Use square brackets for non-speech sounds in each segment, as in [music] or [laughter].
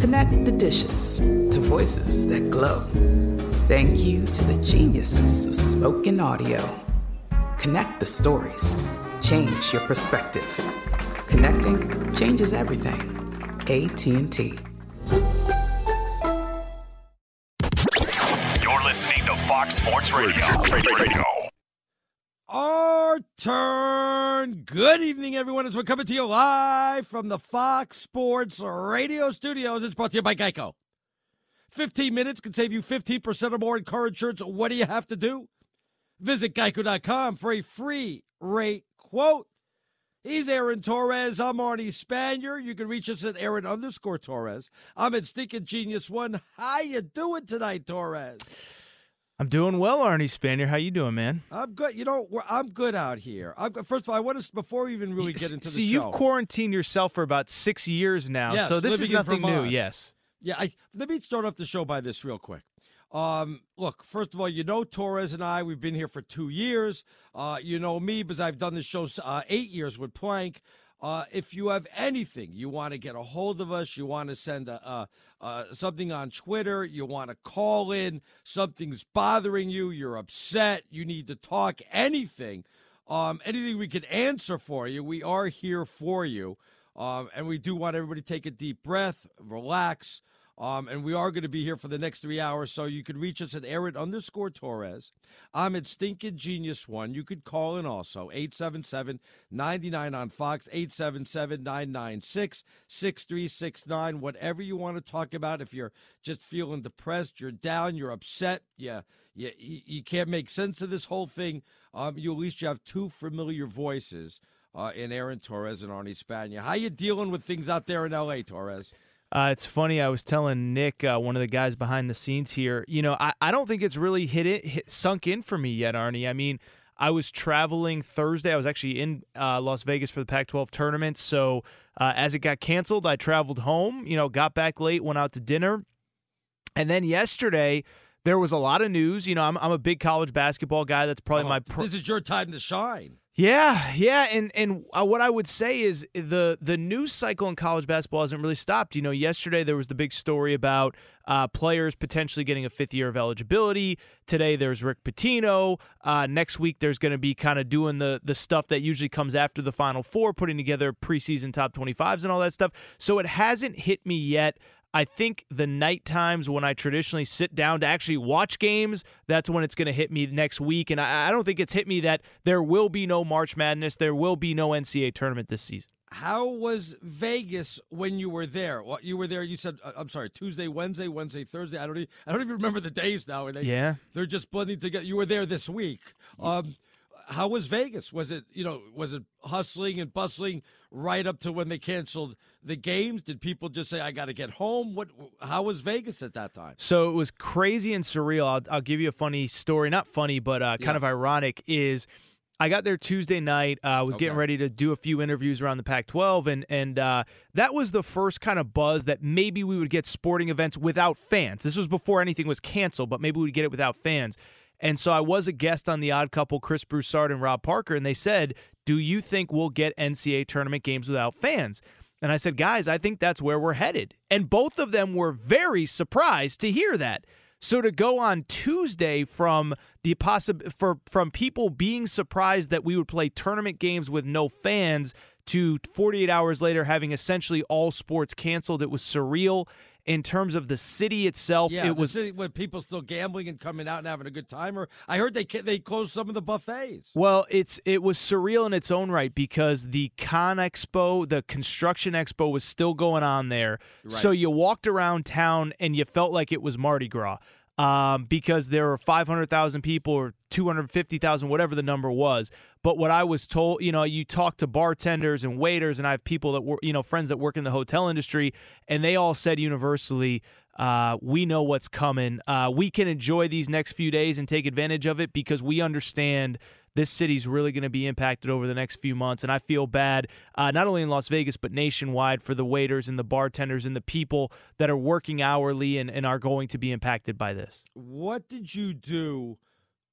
Connect the dishes to voices that glow. Thank you to the geniuses of spoken audio. Connect the stories. Change your perspective. Connecting changes everything. AT&T. You're listening to Fox Sports Radio. Radio. Our turn. Good evening, everyone, as we're coming to you live from the Fox Sports Radio studios. It's brought to you by Geico. 15 minutes can save you 15% or more in car insurance. What do you have to do? Visit geico.com for a free rate quote. He's Aaron Torres. I'm Arnie Spanier. You can reach us at Aaron underscore Torres. I'm at Stinking Genius One. How you doing tonight, Torres? I'm doing well, Arnie Spanier. How you doing, man? I'm good. You know, I'm good out here. I'm, first of all, I want to before we even really get into the See, show. you've quarantined yourself for about six years now, Yes, so this is nothing new. Yes. Yeah, I, let me start off the show by this real quick. Um, look, first of all, you know Torres and I, we've been here for two years. Uh, you know me because I've done this show uh, eight years with Plank. Uh, if you have anything you want to get a hold of us, you want to send a, a, uh, something on Twitter, you want to call in, something's bothering you, you're upset, you need to talk, anything, um, anything we can answer for you, we are here for you. Um, and we do want everybody to take a deep breath, relax. Um, and we are going to be here for the next three hours. So you can reach us at Aaron underscore Torres. I'm at Stinking Genius One. You could call in also 877 99 on Fox, 877 996 6369. Whatever you want to talk about. If you're just feeling depressed, you're down, you're upset, yeah, yeah, you, you can't make sense of this whole thing. Um, you at least you have two familiar voices uh, in Aaron Torres and Arnie Spanier. How you dealing with things out there in L.A., Torres? Uh, it's funny. I was telling Nick, uh, one of the guys behind the scenes here. You know, I, I don't think it's really hit it hit, sunk in for me yet, Arnie. I mean, I was traveling Thursday. I was actually in uh, Las Vegas for the Pac-12 tournament. So uh, as it got canceled, I traveled home. You know, got back late, went out to dinner, and then yesterday there was a lot of news. You know, I'm I'm a big college basketball guy. That's probably Oh, my. This is your time to shine. Yeah, yeah, and and uh, what I would say is the the news cycle in college basketball hasn't really stopped. You know, yesterday there was the big story about uh, players potentially getting a fifth year of eligibility. Today there's Rick Pitino. Uh, next week there's going to be kind of doing the the stuff that usually comes after the Final Four, putting together preseason top twenty fives and all that stuff. So it hasn't hit me yet. I think the night times when I traditionally sit down to actually watch games, that's when it's going to hit me next week. And I, I, don't think it's hit me that there will be no March Madness, there will be no NCAA tournament this season. How was Vegas when you were there? What you were there? You said uh, I'm sorry, Tuesday, Wednesday, Wednesday, Thursday. I don't even, I don't even remember the days now. They, yeah, they're just blending together. You were there this week. Um, how was Vegas? Was it you know was it hustling and bustling right up to when they canceled the games? Did people just say I got to get home? What? How was Vegas at that time? So it was crazy and surreal. I'll, I'll give you a funny story, not funny, but uh, kind yeah. of ironic. Is I got there Tuesday night. Uh, I uh, was okay. getting ready to do a few interviews around the Pac-12, and and uh, that was the first kind of buzz that maybe we would get sporting events without fans. This was before anything was canceled, but maybe we'd get it without fans. And so I was a guest on the Odd Couple, Chris Broussard and Rob Parker, and they said, "Do you think we'll get NCAA tournament games without fans?" And I said, "Guys, I think that's where we're headed." And both of them were very surprised to hear that. So to go on Tuesday from the possible for from people being surprised that we would play tournament games with no fans to 48 hours later having essentially all sports canceled, it was surreal in terms of the city itself. Yeah, it was city, with people still gambling and coming out and having a good time. Or I heard they they closed some of the buffets. Well, it's it was surreal in its own right because the Con Expo, the Construction Expo, was still going on there. Right. So you walked around town and you felt like it was Mardi Gras. Um, because there were 500,000 people or 250,000, whatever the number was. But what I was told, you know, you talk to bartenders and waiters, and I have people that were, you know, friends that work in the hotel industry, and they all said universally, uh, we know what's coming. Uh, we can enjoy these next few days and take advantage of it because we understand this city's really going to be impacted over the next few months. And I feel bad, uh, not only in Las Vegas, but nationwide for the waiters and the bartenders and the people that are working hourly and, and are going to be impacted by this. What did you do?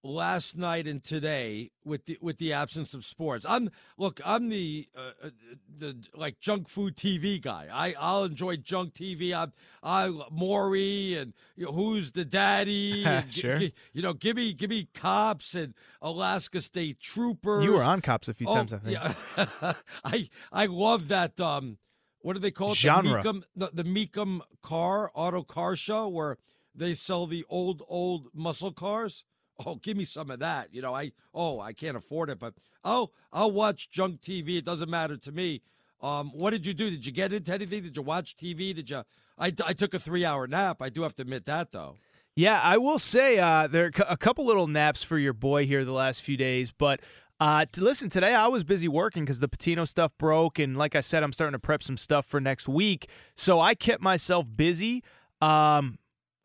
Last night and today with the with the absence of sports. I'm look, I'm the uh, uh the like junk food TV guy. I I'll enjoy junk TV. I I Maury and you know, who's the daddy? [laughs] sure. G- you know, give me give me cops and Alaska State Troopers. You were on cops a few oh, times, I think. Yeah. [laughs] I I love that um what do they call it? Genre. The Mecum, the, the Mecum car auto car show where they sell the old old muscle cars oh, give me some of that. You know, I oh, I can't afford it, but I'll I'll watch junk TV. It doesn't matter to me. Um, what did you do? Did you get into anything? Did you watch TV? Did you? I, I took a three hour nap. I do have to admit that though. Yeah, I will say uh, there are a couple little naps for your boy here the last few days, but. Uh, to listen, today I was busy working because the Pitino stuff broke, and like I said, I'm starting to prep some stuff for next week. So I kept myself busy. Um,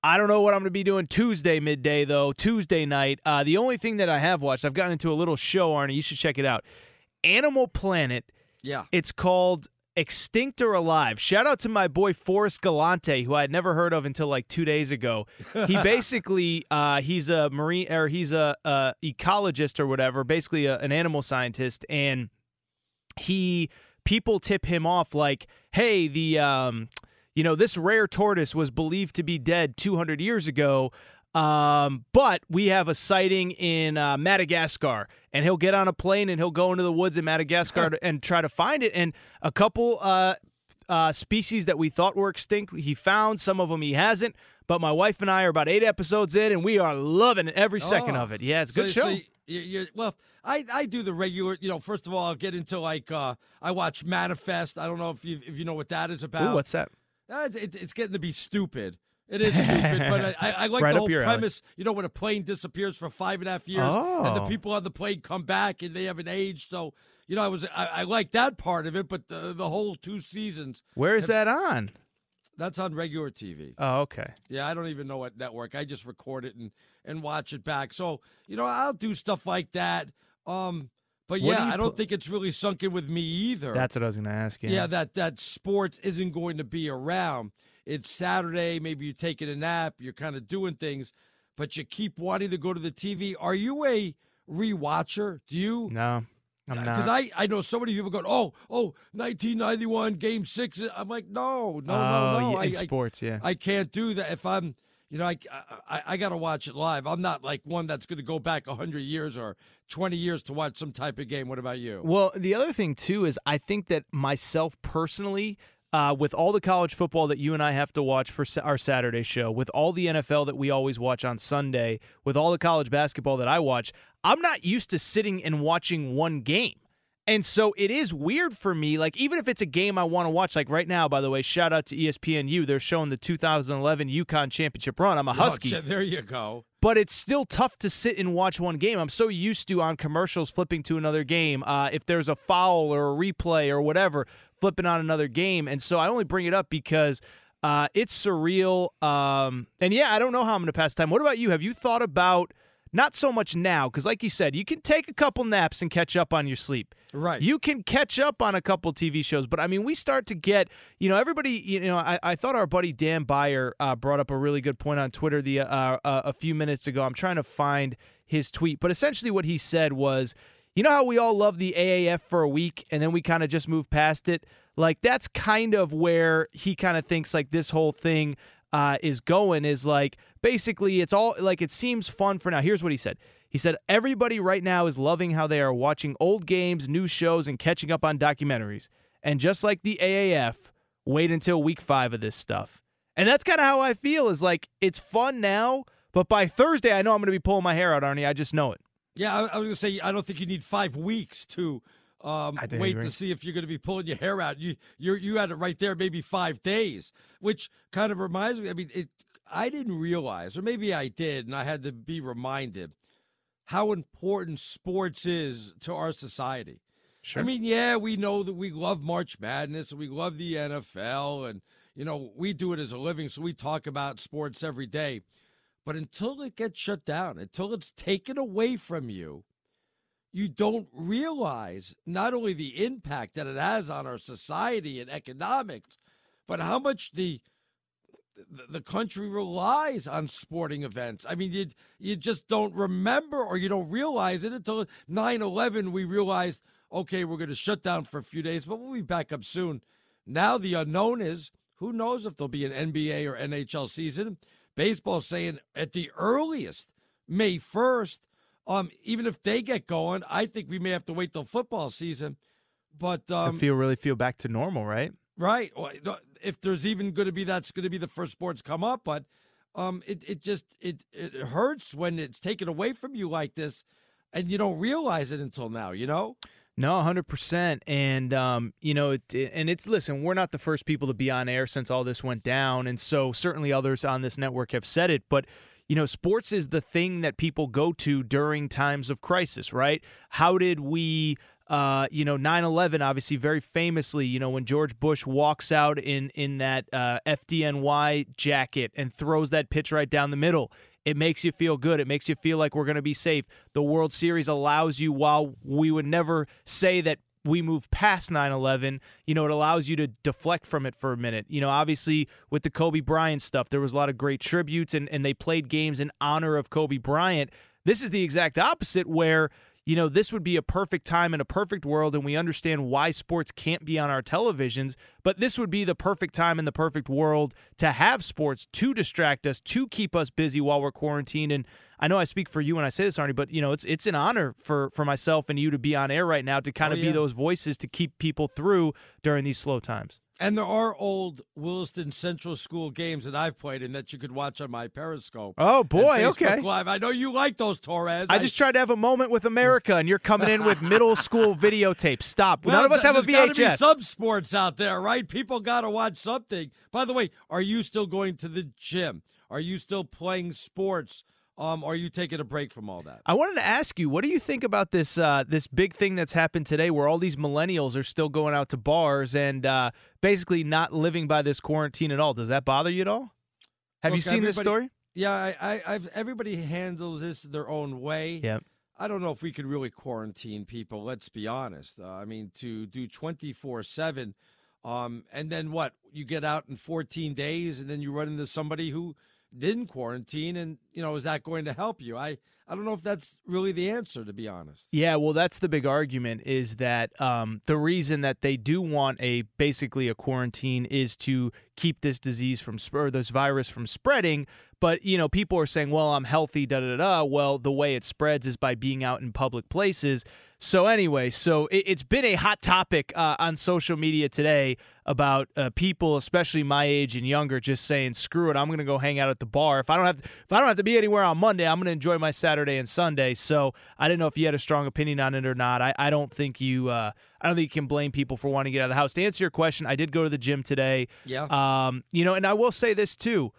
I don't know what I'm going to be doing Tuesday midday, though. Tuesday night. Uh, the only thing that I have watched, I've gotten into a little show, Arnie. You should check it out. Animal Planet. Yeah. It's called Extinct or Alive. Shout out to my boy Forrest Galante, who I had never heard of until like two days ago. He [laughs] basically, uh, he's a marine or he's a, a ecologist or whatever, basically a, an animal scientist, and he people tip him off like, hey, the um, you know, this rare tortoise was believed to be dead 200 years ago. Um, but we have a sighting in uh, Madagascar, and he'll get on a plane and he'll go into the woods in Madagascar to, and try to find it. And a couple uh, uh, species that we thought were extinct, he found. Some of them he hasn't. But my wife and I are about eight episodes in, and we are loving every second oh. of it. Yeah, it's a good show. So you well, I, I do the regular. You know, first of all, I'll get into like uh, I watch Manifest. I don't know if you if you know what that is about. Ooh, what's that? Uh, it's, it's getting to be stupid. It is stupid, but I, I [laughs] like right the whole premise. Alley. You know, when a plane disappears for five and a half years, oh. and the people on the plane come back and they haven't aged. So, you know, I was I, I like that part of it, but the, the whole two seasons. Where is that on? That's on regular TV. Oh, okay. Yeah, I don't even know what network. I just record it and and watch it back. So, you know, I'll do stuff like that. Um, but What yeah, do I don't put- think it's really sunk in with me either. That's what I was going to ask you. yeah, that that sports isn't going to be around. It's Saturday, maybe you're taking a nap, you're kind of doing things, but you keep wanting to go to the TV. Are you a rewatcher? Do you? No. I'm because. I, I know so many people go, oh, oh, 1991 game six. I'm like, no, no, oh, no, no. yeah, in I- sports, yeah. I can't do that if I'm, you know, I, I, I got to watch it live. I'm not like one that's going to go back 100 years or 20 years to watch some type of game. What about you? Well, the other thing too is I think that myself personally, uh, with all the college football that you and I have to watch for our Saturday show, with all the NFL that we always watch on Sunday, with all the college basketball that I watch, I'm not used to sitting and watching one game. And so it is weird for me. Like, even if it's a game I want to watch, like right now, by the way, shout out to ESPNU. They're showing the 2011 UConn championship run. I'm a Husky Oh, there you go. but it's still tough to sit and watch one game. I'm so used to on commercials flipping to another game. Uh, if there's a foul or a replay or whatever, flipping on another game. And so I only bring it up because uh, it's surreal. Um, and yeah, I don't know how I'm going to pass time. What about you? Have you thought about not so much now? Because, like you said, you can take a couple naps and catch up on your sleep. Right. You can catch up on a couple TV shows, but I mean, we start to get, you know, everybody, you know, I, I thought our buddy Dan Beyer uh, brought up a really good point on Twitter the uh, uh, a few minutes ago. I'm trying to find his tweet, but essentially what he said was, you know how we all love the AAF for a week and then we kind of just move past it? Like that's kind of where he kind of thinks like this whole thing uh, is going is like basically it's all like it seems fun for now. Here's what he said. He said everybody right now is loving how they are watching old games, new shows, and catching up on documentaries. And just like the AAF, wait until week five of this stuff. And that's kind of how I feel. Is like it's fun now, but by Thursday I know I'm going to be pulling my hair out, Arnie. I just know it. Yeah, I, I was going to say, I don't think you need five weeks to um, wait you're to see if you're going to be pulling your hair out. You you you had it right there, maybe five days, which kind of reminds me. I mean, it. I didn't realize, or maybe I did, and I had to be reminded how important sports is to our society. I mean, yeah, we know that we love March Madness we love the NFL, and you know we do it as a living, so we talk about sports every day. But until it gets shut down, until it's taken away from you, you don't realize not only the impact that it has on our society and economics, but how much the the- country relies on sporting events. I mean, you you just don't remember or you don't realize it until 9/11 we realized, okay, we're going to shut down for a few days, but we'll be back up soon. Now the unknown is who knows if there'll be an NBA or NHL season. Baseball's saying at the earliest May 1st. Um, even if they get going, I think we may have to wait till football season. But um, to feel really feel back to normal, right? Right. If there's even going to be that's going to be the first sports come up, but um, it it just it it hurts when it's taken away from you like this, and you don't realize it until now. You know. No, hundred percent, and um, you know, it, and it's listen. We're not the first people to be on air since all this went down, and so certainly others on this network have said it. But you know, sports is the thing that people go to during times of crisis, right? How did we? Uh, you know, 9/11 obviously very famously, you know, when George Bush walks out in in that uh, FDNY jacket and throws that pitch right down the middle. It makes you feel good. It makes you feel like we're going to be safe. The World Series allows you, while we would never say that we move past 9 11, you know, it allows you to deflect from it for a minute. You know, obviously with the Kobe Bryant stuff, there was a lot of great tributes and, and they played games in honor of Kobe Bryant. This is the exact opposite where you know, this would be a perfect time in a perfect world, and we understand why sports can't be on our televisions, but this would be the perfect time in the perfect world to have sports to distract us, to keep us busy while we're quarantined. And I know I speak for you when I say this, Arnie, but you know, it's it's an honor for for myself and you to be on air right now to kind Oh, of be those voices to keep people through during these slow times. And there are old Williston Central School games that I've played in that you could watch on my Periscope. Oh boy, okay. Live. I know you like those Torres. I just tried to have a moment with America, and you're coming in with [laughs] middle school videotapes. Stop. None of us have a there's gotta be VHS. some sports out there, right? People got to watch something. By the way, are you still going to the gym? Are you still playing sports? Um, are you taking a break from all that? I wanted to ask you, what do you think about this uh, this big thing that's happened today, where all these millennials are still going out to bars and uh, basically not living by this quarantine at all? Does that bother you at all? Have you seen this story? Yeah, I, I, I've everybody handles this their own way. Yep. I don't know if we could really quarantine people. Let's be honest. Uh, I mean, to do twenty four seven, um, and then what? You get out in fourteen days, and then you run into somebody who didn't quarantine, and you know, is that going to help you? I I don't know if that's really the answer, to be honest. Yeah, well, that's the big argument is that um, the reason that they do want a basically a quarantine is to keep this disease from or this virus from spreading. But you know, people are saying, "Well, I'm healthy." Da da da. Well, the way it spreads is by being out in public places. So anyway, so it, has been a hot topic uh, on social media today about uh, people, especially my age and younger, just saying, "Screw it, I'm going to go hang out at the bar. If I don't have, if I don't have to be anywhere on Monday, I'm going to enjoy my Saturday and Sunday." So I didn't know if you had a strong opinion on it or not. I, I don't think you, uh, I don't think you can blame people for wanting to get out of the house. To answer your question, I did go to the gym today. Yeah. Um, you know, and I will say this too.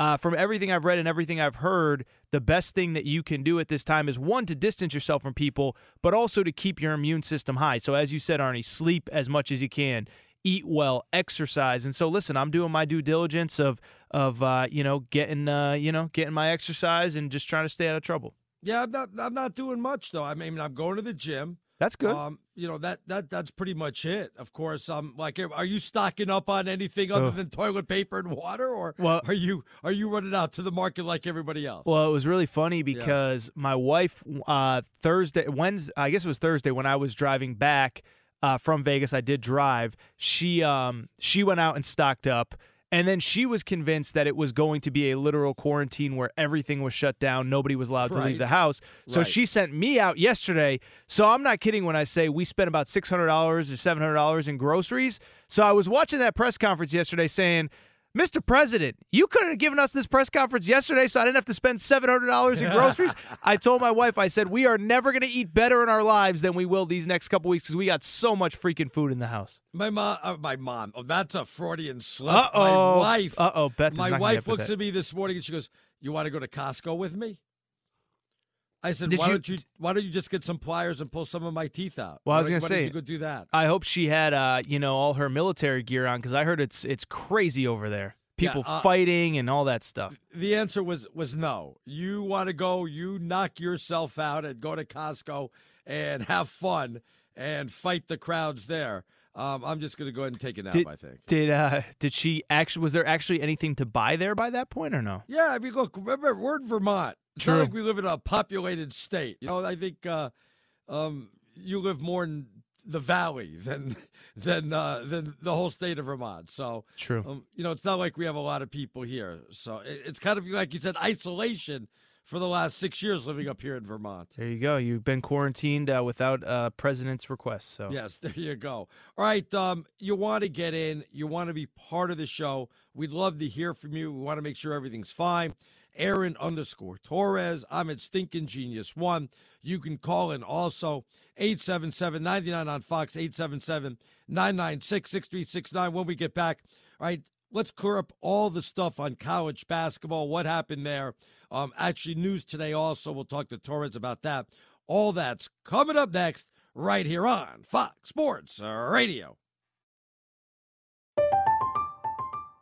Uh, from everything I've read and everything I've heard, the best thing that you can do at this time is one to distance yourself from people, but also to keep your immune system high. So, as you said, Arnie, sleep as much as you can, eat well, exercise. And so, listen, I'm doing my due diligence of of uh, you know getting uh, you know getting my exercise and just trying to stay out of trouble. Yeah, I'm not. I'm not doing much though. I mean, I'm going to the gym. That's good. Um, you know that that that's pretty much it. Of course, um, like, are you stocking up on anything other than toilet paper and water, or well, are you are you running out to the market like everybody else? Well, it was really funny because yeah. my wife uh, Thursday, Wednesday, I guess it was Thursday when I was driving back uh, from Vegas. I did drive. She um she went out and stocked up and then she was convinced that it was going to be a literal quarantine where everything was shut down, nobody was allowed right. to leave the house. So right. she sent me out yesterday. So I'm not kidding when I say we spent about $600 or $700 in groceries. So I was watching that press conference yesterday saying, Mr. President, you couldn't have given us this press conference yesterday so I didn't have to spend $700 in groceries. [laughs] I told my wife, I said, we are never going to eat better in our lives than we will these next couple weeks because we got so much freaking food in the house. My mom, uh, my mom, oh, that's a Freudian slip. Uh-oh. My wife, uh-oh, Beth my wife looks at me this morning and she goes, you want to go to Costco with me? I said, why you, don't you why don't you just get some pliers and pull some of my teeth out? Well, I was going to say, you go do that. I hope she had, uh, you know, all her military gear on because I heard it's it's crazy over there people yeah, uh, fighting and all that stuff? The answer was was no. You want to go, you knock yourself out and go to Costco and have fun and fight the crowds there. Um, I'm just going to go ahead and take it nap. Did, I think. Did uh, did she actually? Was there actually anything to buy there by that point or no? Yeah, I mean, look, remember we're in Vermont. True. not like we live in a populated state. You know, I think uh, um, you live more in the valley than [laughs] than uh, than the whole state of Vermont. So true. Um, you know, it's not like we have a lot of people here. So it, it's kind of like you said, isolation for the last six years living up here in Vermont. There you go. You've been quarantined uh, without uh, president's request. So yes, [laughs] there you go. All right, um, you want to get in. You want to be part of the show. We'd love to hear from you. We want to make sure everything's fine. Aaron underscore Torres. I'm at Stinking Genius One. You can call in also 877 99 on Fox, 877 996 6369 when we get back. All right, let's clear up all the stuff on college basketball, what happened there. Um, actually, news today also. We'll talk to Torres about that. All that's coming up next, right here on Fox Sports Radio.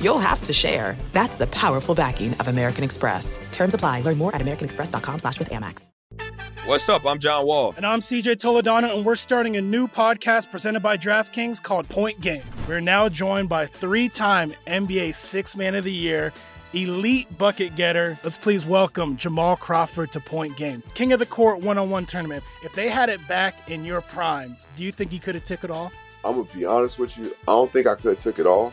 you'll have to share. That's the powerful backing of American Express. Terms apply. Learn more at americanexpress.com slash with Amex. What's up? I'm John Wall. And I'm CJ Toledano, and we're starting a new podcast presented by DraftKings called Point Game. We're now joined by three-time NBA Six Man of the Year, elite bucket getter. Let's please welcome Jamal Crawford to Point Game. King of the Court one-on-one tournament. If they had it back in your prime, do you think he could have took it all? I'm gonna be honest with you. I don't think I could have took it all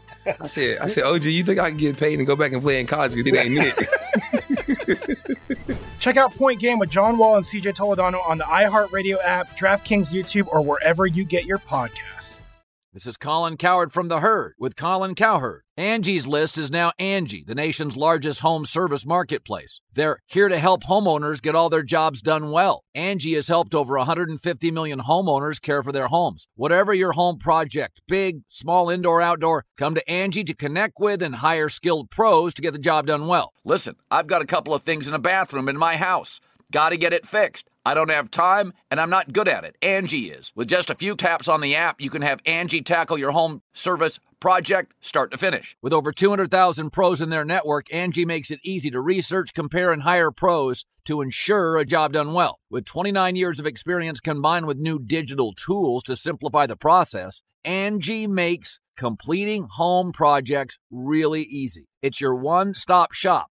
I said, I said, OG, you think I can get paid and go back and play in college? Because it ain't it. [laughs] Check out Point Game with John Wall and CJ Toledano on the iHeartRadio app, DraftKings YouTube, or wherever you get your podcasts. This is Colin Cowherd from The Herd with Colin Cowherd. Angie's List is now Angie, the nation's largest home service marketplace. They're here to help homeowners get all their jobs done well. Angie has helped over 150 million homeowners care for their homes. Whatever your home project, big, small, indoor, outdoor, come to Angie to connect with and hire skilled pros to get the job done well. Listen, I've got a couple of things in a bathroom in my house. Got to get it fixed. I don't have time and I'm not good at it. Angie is. With just a few taps on the app, you can have Angie tackle your home service project start to finish. With over 200,000 pros in their network, Angie makes it easy to research, compare, and hire pros to ensure a job done well. With 29 years of experience combined with new digital tools to simplify the process, Angie makes completing home projects really easy. It's your one stop shop.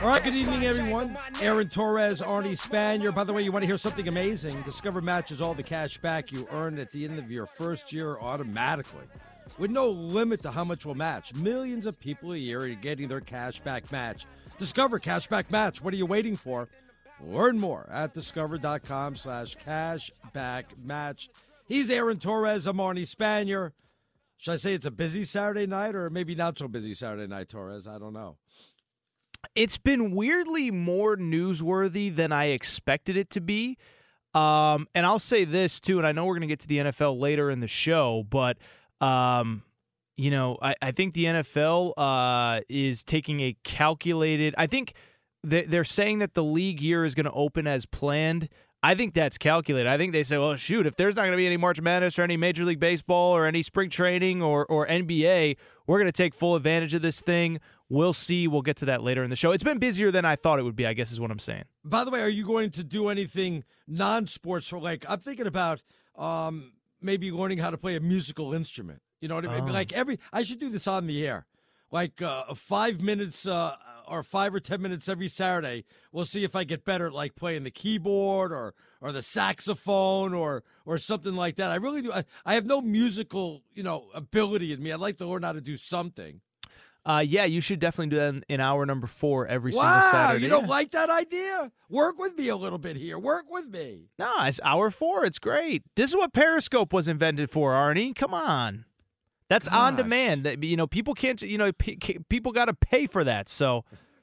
All right, good evening, everyone. Aaron Torres, Arnie Spanier. By the way, you want to hear something amazing? Discover matches all the cash back you earn at the end of your first year automatically. With no limit to how much will match. Millions of people a year are getting their cash back match. Discover Cashback Match. What are you waiting for? Learn more at discover.com slash cashback match. He's Aaron Torres. I'm Arnie Spanier. Should I say it's a busy Saturday night or maybe not so busy Saturday night, Torres? I don't know. It's been weirdly more newsworthy than I expected it to be. Um, and I'll say this too, and I know we're going to get to the NFL later in the show, but um, you know, I, I think the NFL uh, is taking a calculated. I think they- they're saying that the league year is going to open as planned. I think that's calculated. I think they say, well, shoot, if there's not going to be any March Madness or any Major League Baseball or any spring training or, or NBA, we're going to take full advantage of this thing. We'll see. We'll get to that later in the show. It's been busier than I thought it would be, I guess is what I'm saying. By the way, are you going to do anything non-sports for like I'm thinking about um maybe learning how to play a musical instrument. You know what I mean? Oh. Like every I should do this on the air. Like uh 5 minutes uh or 5 or 10 minutes every Saturday. We'll see if I get better at like playing the keyboard or or the saxophone or or something like that. I really do I, I have no musical, you know, ability in me. I'd like to learn how to do something. Uh, yeah, you should definitely do that in, in hour number four every wow, single Saturday. you don't Yeah. [laughs] like that idea? Work with me a little bit here. Work with me. No, it's hour four. It's great. This is what Periscope was invented for, Arnie. Come on. That's on demand. That you know, people can't. You know, pe- people got to pay for that. So [laughs]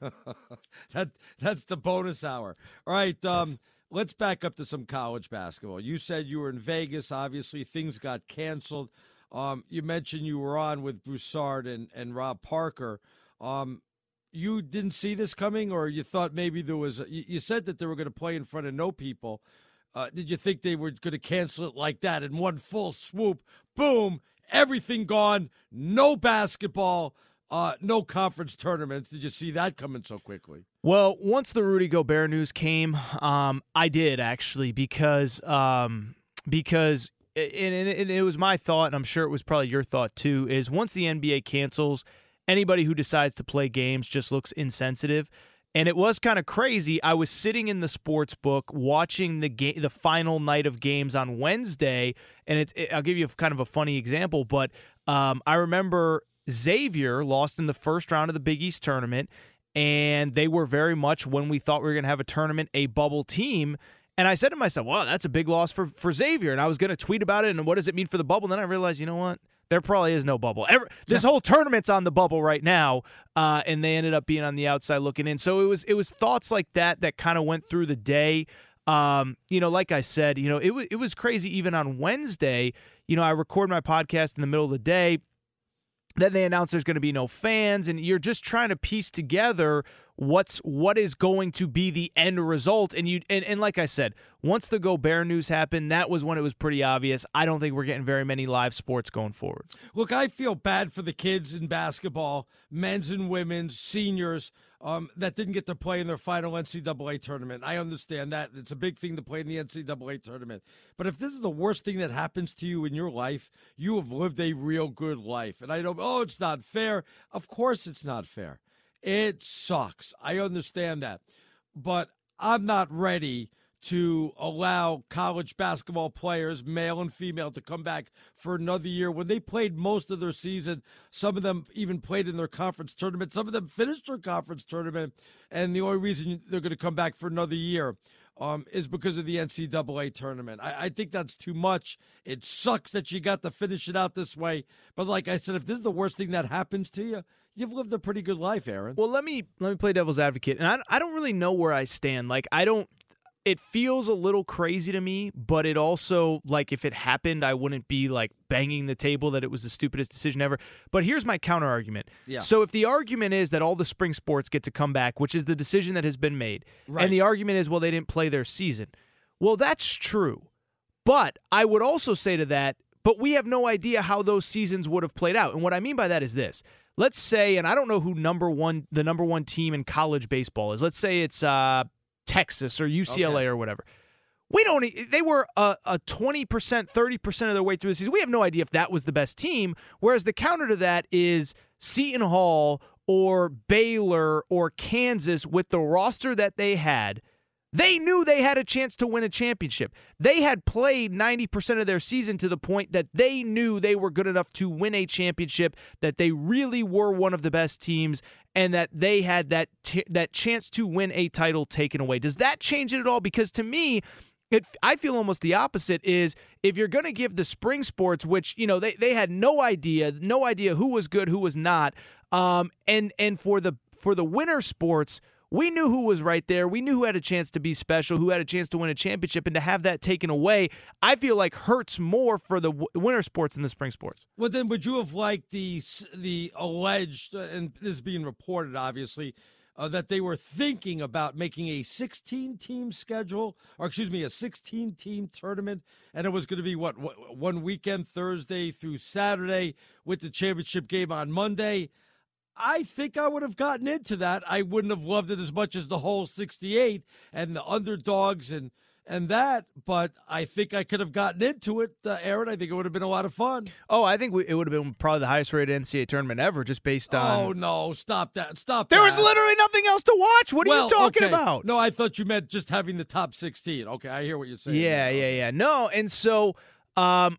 that that's the bonus hour. All right, um, let's back up to some college basketball. You said you were in Vegas. Obviously, things got canceled. Um, you mentioned you were on with Broussard and, and Rob Parker. Um, you didn't see this coming, or you thought maybe there was. You, you said that they were going to play in front of no people. Uh, did you think they were going to cancel it like that in one full swoop? Boom, everything gone. No basketball. Uh, no conference tournaments. Did you see that coming so quickly? Well, once the Rudy Gobert news came, um, I did actually because um, because and, and, it was my thought, and I'm sure it was probably your thought too. Is once the NBA cancels, anybody who decides to play games just looks insensitive. And it was kind of crazy. I was sitting in the sports book watching the game, the final night of games on Wednesday, and it, it- I'll give you kind of a funny example. But um, I remember Xavier lost in the first round of the Big East tournament, and they were very much when we thought we were going to have a tournament, a bubble team. And I said to myself, "Well, that's a big loss for for Xavier." And I was going to tweet about it and what does it mean for the bubble. And then I realized, you know what? There probably is no bubble. Ever, this whole tournament's on the bubble right now, uh, and they ended up being on the outside looking in. So it was it was thoughts like that that kind of went through the day. Um, you know, like I said, you know, it was it was crazy even on Wednesday. You know, I record my podcast in the middle of the day. Then they announce there's going to be no fans, and you're just trying to piece together what's what is going to be the end result. And you and, and like I said, once the Gobert news happened, that was when it was pretty obvious. I don't think we're getting very many live sports going forward. Look, I feel bad for the kids in basketball, men's and women's, seniors um, that didn't get to play in their final NCAA tournament. I understand that. It's a big thing to play in the NCAA tournament. But if this is the worst thing that happens to you in your life, you have lived a real good life. And I don't, oh, it's not fair. Of course it's not fair. It sucks. I understand that. But I'm not ready to allow college basketball players, male and female, to come back for another year when they played most of their season. Some of them even played in their conference tournament. Some of them finished their conference tournament, and the only reason they're going to come back for another year um, is because of the NCAA tournament. I, I think that's too much. It sucks that you got to finish it out this way. But like I said, if this is the worst thing that happens to you, you've lived a pretty good life, Aaron. Well, let me let me play devil's advocate, and I I don't really know where I stand. Like I don't it feels a little crazy to me, but it also like if it happened, I wouldn't be like banging the table that it was the stupidest decision ever. But here's my counter argument. Yeah. So if the argument is that all the spring sports get to come back, which is the decision that has been made, Right. and the argument is well they didn't play their season. Well, that's true. But I would also say to that, but we have no idea how those seasons would have played out. And what I mean by that is this. Let's say, and I don't know who number one the number one team in college baseball is. Let's say it's uh, Texas or UCLA or whatever. We don't. They were a, a 20%, 30% of their way through the season. We have no idea if that was the best team. Whereas the counter to that is Seton Hall or Baylor or Kansas with the roster that they had. They knew they had a chance to win a championship. They had played 90% of their season to the point that they knew they were good enough to win a championship, that they really were one of the best teams, and that they had that t- that chance to win a title taken away. Does that change it at all? Because to me, it, I feel almost the opposite is if you're going to give the spring sports, which you know they, they had no idea, no idea who was good, who was not, um, and and for the for the winter sports, we knew who was right there. We knew who had a chance to be special, who had a chance to win a championship, and to have that taken away, I feel like hurts more for the winter sports than the spring sports. Well, then, would you have liked the the alleged, uh, and this is being reported, obviously, uh, that they were thinking about making a 16 team schedule, or excuse me, a 16 team tournament, and it was going to be what one weekend, Thursday through Saturday, with the championship game on Monday. I think I would have gotten into that. I wouldn't have loved it as much as the whole 68 and the underdogs and and that, but I think I could have gotten into it, uh, Aaron. I think it would have been a lot of fun. Oh, I think we, it would have been probably the highest rated NCAA tournament ever, just based on. Oh no! Stop that! Stop. There was literally nothing else to watch. What are you talking okay. about? No, I thought you meant just having the top sixteen. Okay, I hear what you're saying. Yeah, yeah, yeah. No, and so, um,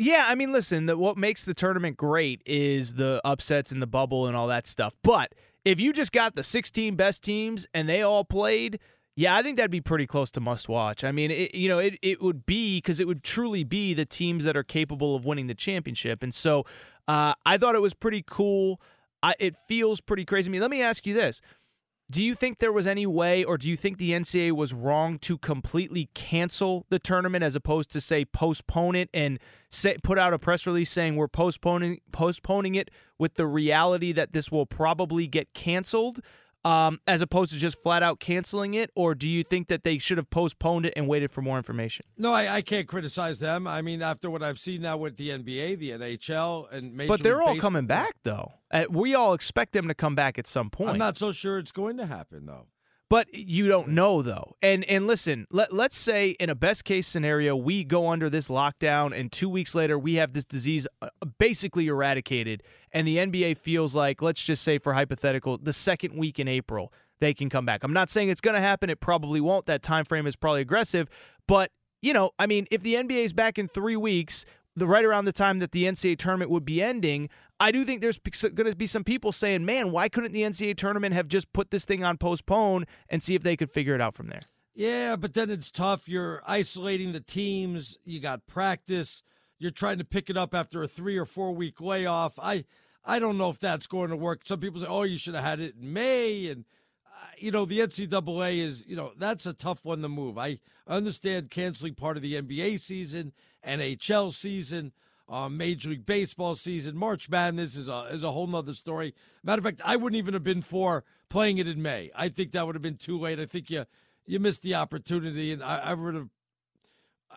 yeah. I mean, listen. The, what makes the tournament great is the upsets and the bubble and all that stuff. But if you just got the 16 best teams and they all played, yeah, I think that'd be pretty close to must watch. I mean, it, you know, it it would be because it would truly be the teams that are capable of winning the championship. And so, uh, I thought it was pretty cool. I, it feels pretty crazy to me. Let me ask you this. Do you think there was any way, or do you think the NCAA was wrong to completely cancel the tournament as opposed to say postpone it and say, put out a press release saying we're postponing postponing it with the reality that this will probably get canceled, um, as opposed to just flat out canceling it? Or do you think that they should have postponed it and waited for more information? No, I, I can't criticize them. I mean, after what I've seen now with the NBA, the NHL, and Major but they're League all Baseball- coming back though. Uh, we all expect them to come back at some point. I'm not so sure it's going to happen though. But you don't know though. And and listen, let, let's say in a best case scenario we go under this lockdown and 2 weeks later we have this disease uh, basically eradicated and the NBA feels like let's just say for hypothetical the second week in April they can come back. I'm not saying it's going to happen, it probably won't. That time frame is probably aggressive, but you know, I mean, if the NBA is back in 3 weeks, the right around the time that the NCAA tournament would be ending, I do think there's going to be some people saying, "Man, why couldn't the NCAA tournament have just put this thing on postpone and see if they could figure it out from there?" Yeah, but then it's tough. You're isolating the teams. You got practice. You're trying to pick it up after a three or four week layoff. I I don't know if that's going to work. Some people say, "Oh, you should have had it in May," and uh, you know, the NCAA is, you know, that's a tough one to move. I understand canceling part of the NBA season, NHL season, uh, Major League Baseball season, March Madness is a is a whole nother story. Matter of fact, I wouldn't even have been for playing it in May. I think that would have been too late. I think you you missed the opportunity, and I, I would have.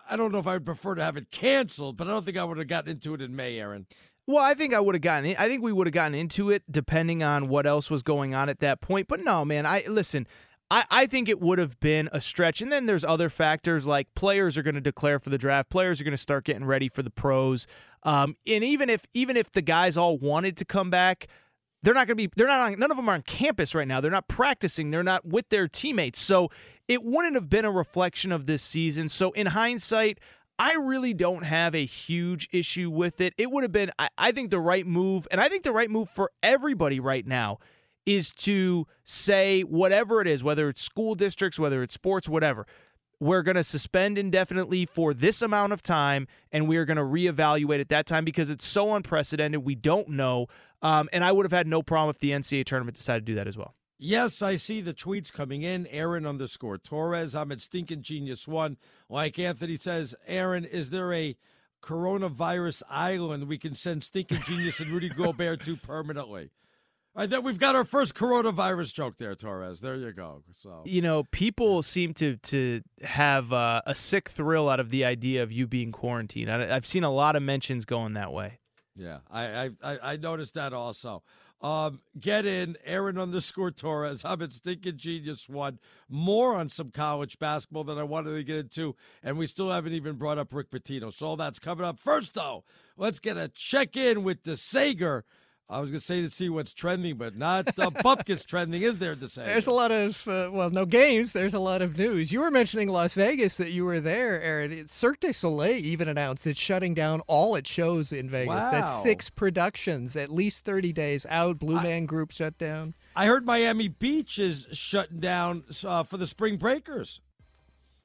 I don't know if I would prefer to have it canceled, but I don't think I would have gotten into it in May, Aaron. Well, I think I would have gotten it. I think we would have gotten into it depending on what else was going on at that point. But no, man, I listen. I, I think it would have been a stretch. And then there's other factors like players are going to declare for the draft. Players are going to start getting ready for the pros. Um, and even if even if the guys all wanted to come back, they're not going to be. They're not. On, none of them are on campus right now. They're not practicing. They're not with their teammates. So it wouldn't have been a reflection of this season. So in hindsight, I really don't have a huge issue with it. It would have been, I, I, think, the right move, and I think the right move for everybody right now is to say whatever it is, whether it's school districts, whether it's sports, whatever. We're going to suspend indefinitely for this amount of time, and we are going to reevaluate at that time because it's so unprecedented. We don't know. Um, and I would have had no problem if the NCAA tournament decided to do that as well. Yes, I see the tweets coming in. Aaron underscore Torres. I'm at Stinking Genius One. Like Anthony says, Aaron, is there a coronavirus island we can send Stinking Genius and Rudy Gobert to permanently? I think we've got our first coronavirus joke there, Torres. There you go. So you know, people seem to to have uh, a sick thrill out of the idea of you being quarantined. I, have seen a lot of mentions going that way. Yeah, I I I noticed that also. Um, get in, Aaron underscore Torres. I'm at Stinking Genius One. More on some college basketball that I wanted to get into, and we still haven't even brought up Rick Pitino. So all that's coming up. First, though, let's get a check in with the Sager I was going to say to see what's trending, but not the [laughs] Bupkis trending, is there to say? There's a lot of, uh, well, no games. There's a lot of news. You were mentioning Las Vegas that you were there, Aaron. Cirque du Soleil even announced it's shutting down all its shows in Vegas. Wow. That's six productions, at least 30 days out. Blue I, Man Group shut down. I heard Miami Beach is shutting down uh, for the spring breakers.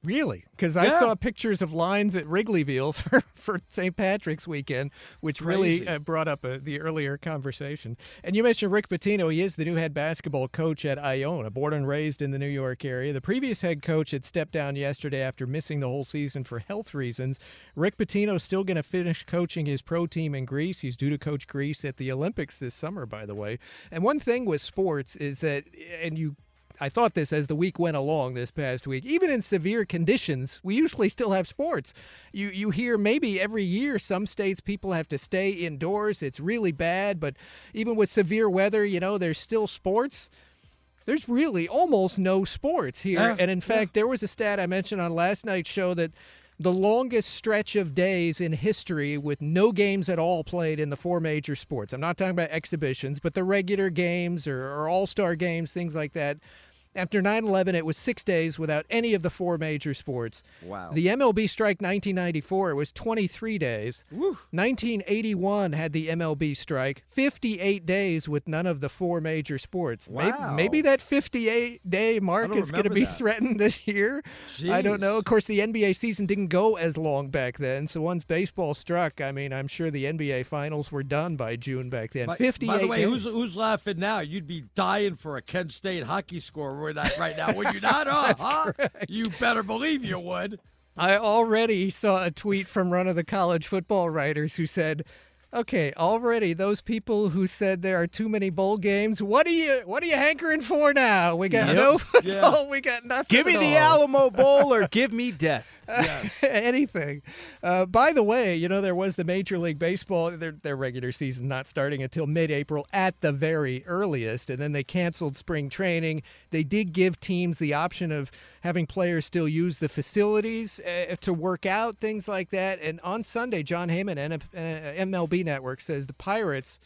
Really? Because yeah. I saw pictures of lines at Wrigleyville [laughs] for, for St. Patrick's weekend, which Crazy. really uh, brought up uh, the earlier conversation. And you mentioned Rick Pitino. He is the new head basketball coach at Iona, born and raised in the New York area. The previous head coach had stepped down yesterday after missing the whole season for health reasons. Rick Pitino is still going to finish coaching his pro team in Greece. He's due to coach Greece at the Olympics this summer, by the way. And one thing with sports is that, and you I thought this as the week went along this past week. Even in severe conditions, we usually still have sports. You you hear maybe every year some states people have to stay indoors. It's really bad, but even with severe weather, you know, there's still sports. There's really almost no sports here. Yeah, and in fact, yeah. there was a stat I mentioned on last night's show that the longest stretch of days in history with no games at all played in the four major sports. I'm not talking about exhibitions, but the regular games or, or all star games, things like that. After 9 11, it was six days without any of the four major sports. Wow. The MLB strike 1994, was 23 days. Woo. 1981 had the MLB strike, 58 days with none of the four major sports. Wow. Maybe, maybe that 58 day mark is going to be that. threatened this year. Jeez. I don't know. Of course, the NBA season didn't go as long back then. So once baseball struck, I mean, I'm sure the NBA finals were done by June back then. By, 58 by the way, days. who's, who's laughing now? You'd be dying for a Kent State hockey score right now, would you [laughs] not? Oh, huh? correct. You better believe you would. I already saw a tweet from one of the college football writers who said, "Okay, already those people who said there are too many bowl games, what are you what are you hankering for now? We got Yep. no football, Yeah. we got nothing. Give me the. Alamo [laughs] Bowl or give me death. Yes. [laughs] anything. Uh, by the way, you know there was the Major League Baseball their their regular season not starting until mid-April at the very earliest, and then they canceled spring training. They did give teams the option of having players still use the facilities uh, to work out things like that. And on Sunday, John Heyman, uh, MLB Network, says the Pirates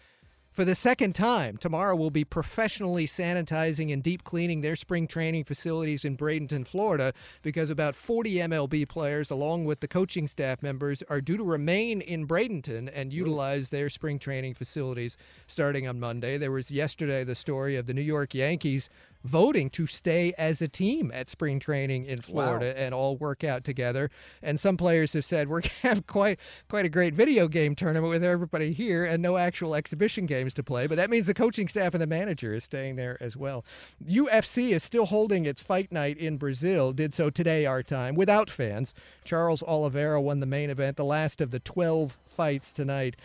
for the second time, tomorrow will be professionally sanitizing and deep cleaning their spring training facilities in Bradenton, Florida, because about 40 MLB players, along with the coaching staff members, are due to remain in Bradenton and utilize their spring training facilities starting on Monday. There was yesterday the story of the New York Yankees voting to stay as a team at spring training in Florida wow. and all work out together. And some players have said we're going [laughs] to have quite quite a great video game tournament with everybody here and no actual exhibition games to play. But that means the coaching staff and the manager is staying there as well. UFC is still holding its fight night in Brazil. Did so today our time without fans. Charles Oliveira won the main event, the last of the 12 fights tonight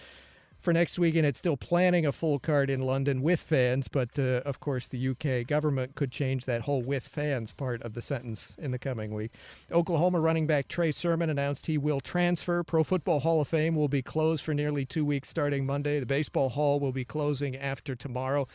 for next weekend. It's still planning a full card in London with fans, but uh, of course, the UK government could change that whole with fans part of the sentence in the coming week. Oklahoma running back Trey Sermon announced he will transfer. Pro Football Hall of Fame will be closed for nearly two weeks starting Monday. The Baseball Hall will be closing after tomorrow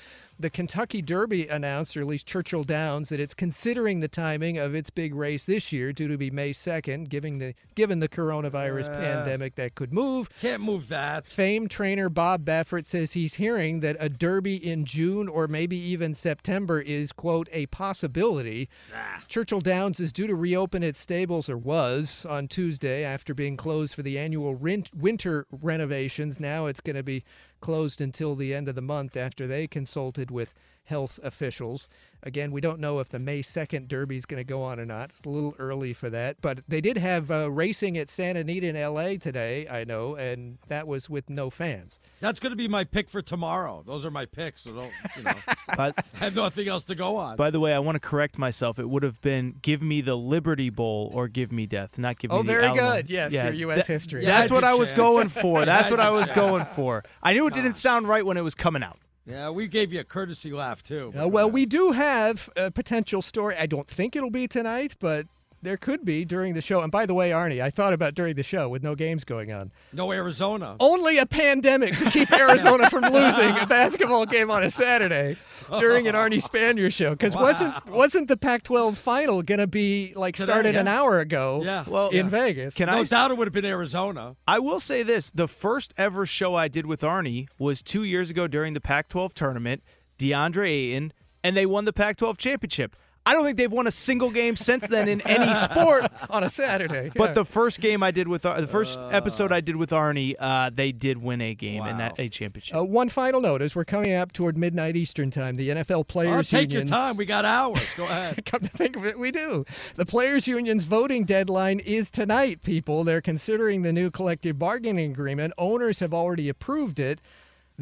the Kentucky Derby announced, or at least Churchill Downs, that it's considering the timing of its big race this year due to be May 2nd, given the given the coronavirus uh, pandemic that could move. Can't move that. Famed trainer Bob Baffert says he's hearing that a Derby in June or maybe even September is quote a possibility. Ah. Churchill Downs is due to reopen its stables or was on Tuesday after being closed for the annual winter renovations. Now it's going to be closed until the end of the month after they consulted with health officials. Again, we don't know if the May 2nd Derby is going to go on or not. It's a little early for that. But they did have uh, racing at Santa Anita in L.A. today, I know, and that was with no fans. That's going to be my pick for tomorrow. Those are my picks. So don't, you know, [laughs] but, [laughs] I have nothing else to go on. By the way, I want to correct myself. It would have been give me the Liberty Bowl or give me death, not give oh, me the Oh, very good. Yes, yeah, U.S. history. That's what I was going for. [laughs] That's what I was going for. I knew it didn't sound right when it was coming out. Yeah, we gave you a courtesy laugh too. Uh, well, we do have a potential story. I don't think it'll be tonight, but there could be during the show. And by the way, Arnie, I thought about during the show with no games going on. No Arizona. Only a pandemic could keep Arizona from losing a basketball game on a Saturday during an Arnie Spanier show. Because wow. wasn't wasn't the Pac-12 final gonna be like Today, started yeah. an hour ago? Yeah. Well, in yeah. Vegas. Can no I, doubt it would have been Arizona. I will say this: the first ever show I did with Arnie was two years ago during the Pac-12 tournament. DeAndre Ayton, and they won the Pac-12 championship. I don't think they've won a single game since then in any sport [laughs] on a Saturday. Yeah. But the first game I did with the first uh, episode I did with Arnie, uh, they did win a game wow. in that a championship. Uh, one final note: as we're coming up toward midnight Eastern time, the NFL Players oh, take Unions, your time. We got hours. Go ahead. [laughs] come to think of it, we do. The Players Union's voting deadline is tonight. People, they're considering the new collective bargaining agreement. Owners have already approved it.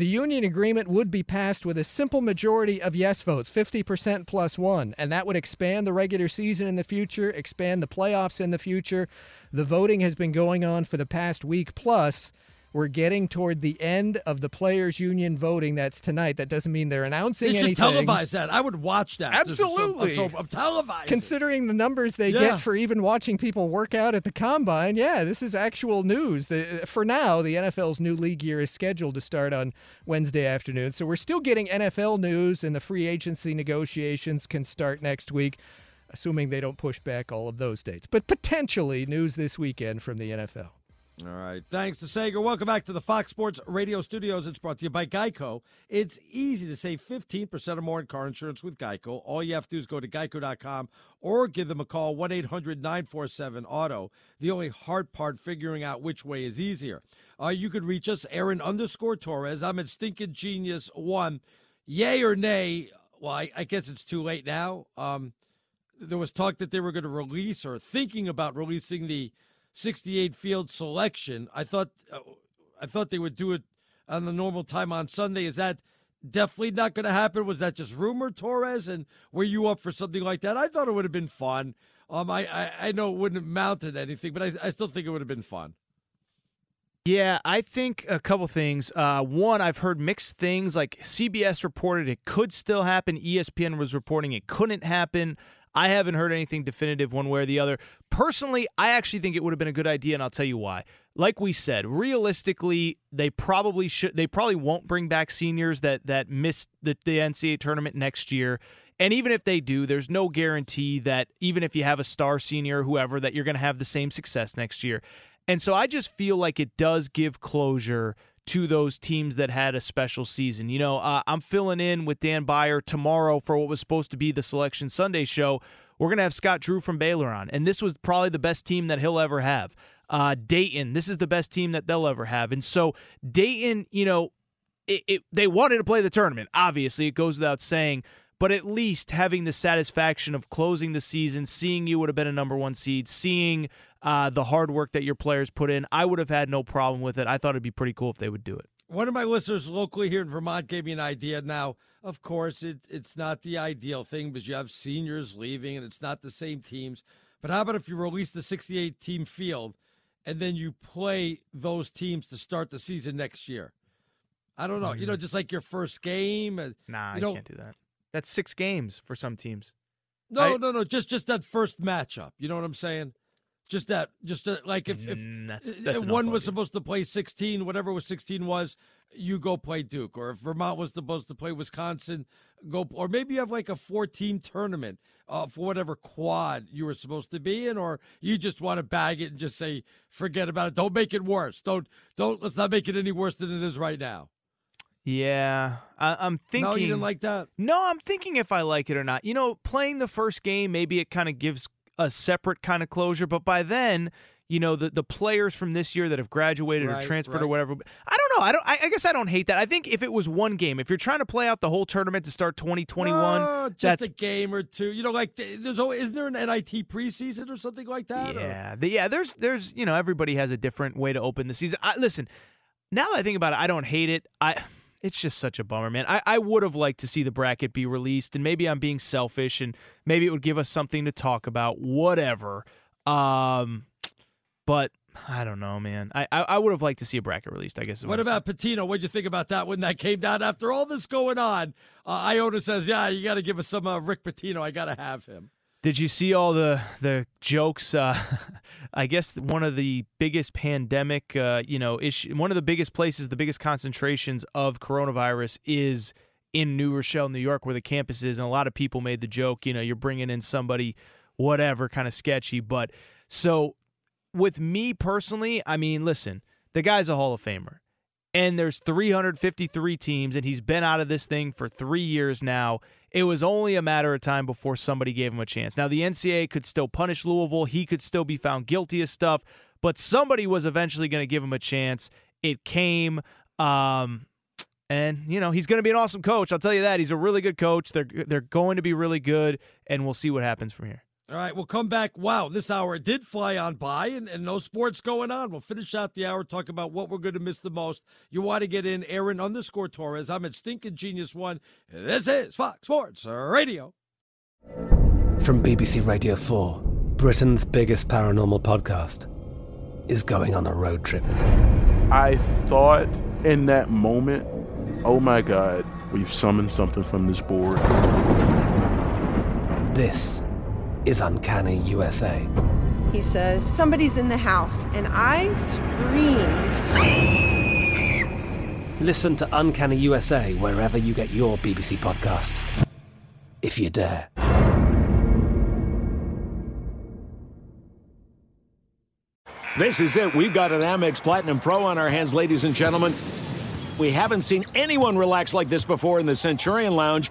The union agreement would be passed with a simple majority of yes votes, 50% plus one, and that would expand the regular season in the future, expand the playoffs in the future. The voting has been going on for the past week plus. We're getting toward the end of the players' union voting. That's tonight. That doesn't mean they're announcing they anything. should televise that. I would watch that. Absolutely. So, so, televise. Considering the numbers they yeah. get for even watching people work out at the combine, yeah, this is actual news. The, for now, the NFL's new league year is scheduled to start on Wednesday afternoon. So we're still getting NFL news, and the free agency negotiations can start next week assuming they don't push back all of those dates. But potentially news this weekend from the NFL. All right. Thanks to Sager. Welcome back to the Fox Sports Radio studios. It's brought to you by Geico. It's easy to save 15% or more in car insurance with Geico. All you have to do is go to geico.com or give them a call 1 800 947 Auto. The only hard part figuring out which way is easier. Uh, you could reach us, Aaron underscore Torres. I'm at Stinking Genius 1. Yay or nay? Well, I, I guess it's too late now. Um, there was talk that they were going to release or thinking about releasing the 68 field selection. I thought uh, I thought they would do it on the normal time on Sunday. Is that definitely not going to happen? Was that just rumor, Torres? And were you up for something like that? I thought it would have been fun. Um, I, I, I know it wouldn't have mounted anything, but I, I still think it would have been fun. Yeah, I think a couple things. Uh, one, I've heard mixed things. Like CBS reported it could still happen. ESPN was reporting it couldn't happen. I haven't heard anything definitive one way or the other. Personally, I actually think it would have been a good idea, and I'll tell you why. Like we said, realistically, they probably should. They probably won't bring back seniors that that missed the, the NCAA tournament next year. And even if they do, there's no guarantee that even if you have a star senior or whoever, that you're going to have the same success next year. And so I just feel like it does give closure to those teams that had a special season. You know, uh, I'm filling in with Dan Beyer tomorrow for what was supposed to be the Selection Sunday show. We're going to have Scott Drew from Baylor on, and this was probably the best team that he'll ever have. Uh, Dayton, this is the best team that they'll ever have. And so, Dayton, you know, it, it, they wanted to play the tournament. Obviously, it goes without saying. But at least having the satisfaction of closing the season, seeing you would have been a number one seed, seeing uh, the hard work that your players put in, I would have had no problem with it. I thought it'd be pretty cool if they would do it. One of my listeners locally here in Vermont gave me an idea. Now, of course, it, it's not the ideal thing because you have seniors leaving and it's not the same teams. But how about if you release the 68 team field and then you play those teams to start the season next year? I don't know. Mm-hmm. You know, just like your first game. Nah, you know, can't do that. That's six games for some teams. No, I, no, no. Just just that first matchup. You know what I'm saying? Just that, just to, like if, if mm, that's, that's one was supposed to play 16, whatever was 16 was, you go play Duke. Or if Vermont was supposed to play Wisconsin, go. Or maybe you have like a four team tournament uh, for whatever quad you were supposed to be in, or you just want to bag it and just say, forget about it. Don't make it worse. Don't, don't, let's not make it any worse than it is right now. Yeah, I, am thinking. No, you didn't like that. No, I'm thinking if I like it or not. You know, playing the first game, maybe it kind of gives a separate kind of closure. But by then, you know, the the players from this year that have graduated right, or transferred right. or whatever. I don't know. I don't. I, I, guess I don't hate that. I think if it was one game, if you're trying to play out the whole tournament to start 2021, no, just that's, a game or two. You know, like there's always, isn't there an NIT preseason or something like that? Yeah, the, yeah. There's there's you know everybody has a different way to open the season. I, listen, now that I think about it, I don't hate it. I it's just such a bummer, man. I, I would have liked to see the bracket be released, and maybe I'm being selfish, and maybe it would give us something to talk about, whatever. Um, but I don't know, man. I, I, I would have liked to see a bracket released. I guess. What, what about Pitino? What'd you think about that when that came down? After all this going on, uh, Iona says, "Yeah, you got to give us some uh, Rick Pitino. I got to have him." Did you see all the the jokes? Uh, [laughs] I guess one of the biggest pandemic, uh, you know, issue, one of the biggest places, the biggest concentrations of coronavirus is in New Rochelle, New York, where the campus is, and a lot of people made the joke, you know, you're bringing in somebody, whatever, kind of sketchy. But so, with me personally, I mean, listen, the guy's a Hall of Famer and there's 353 teams and he's been out of this thing for 3 years now. It was only a matter of time before somebody gave him a chance. Now the NCAA could still punish Louisville, he could still be found guilty of stuff, but somebody was eventually going to give him a chance. It came um, and you know he's going to be an awesome coach. I'll tell you that he's a really good coach. They're they're going to be really good, and we'll see what happens from here. All right, we'll come back. Wow, this hour did fly on by and, and no sports going on. We'll finish out the hour, talk about what we're going to miss the most. You want to get in Aaron underscore Torres. I'm at Stinking Genius One. This is Fox Sports Radio. From BBC Radio 4, Britain's biggest paranormal podcast is going on a road trip. I thought in that moment, oh my God, we've summoned something from this board. This is Uncanny USA. He says, Somebody's in the house, and I screamed. Listen to Uncanny USA wherever you get your BBC podcasts, if you dare. This is it. We've got an Amex Platinum Pro on our hands, ladies and gentlemen. We haven't seen anyone relax like this before in the Centurion Lounge.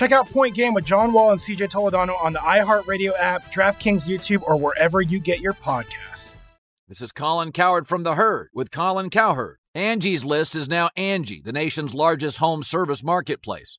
Check out Point Game with John Wall and CJ Toledano on the iHeartRadio app, DraftKings YouTube, or wherever you get your podcasts. This is Colin Cowherd from The Herd with Colin Cowherd. Angie's List is now Angie, the nation's largest home service marketplace.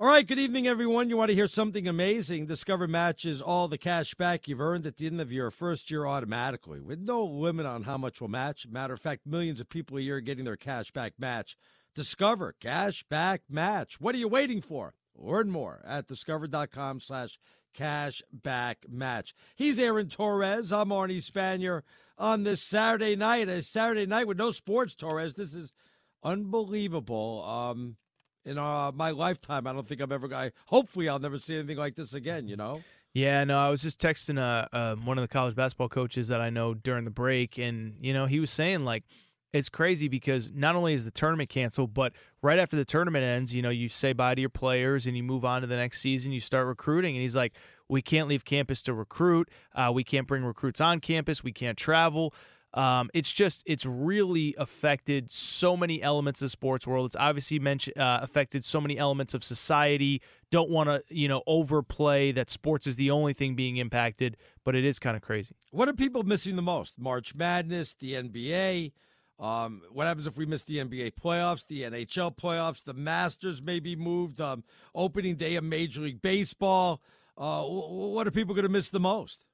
All right, good evening, everyone. You want to hear something amazing? Discover matches all the cash back you've earned at the end of your first year automatically, with no limit on how much will match. Matter of fact, millions of people a year are getting their cash back match. Discover cash back match. What are you waiting for? Learn more at discover.com slash cash back match. He's Aaron Torres. I'm Arnie Spanier on this Saturday night. A Saturday night with no sports, Torres. This is unbelievable. Um, in uh, my lifetime. I don't think I've ever. I hopefully I'll never see anything like this again. You know. Yeah, no, I was just texting uh, uh, one of the college basketball coaches that I know during the break, and you know he was saying like it's crazy because not only is the tournament canceled, but right after the tournament ends, you know, you say bye to your players and you move on to the next season. You start recruiting, and he's like, "We can't leave campus to recruit. Uh, we can't bring recruits on campus. We can't travel." Um, it's just it's really affected so many elements of sports world. It's obviously mentioned uh, affected so many elements of society. Don't want to you know overplay that sports is the only thing being impacted, but it is kind of crazy. What are people missing the most? March Madness, the NBA. Um, what happens if we miss the NBA playoffs, the NHL playoffs, the Masters may be moved, um, opening day of Major League Baseball? Uh, what are people going to miss the most?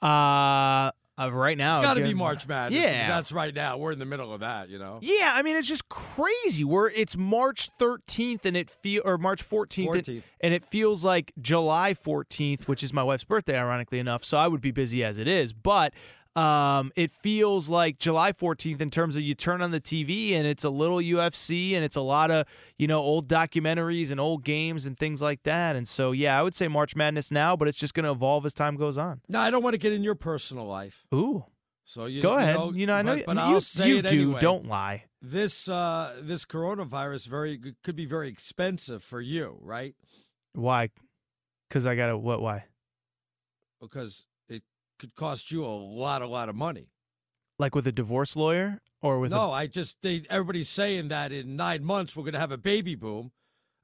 Uh, uh, right now. It's got to be March Madness. Yeah, that's right now. We're in the middle of that, you know. Yeah, I mean it's just crazy. We're it's March 13th and it feel or March 14th, 14th. And, and it feels like July 14th, which is my wife's birthday, ironically enough. So I would be busy as it is, but um, it feels like July 14th in terms of you turn on the TV and it's a little UFC and it's a lot of, you know, old documentaries and old games and things like that. And so, yeah, I would say March Madness now, but it's just going to evolve as time goes on. No, I don't want to get in your personal life. Ooh. So you go you ahead. Know, you know, I know, but, but you, I'll say you it do. anyway. Don't lie. This uh, this coronavirus very could be very expensive for you, right? Why? Because I got to what? Why? Because could cost you a lot, a lot of money. Like with a divorce lawyer, or with no? A- I just they, everybody's saying that in nine months we're going to have a baby boom.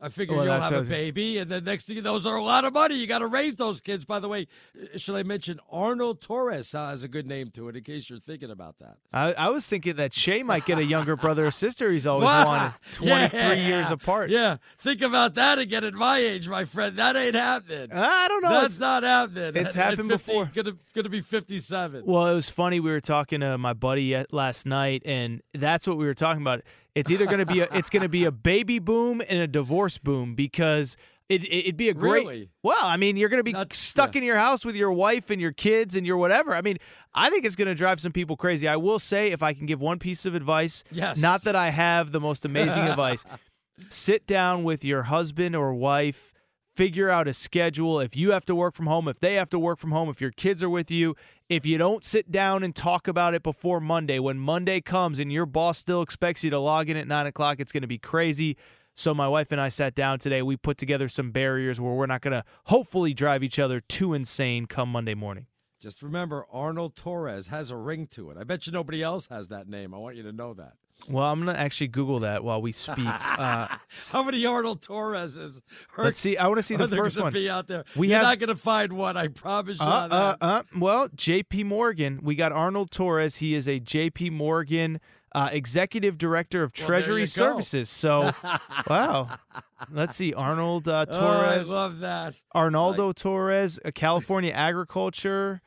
I figure well, you'll have a baby, and then next thing you know those are a lot of money. You got to raise those kids. By the way, uh, should I mention Arnold Torres uh, has a good name to it in case you're thinking about that. I, I was thinking that Shay might get a younger brother or sister. He's always wanted. Twenty [laughs] three yeah. years apart. Yeah, think about that again at my age, my friend. That ain't happening. I don't know. That's not happening. It's happened at 50, before. Gonna gonna be fifty seven. Well, it was funny. We were talking to my buddy last night, and that's what we were talking about. It's either going to be a it's going to be a baby boom and a divorce boom because it, it would be a great. Really? Well, I mean, you're going to be Not- stuck yeah. in your house with your wife and your kids and your whatever. I mean, I think it's going to drive some people crazy. I will say, if I can give one piece of advice, Yes. not that I have the most amazing advice, [laughs] sit down with your husband or wife. Figure out a schedule. If you have to work from home, if they have to work from home, if your kids are with you, if you don't sit down and talk about it before Monday, when Monday comes and your boss still expects you to log in at nine o'clock, it's going to be crazy. So my wife and I sat down today. We put together some barriers where we're not going to hopefully drive each other too insane come Monday morning. Just remember, Arnold Torres has a ring to it. I bet you nobody else has that name. I want you to know that. Well, I'm gonna actually Google that while we speak. [laughs] Uh, How many Arnold Torreses? Are, let's see. I want to see the first one. Be out there. We have- not gonna find one. I promise you. Uh, uh, that. uh, well, J.P. Morgan. We got Arnold Torres. He is a J.P. Morgan uh, executive director of Well, Treasury. Services. So, [laughs] wow. Let's see. Arnold uh, Oh, I Torres. love that. Arnaldo Torres, uh, California Agriculture.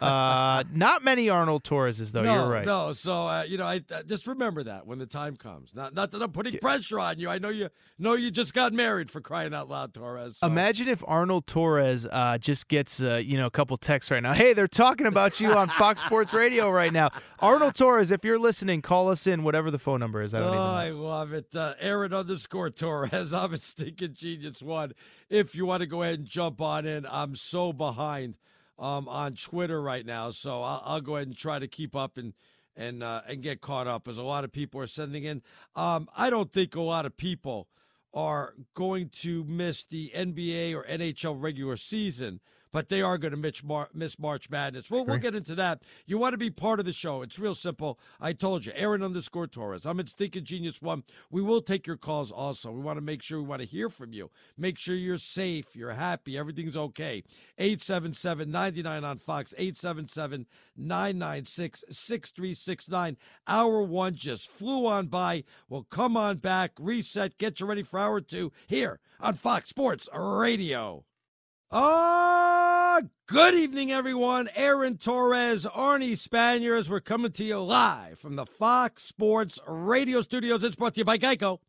Uh, not many Arnold Torreses, though. no, You're right. No, so uh, you know, I uh, just remember that when the time comes. Not, not that I'm putting pressure on you. I know you know you just got married for crying out loud, Torres. so- Imagine if Arnold Torres uh, just gets uh, you know a couple texts right now. Hey, they're talking about you on Fox [laughs] Sports Radio right now. Arnold Torres, if you're listening, call us in. Whatever the phone number is, I don't oh, even know. I love it. Uh, Aaron underscore Torres. [laughs] I'm a stinking genius one. If you want to go ahead and jump on in, I'm so behind um, on Twitter right now, so I'll, I'll go ahead and try to keep up and and uh, and get caught up. As a lot of people are sending in. Um, I don't think a lot of people are going to miss the NBA or NHL regular season. But they are going to miss, Mar- miss March Madness. We'll, we'll get into that. You want to be part of the show. It's real simple. I told you, Aaron underscore Torres. I'm at Stinking Genius One. We will take your calls also. We want to make sure we want to hear from you. Make sure you're safe, you're happy, everything's okay. 877 99 on Fox, 877 996 6369. Hour one just flew on by. We'll come on back, reset, get you ready for hour two here on Fox Sports Radio. Ah, good evening, everyone. Aaron Torres, Arnie Spaniers. We're coming to you live from the Fox Sports Radio studios. It's brought to you by Geico.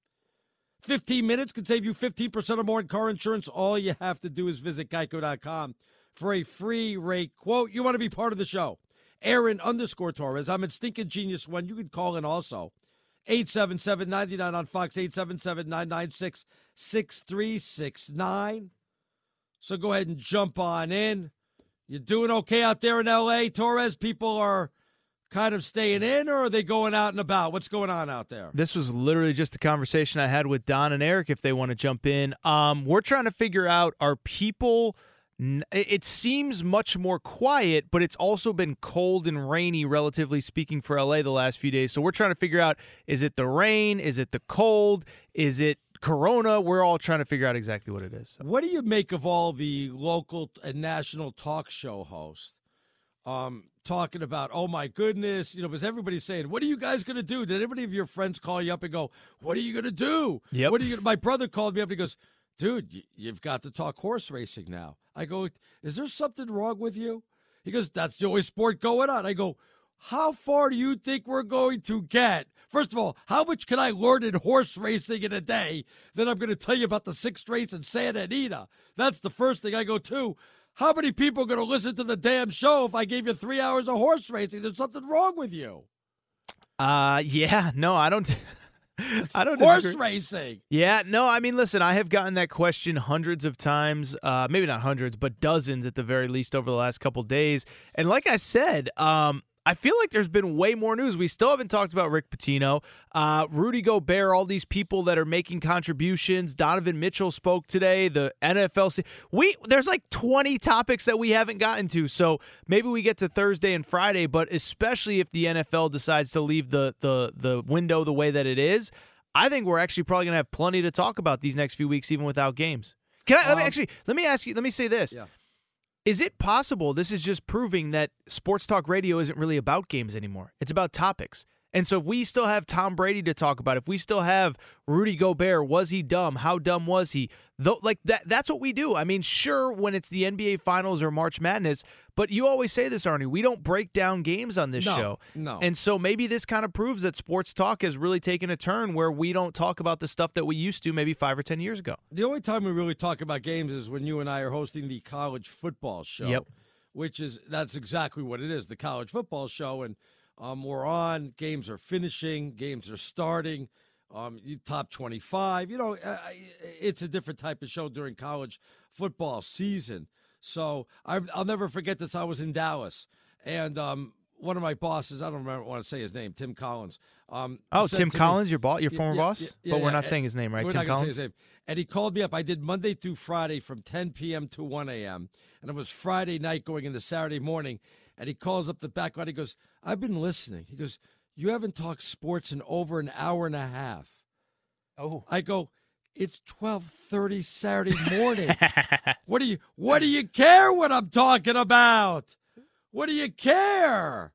15 minutes can save you 15% or more in car insurance. All you have to do is visit geico.com for a free rate quote. You want to be part of the show. Aaron underscore Torres. I'm at Stinking Genius One. You can call in also. 877 99 on Fox, 877 996 6369. So go ahead and jump on in. You doing okay out there in LA, Torres? People are kind of staying in or are they going out and about? What's going on out there? This was literally just a conversation I had with Don and Eric. If they want to jump in, um, we're trying to figure out are people. It seems much more quiet, but it's also been cold and rainy, relatively speaking, for LA the last few days. So we're trying to figure out: is it the rain? Is it the cold? Is it Corona? We're all trying to figure out exactly what it is. What do you make of all the local and national talk show hosts um, talking about, oh my goodness, you know, because everybody's saying, what are you guys going to do? Did anybody of your friends call you up and go, what are you going to do? Yep. What are you gonna, My brother called me up and he goes, dude, you've got to talk horse racing now. I go, is there something wrong with you? He goes, that's the only sport going on. I go, how far do you think we're going to get? First of all, how much can I learn in horse racing in a day? Then I'm going to tell you about the sixth race in Santa Anita. That's the first thing I go to. How many people are going to listen to the damn show if I gave you three hours of horse racing? There's something wrong with you. Uh, yeah, no, I don't. [laughs] I don't Horse disagree. racing. Yeah, no, I mean, listen, I have gotten that question hundreds of times, uh, maybe not hundreds, but dozens at the very least over the last couple days. And like I said, um, I feel like there's been way more news. We still haven't talked about Rick Pitino, uh, Rudy Gobert, all these people that are making contributions. Donovan Mitchell spoke today. The NFL. We there's like 20 topics that we haven't gotten to. So maybe we get to Thursday and Friday, but especially if the NFL decides to leave the the the window the way that it is, I think we're actually probably going to have plenty to talk about these next few weeks, even without games. Can I let me Um, actually let me ask you? Let me say this. Yeah. Is it possible this is just proving that sports talk radio isn't really about games anymore? It's about topics. And so if we still have Tom Brady to talk about, if we still have Rudy Gobert, was he dumb? How dumb was he? Though like that that's what we do. I mean, sure when it's the NBA finals or March Madness, but you always say this, Arnie, we don't break down games on this No, show. no. And so maybe this kind of proves that sports talk has really taken a turn where we don't talk about the stuff that we used to maybe 5 or 10 years ago. The only time we really talk about games is when you and I are hosting the college football show. Yep. Which is that's exactly what it is, the college football show, and um, we're on. Games are finishing. Games are starting. Um, you top twenty-five. You know, uh, it's a different type of show during college football season. So i I'll never forget this. I was in Dallas, and um, one of my bosses, I don't remember, want to say his name, Tim Collins. Um, Oh, Tim to me- Collins, your boss, your former yeah, boss? yeah, but we're not saying his name, right? We're Tim not gonna say his name. And he called me up. I did Monday through Friday from 10 p.m. to 1 a.m. And it was Friday night going into Saturday morning. And he calls up the back line. He goes, I've been listening. He goes, You haven't talked sports in over an hour and a half. Oh. I go, it's 12:30 Saturday morning. [laughs] what do you what do you care what I'm talking about? What do you care?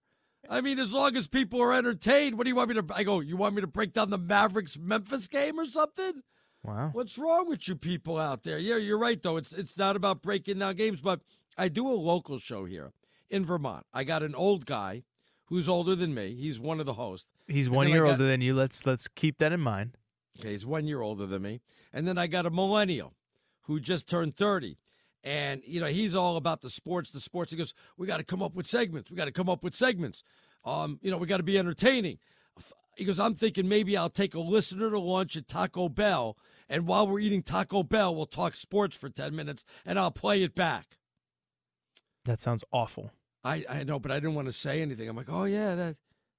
I mean, as long as people are entertained, what do you want me to I go, you want me to break down the Mavericks Memphis game or something? Wow. What's wrong with you people out there? Yeah, you're right though. It's it's not about breaking down games, but I do a local show here in Vermont. I got an old guy who's older than me. He's one of the hosts. He's one year got- older than you. Let's let's keep that in mind. Okay, he's one year older than me. And then I got a millennial who just turned 30. And, you know, he's all about the sports, the sports. He goes, we got to come up with segments. We got to come up with segments. Um, you know, we got to be entertaining. He goes, I'm thinking maybe I'll take a listener to lunch at Taco Bell. And while we're eating Taco Bell, we'll talk sports for 10 minutes and I'll play it back. That sounds awful. I, I know, but I didn't want to say anything. I'm like, oh, yeah, that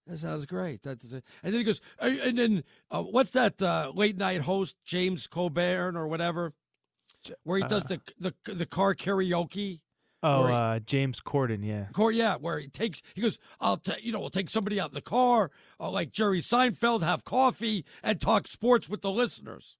that sounds great. That's it. And then he goes, "Uh, and then uh, what's that uh, late night host, James Coburn or whatever, where he does the the the car karaoke? Oh, he- uh, James Corden, yeah. Car, yeah, where he takes, he goes, I'll, ta- you know, we'll take somebody out in the car, uh, like Jerry Seinfeld, have coffee and talk sports with the listeners.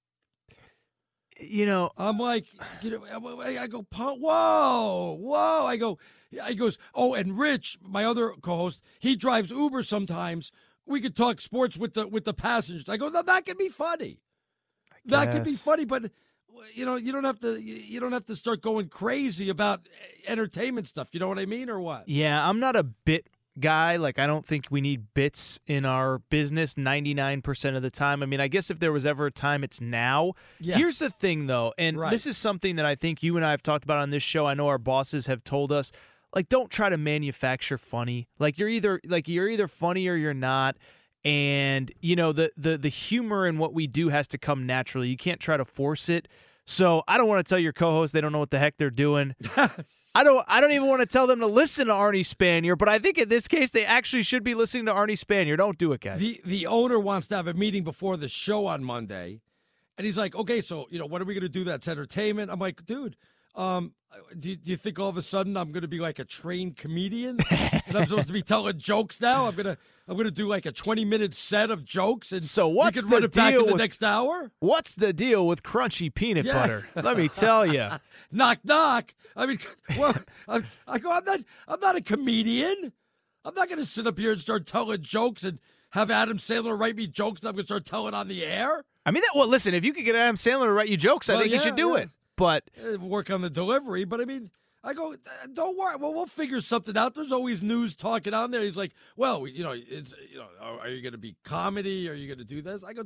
You know, I'm like, you know, I go, "Pa- whoa, whoa. I go, I goes, oh, and Rich, my other co-host, he drives Uber sometimes. We could talk sports with the with the passengers. I go, "Now, that could be funny. That could be funny, but you know, you don't have to, you don't have to start going crazy about entertainment stuff. You know what I mean, or what? Yeah, I'm not a bit guy. Like, I don't think we need bits in our business 99% of the time. I mean, I guess if there was ever a time, it's now. Yes. Here's the thing, though, and Right. this is something that I think you and I have talked about on this show. I know our bosses have told us. Like, don't try to manufacture funny. Like, you're either like you're either funny or you're not. And you know the the the humor in what we do has to come naturally. You can't try to force it. So I don't want to tell your co-host they don't know what the heck they're doing. [laughs] I don't I don't even want to tell them to listen to Arnie Spanier, but I think in this case they actually should be listening to Arnie Spanier. Don't do it, guys. The the owner wants to have a meeting before the show on Monday, and he's like, "Okay, so you know, what are we going to do? That's entertainment." I'm like, "Dude, um, do, do you think all of a sudden I'm going to be like a trained comedian and I'm supposed to be telling jokes now? I'm gonna I'm gonna do like a 20 minute set of jokes, and so what's we can the run it back deal in the with- next hour? What's the deal with crunchy peanut Yeah. butter? Let me tell you. [laughs] knock knock. I mean, well, I, I go, I'm not I'm not a comedian. I'm not going to sit up here and start telling jokes and have Adam Sandler write me jokes. And I'm going to start telling on the air. I mean, that, well, listen, if you could get Adam Sandler to write you jokes, I Well, think you should do yeah. it. But uh, work on the delivery. But I mean, I go, "Uh, don't worry. Well, we'll figure something out. There's always news talking on there. He's like, well, you know, it's you know, are, are you going to be comedy? Are you going to do this? I go,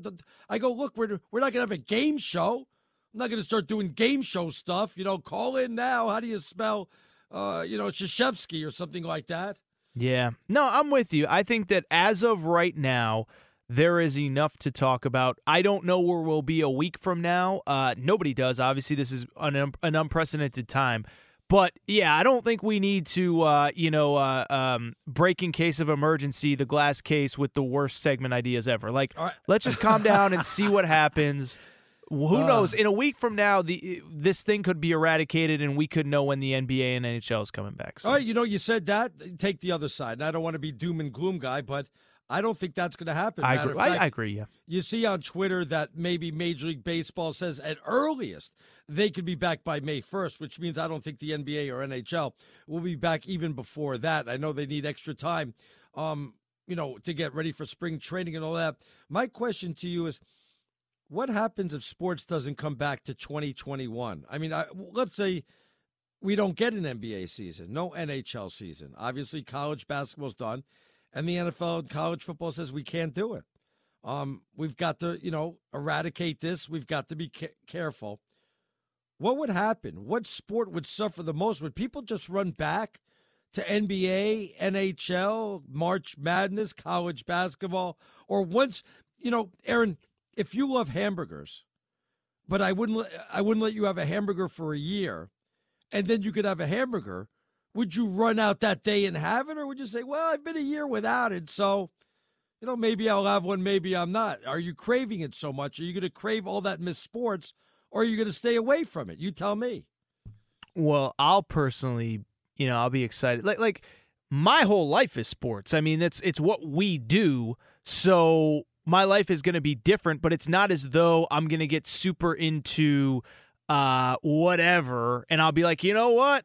I go, look, we're we're not going to have a game show. I'm not going to start doing game show stuff. You know, call in now. How do you spell, uh, you know, Krzyzewski or something like that? Yeah. No, I'm with you. I think that as of right now, there is enough to talk about. I don't know where we'll be a week from now. Uh, nobody does. Obviously, this is an, un- an unprecedented time. But yeah, I don't think we need to, uh, you know, uh, um, break in case of emergency the glass case with the worst segment ideas ever. Like, let's just calm down and see what [laughs] happens. Who Uh. knows? In a week from now, the this thing could be eradicated, and we could know when the NBA and NHL is coming back. So. All right, you know, you said that. Take the other side. And I don't want to be doom and gloom guy, but I don't think that's going to happen. I agree. fact, I agree. Yeah. You see on Twitter that maybe Major League Baseball says at earliest they could be back by May 1st, which means I don't think the NBA or NHL will be back even before that. I know they need extra time, um, you know, to get ready for spring training and all that. My question to you is what happens if sports doesn't come back to 2021? I mean, I, let's say we don't get an NBA season, no NHL season. Obviously, college basketball's done, and the NFL and college football says we can't do it. Um, we've got to, you know, eradicate this. We've got to be ca- careful. What would happen? What sport would suffer the most? Would people just run back to NBA, NHL, March Madness, college basketball, or once, you know, Aaron, if you love hamburgers, but I wouldn't, I wouldn't let you have a hamburger for a year, and then you could have a hamburger. Would you run out that day and have it, or would you say, "Well, I've been a year without it, so you know maybe I'll have one, maybe I'm not"? Are you craving it so much? Are you going to crave all that missed sports, or are you going to stay away from it? You tell me. Well, I'll personally, you know, I'll be excited. Like, like my whole life is sports. I mean, it's it's what we do. So my life is going to be different, but it's not as though I'm going to get super into uh whatever and I'll be like, "You know what?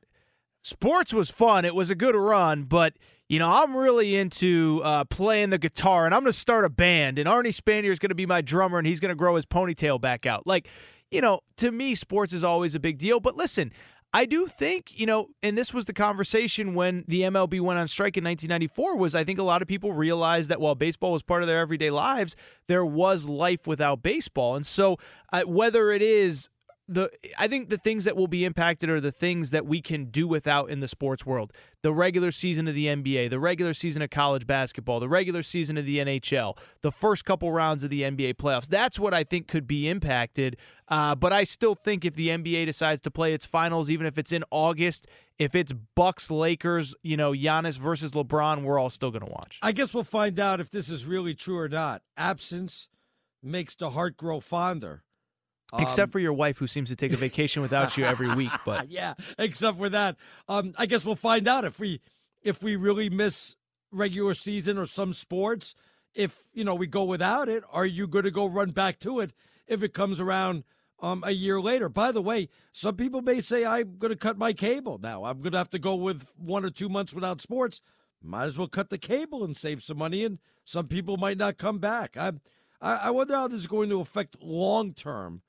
Sports was fun. It was a good run, but you know, I'm really into uh, playing the guitar and I'm going to start a band and Arnie Spanier is going to be my drummer and he's going to grow his ponytail back out. Like, you know, to me, sports is always a big deal. But listen, I do think, you know, and this was the conversation when the MLB went on strike in 1994 was I think a lot of people realized that while baseball was part of their everyday lives, there was life without baseball. And so uh, whether it is the I think the things that will be impacted are the things that we can do without in the sports world. The regular season of the NBA, the regular season of college basketball, the regular season of the NHL, the first couple rounds of the NBA playoffs. That's what I think could be impacted. Uh, but I still think if the NBA decides to play its finals, even if it's in August, if it's Bucks, Lakers, you know, Giannis versus LeBron, we're all still going to watch. I guess we'll find out if this is really true or not. Absence makes the heart grow fonder. Except Um, for your wife, who seems to take a vacation without you every week. [laughs] But yeah, except for that, um, I guess we'll find out if we if we really miss regular season or some sports. If you know we go without it, are you going to go run back to it if it comes around um, a year later? By the way, some people may say I'm going to cut my cable now. I'm going to have to go with one or two months without sports. Might as well cut the cable and save some money. And some people might not come back. I I, I wonder how this is going to affect long term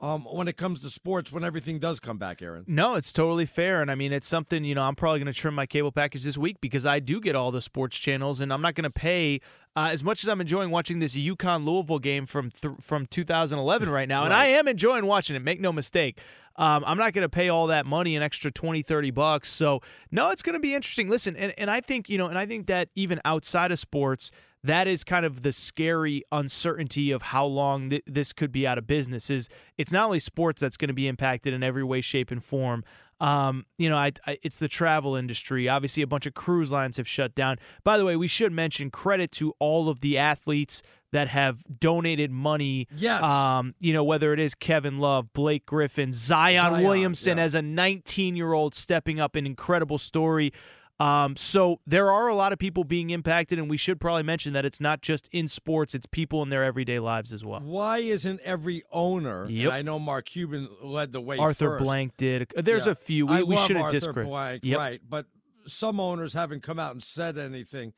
um, when it comes to sports when everything does come back, Aaron. No, it's totally fair. And I mean, it's something, you know, I'm probably going to trim my cable package this week because I do get all the sports channels and I'm not going to pay uh, as much as I'm enjoying watching this UConn Louisville game from th- from 2011 right now. And I am enjoying watching it, make no mistake. Um, I'm not going to pay all that money, an extra 20, 30 bucks. So, no, it's going to be interesting. Listen, and, and I think, you know, and I think that even outside of sports, that is kind of the scary uncertainty of how long th- this could be out of business is it's not only sports that's going to be impacted in every way shape and form um, you know I, I, it's the travel industry obviously a bunch of cruise lines have shut down by the way we should mention credit to all of the athletes that have donated money Yes. um, you know whether it is kevin love blake griffin zion, Zion, williamson yeah. as a 19 year old stepping up an incredible story um, so there are a lot of people being impacted, and we should probably mention that it's not just in sports; it's people in their everyday lives as well. Why isn't every owner? Yep. And I know Mark Cuban led the way. Arthur first. Blank did. There's Yeah. a few. We, we love shouldn't Arthur discredit. Blank, Yep. right? But some owners haven't come out and said anything.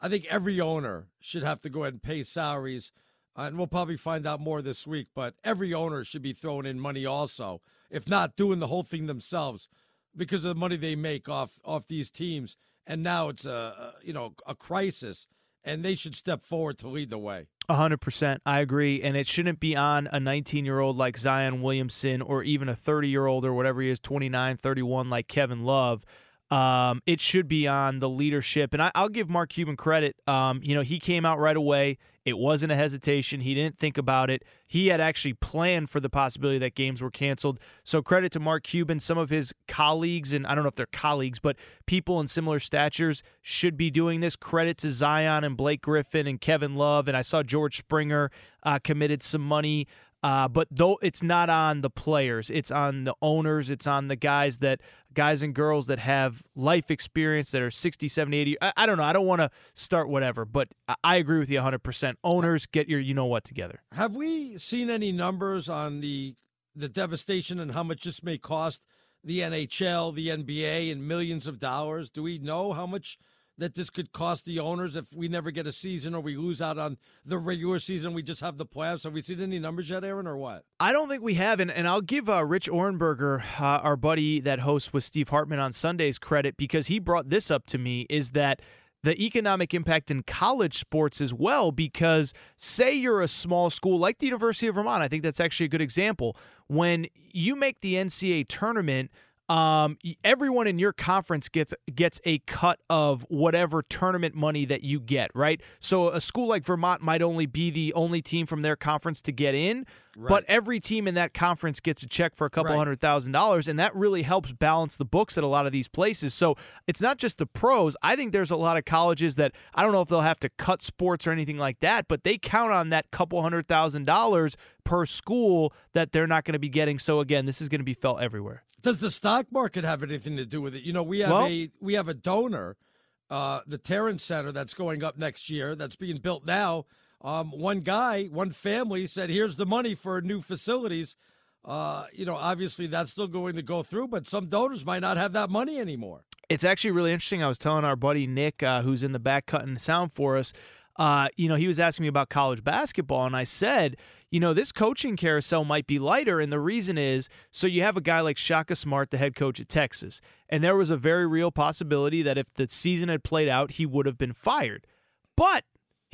I think every owner should have to go ahead and pay salaries, uh, and we'll probably find out more this week. But every owner should be throwing in money also, if not doing the whole thing themselves, because of the money they make off off these teams. And now it's a, you know a crisis, and they should step forward to lead the way. A hundred percent, I agree, and it shouldn't be on a 19 year old like Zion Williamson or even a 30 year old or whatever he is, 29, 31 like Kevin Love. Um, it should be on the leadership, and I, I'll give Mark Cuban credit. Um, you know, he came out right away. It wasn't a hesitation. He didn't think about it. He had actually planned for the possibility that games were canceled. So credit to Mark Cuban. Some of his colleagues, and I don't know if they're colleagues, but people in similar statures should be doing this. Credit to Zion and Blake Griffin and Kevin Love. And I saw George Springer uh, committed some money. Uh, but though it's not on the players, it's on the owners, it's on the guys that guys and girls that have life experience that are 60, 70, 80. I, I don't know. I don't want to start whatever, but I, I agree with you 100%. Owners, get your you know what together. Have we seen any numbers on the the devastation and how much this may cost the NHL, the NBA, and millions of dollars? Do we know how much that this could cost the owners if we never get a season or we lose out on the regular season? We just have the playoffs. Have we seen any numbers yet, Aaron, or what? I don't think we have, and, and I'll give uh, Rich Ohrnberger, uh, our buddy that hosts with Steve Hartman on Sundays, credit because he brought this up to me. Is that the economic impact in college sports as well? Because say you're a small school like the University of Vermont, I think that's actually a good example. When you make the NCAA tournament, um, everyone in your conference gets gets a cut of whatever tournament money that you get, right? So a school like Vermont might only be the only team from their conference to get in, but every team in that conference gets a check for a couple Right. hundred thousand dollars, and that really helps balance the books at a lot of these places. So it's not just the pros. I think there's a lot of colleges that I don't know if they'll have to cut sports or anything like that, but they count on that couple hundred thousand dollars per school that they're not going to be getting. So again, this is going to be felt everywhere. Does the stock market have anything to do with it? You know, we have Well- a we have a donor uh, the Terrence Center that's going up next year, that's being built now. Um, one guy, one family said, "Here's the money for new facilities." Uh, you know, obviously that's still going to go through, but some donors might not have that money anymore. It's actually really interesting. I was telling our buddy Nick, uh, who's in the back cutting sound for us, uh, you know, he was asking me about college basketball, and I said, you know, this coaching carousel might be lighter, and the reason is so you have a guy like Shaka Smart, the head coach at Texas, and there was a very real possibility that if the season had played out, he would have been fired. But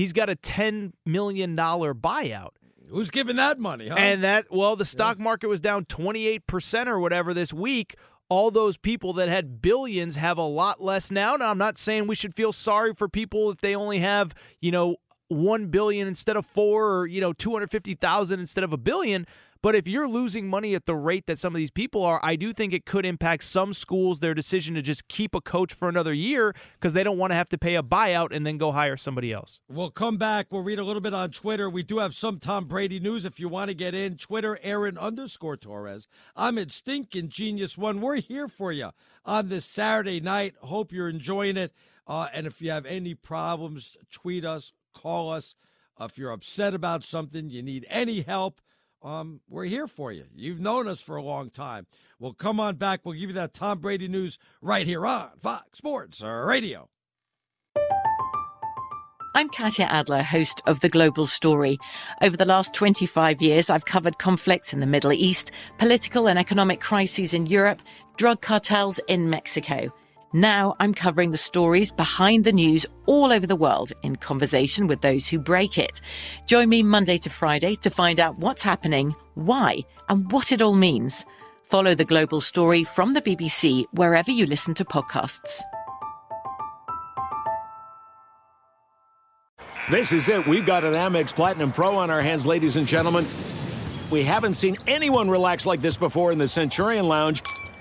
he's got a $10 million buyout. Who's giving that money, huh? And that, well, the stock market was down 28% or whatever this week. All those people that had billions have a lot less now. Now, I'm not saying we should feel sorry for people if they only have, you know, 1 billion instead of 4 or, you know, 250,000 instead of a billion. But if you're losing money at the rate that some of these people are, I do think it could impact some schools their decision to just keep a coach for another year because they don't want to have to pay a buyout and then go hire somebody else. We'll come back. We'll read a little bit on Twitter. We do have some Tom Brady news if you want to get in. Twitter, Aaron underscore Torres. I'm at Stinking Genius One. We're here for you on this Saturday night. Hope you're enjoying it. Uh, and if you have any problems, tweet us, call us. Uh, if you're upset about something, you need any help, um, we're here for you. You've known us for a long time. We'll come on back. We'll give you that Tom Brady news right here on Fox Sports Radio. I'm Katya Adler, host of The Global Story. Over the last 25 years, I've covered conflicts in the Middle East, political and economic crises in Europe, drug cartels in Mexico. Now I'm covering the stories behind the news all over the world in conversation with those who break it. Join me Monday to Friday to find out what's happening, why, and what it all means. Follow the global story from the BBC wherever you listen to podcasts. This is it. We've got an Amex Platinum Pro on our hands, ladies and gentlemen. We haven't seen anyone relax like this before in the Centurion Lounge.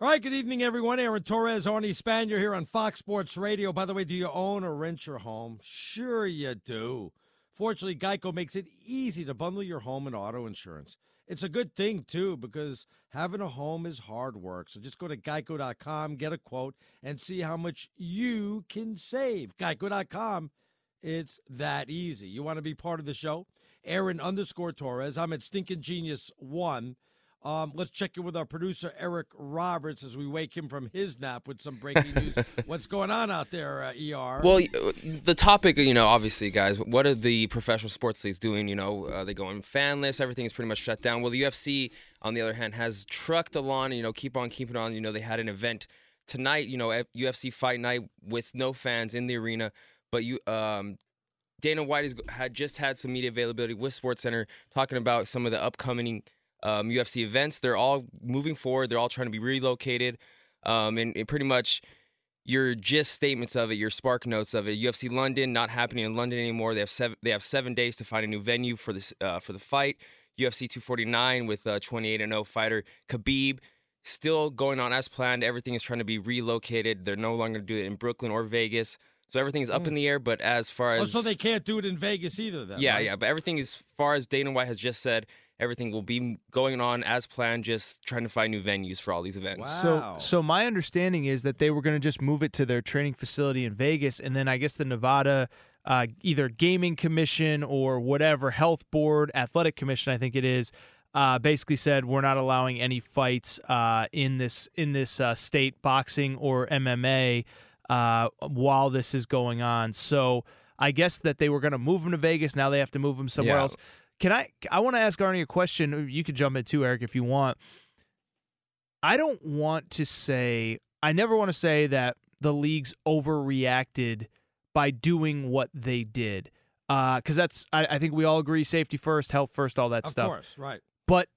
All right, good evening, everyone. Aaron Torres, Arnie Spanier here on Fox Sports Radio. By the way, do you own or rent your home? Sure, you do. Fortunately, Geico makes it easy to bundle your home and auto insurance. It's a good thing, too, because having a home is hard work. So just go to geico.com, get a quote, and see how much you can save. Geico.com, it's that easy. You want to be part of the show? Aaron underscore Torres. I'm at Stinking Genius 1. Um, let's check in with our producer Eric Roberts as we wake him from his nap with some breaking news. [laughs] What's going on out there, uh, ER? Well, the topic, you know, obviously, guys, what are the professional sports leagues doing? You know, uh, they going fanless. Everything is pretty much shut down. Well, the UFC, on the other hand, has trucked along. You know, keep on keeping on. You know, they had an event tonight. You know, UFC Fight Night with no fans in the arena, but you. Um, Dana White has had just had some media availability with Sports Center talking about some of the upcoming um, UFC events. They're all moving forward. They're all trying to be relocated, um, and, and, pretty much your gist statements of it, your spark notes of it. UFC London not happening in London anymore. They have seven. They have seven days to find a new venue for this uh, for the fight. UFC 249 with uh, 28 and 0 fighter Khabib still going on as planned. Everything is trying to be relocated. They're no longer going to do it in Brooklyn or Vegas. So everything's up mm. in the air. But as far as oh, so they can't do it in Vegas either. Then yeah, right? yeah. But everything as far as Dana White has just said, everything will be going on as planned. Just trying to find new venues for all these events. Wow. So, so my understanding is that they were going to just move it to their training facility in Vegas, and then I guess the Nevada. Uh, either gaming commission or whatever health board athletic commission i think it is uh, basically said we're not allowing any fights uh, in this in this uh, state boxing or mma uh, while this is going on. So I guess that they were going to move them to Vegas. Now they have to move them somewhere yeah. else. Can I? I want to ask Arnie a question. You could jump in too, Eric, if you want. I don't want to say. I never want to say that the leagues overreacted by doing what they did, because uh, that's. I, I, think we all agree: safety first, health first, all that of stuff. Of course, right. But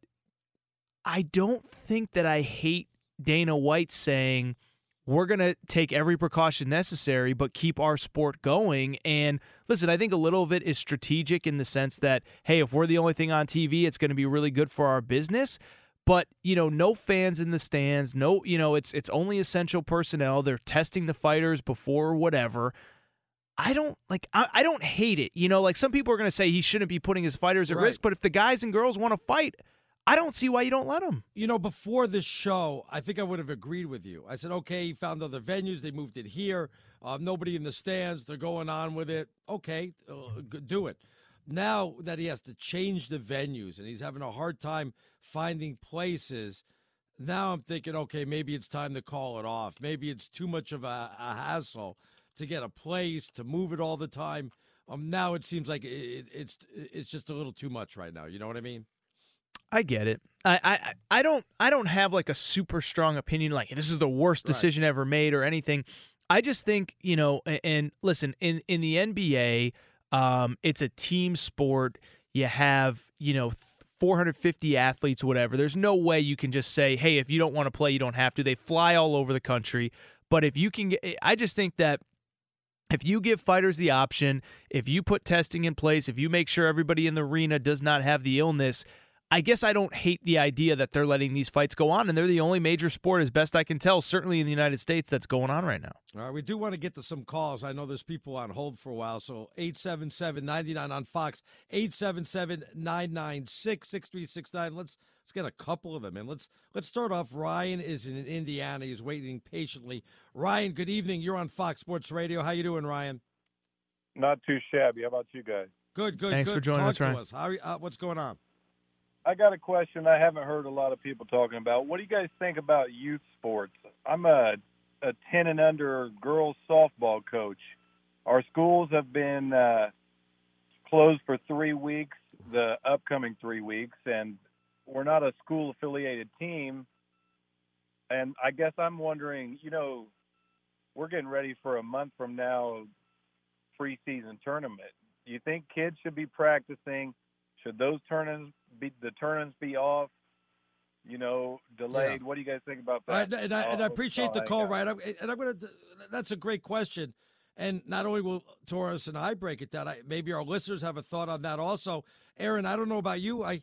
I don't think that I hate Dana White saying we're going to take every precaution necessary, but keep our sport going. And listen, I think a little of it is strategic in the sense that, hey, if we're the only thing on TV, it's going to be really good for our business. But you know, no fans in the stands. No, you know, it's it's only essential personnel. They're testing the fighters before whatever. I don't like. I, I don't hate it. You know, like some people are going to say he shouldn't be putting his fighters at right. risk. But if the guys and girls want to fight, I don't see why you don't let him. You know, before this show, I think I would have agreed with you. I said, okay, he found other venues. They moved it here. Uh, nobody in the stands. They're going on with it. Okay, uh, do it. Now that he has to change the venues and he's having a hard time finding places, now I'm thinking, okay, maybe it's time to call it off. Maybe it's too much of a, a hassle to get a place, to move it all the time. Um, now it seems like it, it's it's just a little too much right now. You know what I mean? I get it. I, I I don't I don't have like a super strong opinion like this is the worst decision right. ever made or anything. I just think you know. And, and listen, in in the NBA, um, it's a team sport. You have you know 450 athletes, whatever. There's no way you can just say, hey, if you don't want to play, you don't have to. They fly all over the country. But if you can get, I just think that if you give fighters the option, if you put testing in place, if you make sure everybody in the arena does not have the illness, I guess I don't hate the idea that they're letting these fights go on, and they're the only major sport, as best I can tell, certainly in the United States, that's going on right now. All right, we do want to get to some calls. I know there's people on hold for a while, so 877 99 on Fox, 877 996 6369. Let's let's get a couple of them in. Let's let's start off. Ryan is in Indiana. He's waiting patiently. Ryan, good evening. You're on Fox Sports Radio. How you doing, Ryan? Not too shabby. How about you guys? Good, good, Thanks good. for joining Talk us, Ryan. Us. How, uh, what's going on? I got a question I haven't heard a lot of people talking about. What do you guys think about youth sports? I'm a a 10 and under girls softball coach. Our schools have been uh, closed for three weeks, the upcoming three weeks, and we're not a school affiliated team. And I guess I'm wondering, you know, we're getting ready for a month from now preseason tournament. Do you think kids should be practicing? Should those tournaments be the tournaments be off? You know, delayed. Yeah. What do you guys think about that? and, I, and I appreciate the call, right? And I'm gonna. That's a great question. And not only will Torres and I break it down, I, maybe our listeners have a thought on that also. Aaron, I don't know about you. I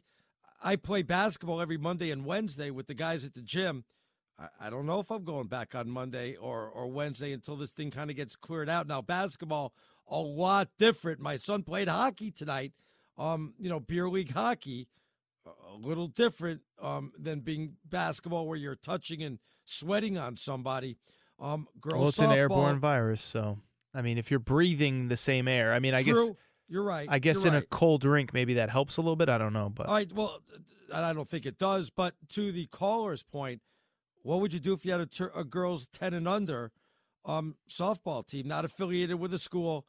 I play basketball every Monday and Wednesday with the guys at the gym. I, I don't know if I'm going back on Monday or or Wednesday until this thing kind of gets cleared out. Now basketball a lot different. My son played hockey tonight, um, you know, beer league hockey, a little different um, than being basketball where you're touching and sweating on somebody. Um, girls well, it's softball, an airborne virus, so I mean, if you're breathing the same air, I mean, I True. guess You're right. I guess in right. a cold drink, maybe that helps a little bit. I don't know, but All right. Well, and I don't think it does. But to the caller's point, what would you do if you had a, tur- a girls ten and under um, softball team, not affiliated with a school?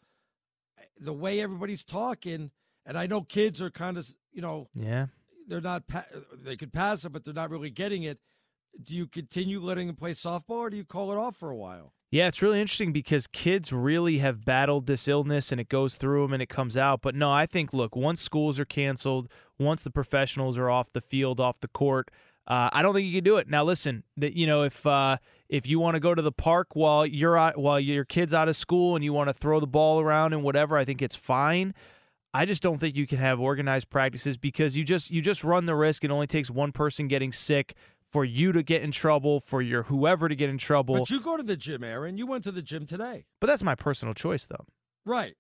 The way everybody's talking, and I know kids are kind of, you know, yeah, they're not. Pa- they could pass it, but they're not really getting it. Do you continue letting them play softball, or do you call it off for a while? Yeah, it's really interesting because kids really have battled this illness and it goes through them and it comes out. But no, I think, look, once schools are canceled, once the professionals are off the field, off the court, uh, I don't think you can do it. Now, listen, that you know, if uh, if you want to go to the park while you're out, while your kid's out of school and you want to throw the ball around and whatever, I think it's fine. I just don't think you can have organized practices because you just you just run the risk. It only takes one person getting sick for you to get in trouble, for your whoever to get in trouble. But you go to the gym, Aaron. You went to the gym today, But that's my personal choice, though. right?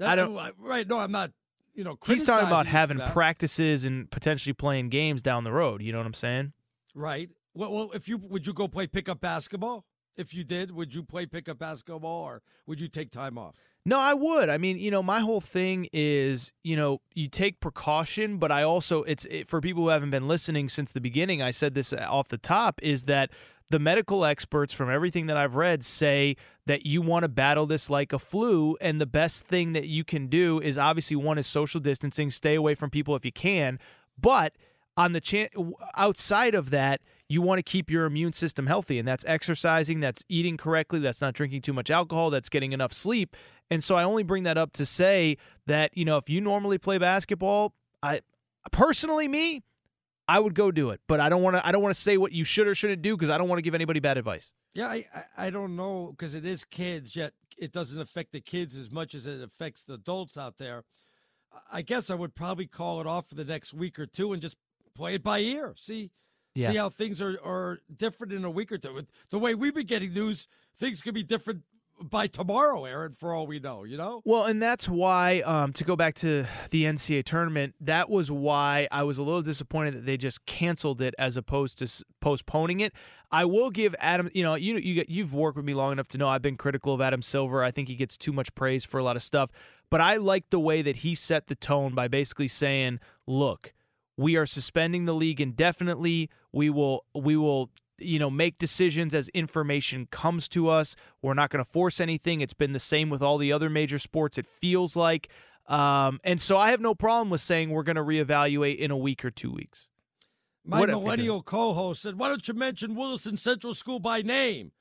I don't- Right. No, I'm not. You know, He's talking about having practices and potentially playing games down the road. You know what I'm saying? Right. Well, well, if you would you go play pickup basketball? If you did, would you play pickup basketball or would you take time off? No, I would. I mean, you know, my whole thing is, you know, you take precaution, but I also it's it, for people who haven't been listening since the beginning. I said this uh, off the top is that the medical experts from everything that I've read say that you want to battle this like a flu and the best thing that you can do is obviously one is social distancing, stay away from people if you can, but on the chan- outside of that, you want to keep your immune system healthy, and that's exercising, that's eating correctly, that's not drinking too much alcohol, that's getting enough sleep. And so I only bring that up to say that you know if you normally play basketball, I personally me, I would go do it, but I don't want to. I don't want to say what you should or shouldn't do because I don't want to give anybody bad advice. Yeah, I I, don't know because it is kids, yet it doesn't affect the kids as much as it affects the adults out there. I guess I would probably call it off for the next week or two and just play it by ear. See, Yeah. see how things are, are different in a week or two. The way we've been getting news, things could be different by tomorrow, Aaron. For all we know, you know. Well, and that's why, um, to go back to the NCAA tournament, that was why I was a little disappointed that they just canceled it as opposed to s- postponing it. I will give Adam, you know, you you you've worked with me long enough to know I've been critical of Adam Silver. I think he gets too much praise for a lot of stuff, but I like the way that he set the tone by basically saying, "Look, we are suspending the league indefinitely. We will we will you know make decisions as information comes to us. We're not going to force anything. It's been the same with all the other major sports. It feels like, um, and so I have no problem with saying we're going to reevaluate in a week or two weeks. My Whatever. millennial co-host said, "Why don't you mention Williston Central School by name?"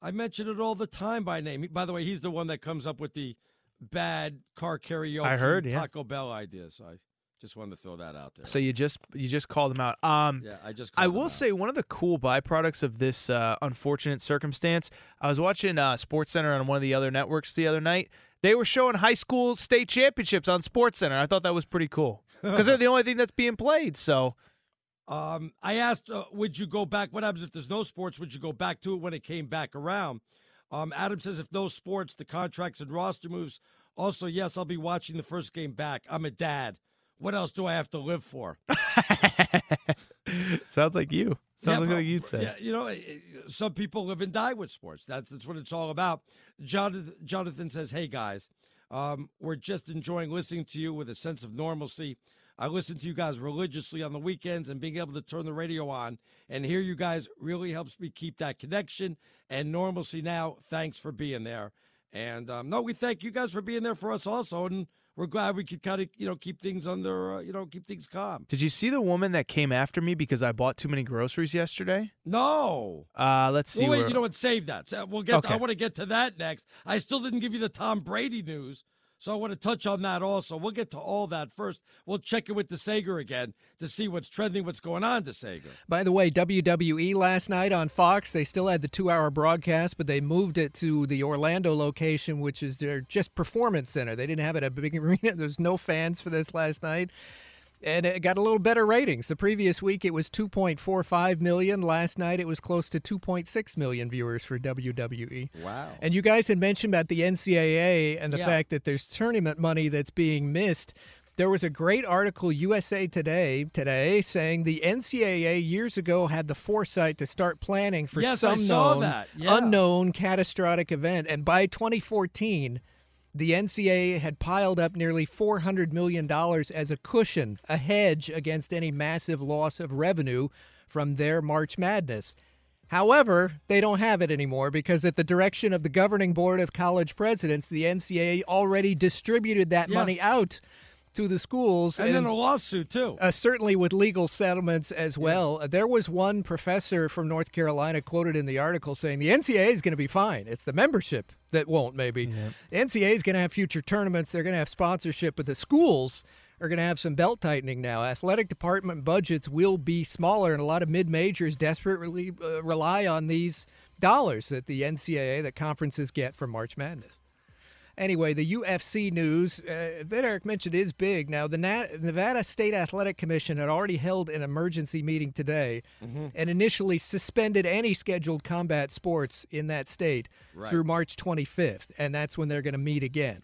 I mention it all the time by name. By the way, he's the one that comes up with the bad car karaoke I heard, yeah. Taco Bell ideas. So I just wanted to throw that out there. So you just you just called them out. Um, Yeah, I just I will say one of the cool byproducts of this uh, unfortunate circumstance. I was watching uh, Sports Center on one of the other networks the other night. They were showing high school state championships on Sports Center. I thought that was pretty cool [laughs] because they're the only thing that's being played. So Um, I asked, uh, would you go back? What happens if there's no sports? Would you go back to it when it came back around? Um, Adam says, if no sports, the contracts and roster moves. Also, yes, I'll be watching the first game back. I'm a dad. What else do I have to live for? [laughs] sounds like you. Sounds like but- you'd say. Yeah, you know, eh, eh, some people live and die with sports. That's that's what it's all about. Jonathan, Jonathan says, "Hey guys, um, we're just enjoying listening to you with a sense of normalcy. I listen to you guys religiously on the weekends, and being able to turn the radio on and hear you guys really helps me keep that connection and normalcy. Now, thanks for being there. And um, no, we thank you guys for being there for us also, and we're glad we could kind of you know keep things under uh, you know keep things calm. Did you see the woman that came after me because I bought too many groceries yesterday? No. Uh, let's see. Well, wait, where- you know what? Save that. So We'll get. To, I want to get to that next. I still didn't give you the Tom Brady news, so I want to touch on that also. We'll get to all that first. We'll check it with the DeSager again to see what's trending, what's going on, DeSager. By the way, WWE last night on Fox, they still had the two hour broadcast, but they moved it to the Orlando location, which is their just performance center. They didn't have it at a big arena. [laughs] There's no fans for this last night. And it got a little better ratings. The previous week it was 2.45 million. Last night it was close to 2.6 million viewers for WWE. Wow. And you guys had mentioned about the NCAA and the Yeah. fact that there's tournament money that's being missed. There was a great article USA Today today saying the NCAA years ago had the foresight to start planning for Yes, some known. Yeah. unknown catastrophic event, and by 2014 the NCAA had piled up nearly $400 million as a cushion, a hedge against any massive loss of revenue from their March Madness. However, they don't have it anymore because, at the direction of the governing board of college presidents, the NCAA already distributed that Yeah. money out to the schools. And then a lawsuit, too. Uh, certainly with legal settlements as well. Uh, There was one professor from North Carolina quoted in the article saying the NCAA is going to be fine. It's the membership that won't, maybe. NCAA is going to have future tournaments, they're going to have sponsorship, but the schools are going to have some belt tightening now. Athletic department budgets will be smaller, and a lot of mid majors desperately uh, rely on these dollars that the NCAA, that conferences get from March Madness. Anyway, the UFC news uh, that Eric mentioned is big. Now, the Na- Nevada State Athletic Commission had already held an emergency meeting today Mhm. and initially suspended any scheduled combat sports in that state Right. through March 25th, and that's when they're going to meet again.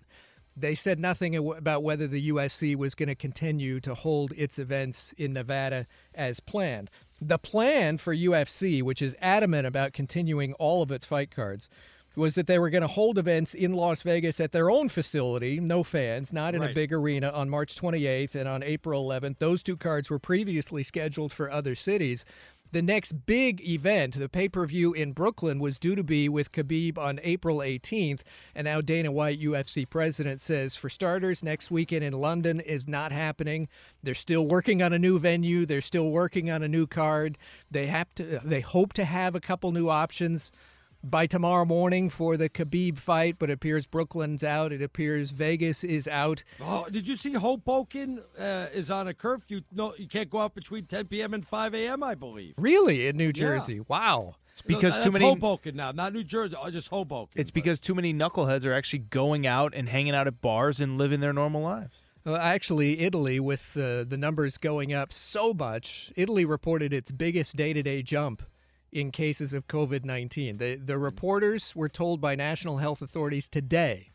They said nothing about whether the UFC was going to continue to hold its events in Nevada as planned. The plan for UFC, which is adamant about continuing all of its fight cards, was that they were going to hold events in Las Vegas at their own facility, no fans, not in a big arena, on March 28th and on April 11th. Those two cards were previously scheduled for other cities. The next big event, the pay per view in Brooklyn, was due to be with Khabib on April 18th. And now Dana White, UFC president, says for starters, next weekend in London is not happening. They're still working on a new venue. They're still working on a new card. They have to. They hope to have a couple new options by tomorrow morning for the Khabib fight, but it appears Brooklyn's out. It appears Vegas is out. Oh, did you see Hoboken uh, is on a curfew? No, you can't go out between 10 p.m. and 5 a.m. I believe. Really, in New Yeah. Jersey? Wow. It's because No, too many. Hoboken now, not New Jersey, oh, just Hoboken. It's because too many knuckleheads are actually going out and hanging out at bars and living their normal lives. Well, actually, Italy, with uh, the numbers going up so much, Italy reported its biggest day to day jump in cases of COVID 19. The, the hmm. reporters were told by national health authorities today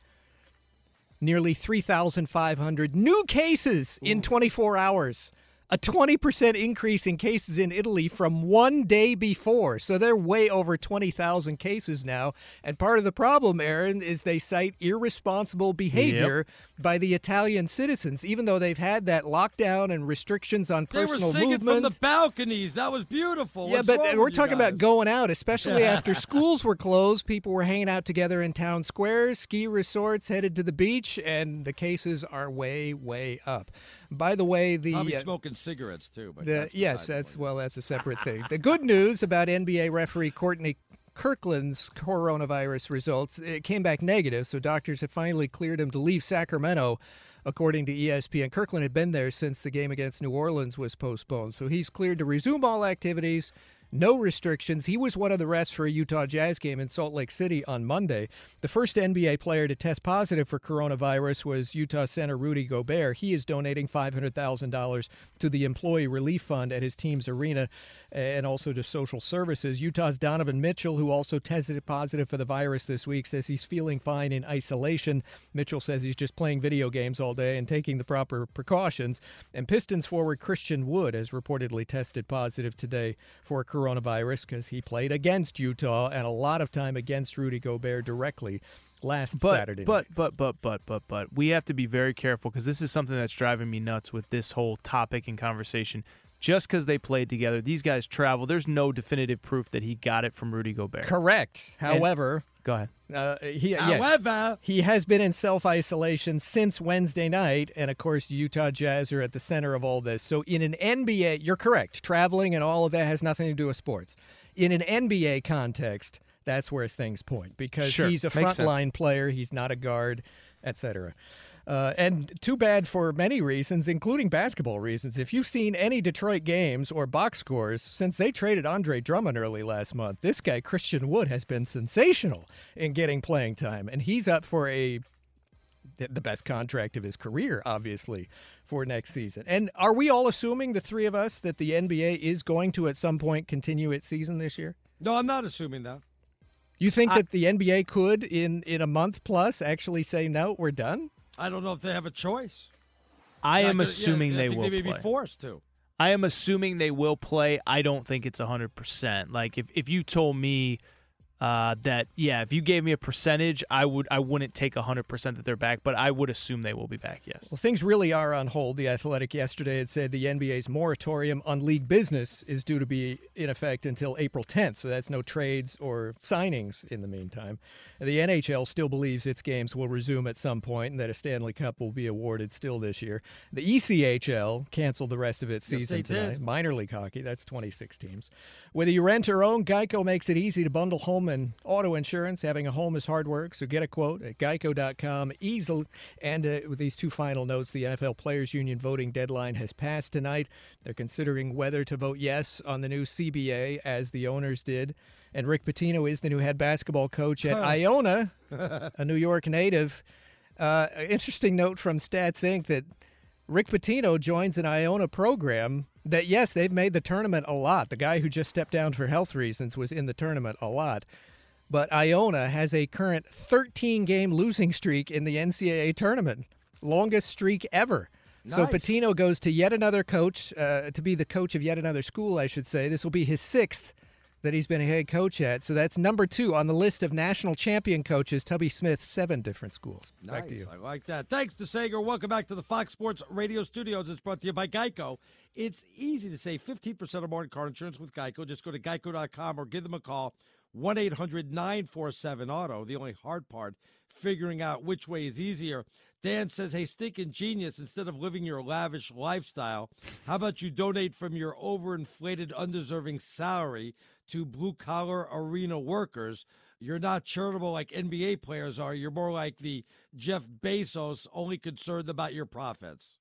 nearly 3,500 new cases in 24 hours. A 20% increase in cases in Italy from one day before. So they're way over 20,000 cases now. And part of the problem, Aaron, is they cite irresponsible behavior by the Italian citizens, even though they've had that lockdown and restrictions on personal movement. they were singing movement. from the balconies. That was beautiful. Yeah, What's but wrong we're talking about going out, especially [laughs] after schools were closed. People were hanging out together in town squares, ski resorts, headed to the beach, and the cases are way, way up. By the way, the Probably uh, smoking cigarettes too. But the that's yes, that's well, that's a separate thing. The good news about NBA referee Courtney Kirkland's coronavirus results, it came back negative, so doctors have finally cleared him to leave Sacramento. According to ESPN, Kirkland had been there since the game against New Orleans was postponed, so he's cleared to resume all activities. No restrictions. He was one of the rest for a Utah Jazz game in Salt Lake City on Monday. The first NBA player to test positive for coronavirus was Utah center Rudy Gobert. He is donating $500,000 to the Employee Relief Fund at his team's arena and also to social services. Utah's Donovan Mitchell, who also tested positive for the virus this week, says he's feeling fine in isolation. Mitchell says he's just playing video games all day and taking the proper precautions. And Pistons forward Christian Wood has reportedly tested positive today for coronavirus because he played against Utah and a lot of time against Rudy Gobert directly last but, Saturday. But but but but but but we have to be very careful because this is something that's driving me nuts with this whole topic and conversation. Just because they played together, these guys travel. There's no definitive proof that he got it from Rudy Gobert. Correct. And- However, go ahead. Uh, he, yeah, However- he has been in self isolation since Wednesday night, and of course, Utah Jazz are at the center of all this. So, in an NBA, you're correct. Traveling and all of that has nothing to do with sports. In an NBA context, that's where things point because Sure, he's a frontline player. He's not a guard, etc. Uh, and too bad for many reasons, including basketball reasons. If you've seen any Detroit games or box scores since they traded Andre Drummond early last month, this guy, Christian Wood, has been sensational in getting playing time. And he's up for a the best contract of his career, obviously, for next season. And are we all assuming, the three of us, that the NBA is going to at some point continue its season this year? No, I'm not assuming that. You think I, that the NBA could, in, in a month plus, actually say, no, we're done? I don't know if they have a choice. I am assuming yeah, they will they may play. be forced to. I am assuming they will play. I don't think it's 100%. Like, if, if you told me – uh, that yeah, if you gave me a percentage, I would I wouldn't take hundred percent that they're back, but I would assume they will be back. Yes. Well, things really are on hold. The Athletic yesterday had said the NBA's moratorium on league business is due to be in effect until April 10th, so that's no trades or signings in the meantime. The NHL still believes its games will resume at some point and that a Stanley Cup will be awarded still this year. The ECHL canceled the rest of its season yes, tonight. Did. Minor league hockey, that's 26 teams. Whether you rent or own, Geico makes it easy to bundle home and auto insurance. Having a home is hard work, so get a quote at geico.com easily. And uh, with these two final notes, the NFL Players Union voting deadline has passed tonight. They're considering whether to vote yes on the new CBA, as the owners did. And Rick Pitino is the new head basketball coach at Iona, [laughs] a New York native. Uh, interesting note from Stats Inc. that Rick Pitino joins an Iona program that, yes, they've made the tournament a lot. The guy who just stepped down for health reasons was in the tournament a lot. But Iona has a current 13 game losing streak in the NCAA tournament, longest streak ever. Nice. So Pitino goes to yet another coach, uh, to be the coach of yet another school, I should say. This will be his sixth that he's been a head coach at. So that's number two on the list of national champion coaches. Tubby Smith, seven different schools. Nice. Back to you. I like that. Thanks to Sager. Welcome back to the Fox Sports Radio Studios. It's brought to you by Geico. It's easy to save 15% or more on car insurance with Geico. Just go to geico.com or give them a call. 1 800 947 Auto. The only hard part, figuring out which way is easier. Dan says, Hey, stinking genius, instead of living your lavish lifestyle, how about you donate from your overinflated, undeserving salary to blue collar arena workers? You're not charitable like NBA players are. You're more like the Jeff Bezos, only concerned about your profits.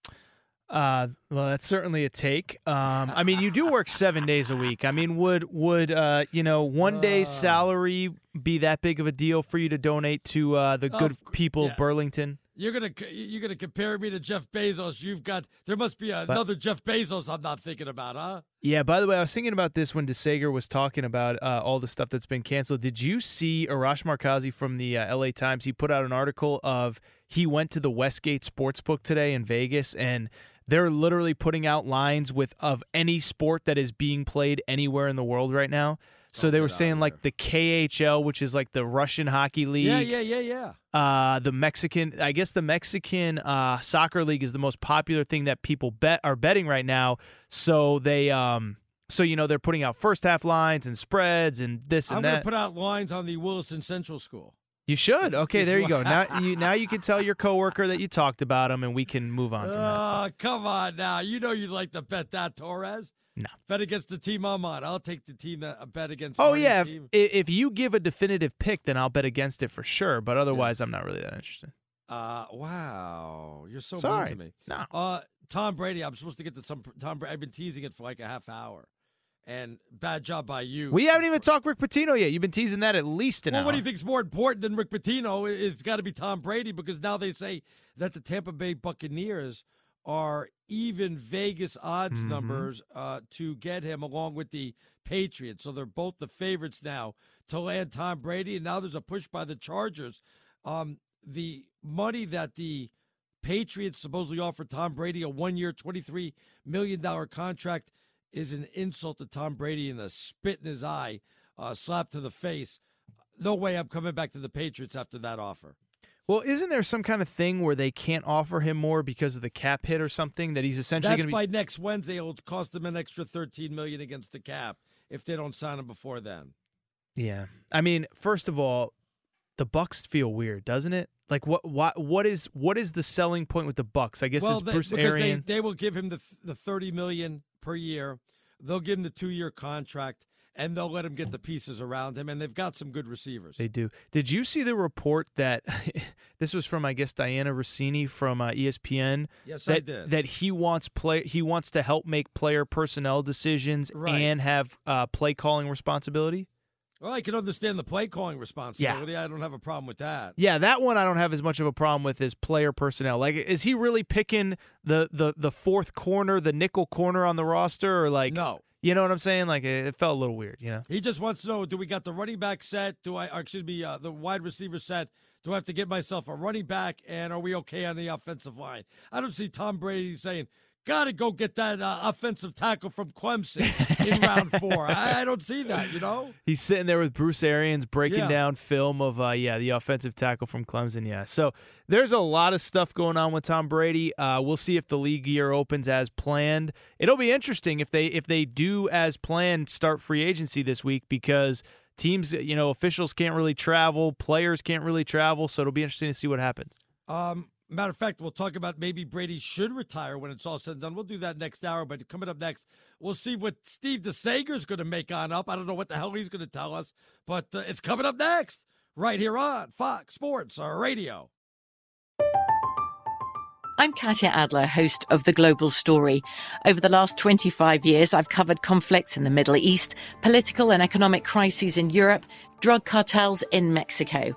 Uh, well, that's certainly a take. Um, I mean, you do work seven days a week. I mean, would would uh, you know one day's salary be that big of a deal for you to donate to uh, the good people yeah. of Burlington? You're gonna you're gonna compare me to Jeff Bezos. You've got there must be another Jeff Bezos I'm not thinking about, huh? Yeah. By the way, I was thinking about this when DeSager was talking about uh, all the stuff that's been canceled. Did you see Arash Markazi from the uh, L.A. Times? He put out an article of he went to the Westgate Sportsbook today in Vegas and. They're literally putting out lines with of any sport that is being played anywhere in the world right now. So they were saying like the KHL, which is like the Russian hockey league. Yeah, yeah, yeah, yeah. Uh, the Mexican, I guess the Mexican uh, soccer league is the most popular thing that people bet are betting right now. So they, um, so you know they're putting out first half lines and spreads and this and that. I'm gonna put out lines on the Williston Central School. You should. Okay, there you go. Now you now you can tell your [laughs] coworker that you talked about him, and we can move on from that. Oh, come on now. You know you'd like to bet that Torres. No. Bet against the team I'm on. I'll take the team that I bet against. Oh Marty's yeah, if, if you give a definitive pick, then I'll bet against it for sure. But otherwise, I'm not really that interested. Uh, wow, you're so Sorry. mean to me. No. Uh, Tom Brady. I'm supposed to get to some Tom. Brady. I've been teasing it for like a half hour, and bad job by you. We haven't even talked Rick Pitino yet. You've been teasing that at least an Well, hour. what do you think's more important than Rick Pitino? It's got to be Tom Brady because now they say that the Tampa Bay Buccaneers are even Vegas odds Mhm. numbers uh, to get him, along with the Patriots. So they're both the favorites now to land Tom Brady. And now there's a push by the Chargers. Um, the money that the Patriots supposedly offered Tom Brady a one-year, twenty-three million dollar contract is an insult to Tom Brady and a spit in his eye, uh, slap to the face. No way I'm coming back to the Patriots after that offer. Well, isn't there some kind of thing where they can't offer him more because of the cap hit or something that he's essentially That's going to by next Wednesday. It'll cost them an extra 13 million against the cap if they don't sign him before then. Yeah, I mean, first of all, the Bucs feel weird, doesn't it? Like what? What? What is? What is the selling point with the Bucs? I guess well, it's they, Bruce because they, Arians. they will give him the the 30 million per year. They'll give him the two year contract, and they'll let him get the pieces around him. And they've got some good receivers. They do. Did you see the report that [laughs] this was from I guess Dianna Russini from uh, ESPN? Yes, that, I did. That he wants play he wants to help make player personnel decisions Right. and have uh, play calling responsibility. Well, I can understand the play calling responsibility. I don't have a problem with that. Yeah, that one I don't have as much of a problem with as player personnel. Like, is he really picking the the the fourth corner, the nickel corner on the roster, or like no? You know what I'm saying? Like, it, it felt a little weird. You know. He just wants to know: Do we got the running back set? Do I? Or excuse me, uh, the wide receiver set? Do I have to get myself a running back? And are we okay on the offensive line? I don't see Tom Brady saying got to go get that uh, offensive tackle from Clemson in [laughs] round four. I, I, don't see that, you know? He's sitting there with Bruce Arians breaking Yeah. down film of, uh, yeah, the offensive tackle from Clemson. Yeah. So there's a lot of stuff going on with Tom Brady. Uh, we'll see if the league year opens as planned. It'll be interesting if they if they do as planned start free agency this week because teams, you know, officials can't really travel, players can't really travel. So it'll be interesting to see what happens. Um, matter of fact, we'll talk about maybe Brady should retire when it's all said and done. We'll do that next hour. But coming up next, we'll see what Steve DeSager's going to make on up. I don't know what the hell he's going to tell us, but uh, it's coming up next, right here on Fox Sports Radio. I'm Katya Adler, host of The Global Story. Over the last 25 years, I've covered conflicts in the Middle East, political and economic crises in Europe, drug cartels in Mexico.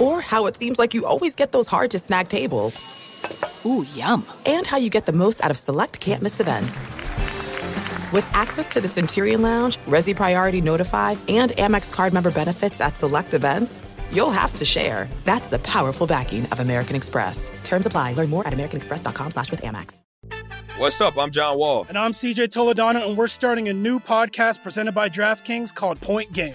Or how it seems like you always get those hard to snag tables. Ooh, yum. And how you get the most out of select can't miss events. With access to the Centurion Lounge, Resy Priority Notified, and Amex card member benefits at select events, you'll have to share. That's the powerful backing of American Express. Terms apply. Learn more at americanexpress.com slash with Amex. What's up? I'm John Wall. And I'm CJ Toledano, and we're starting a new podcast presented by DraftKings called Point Game.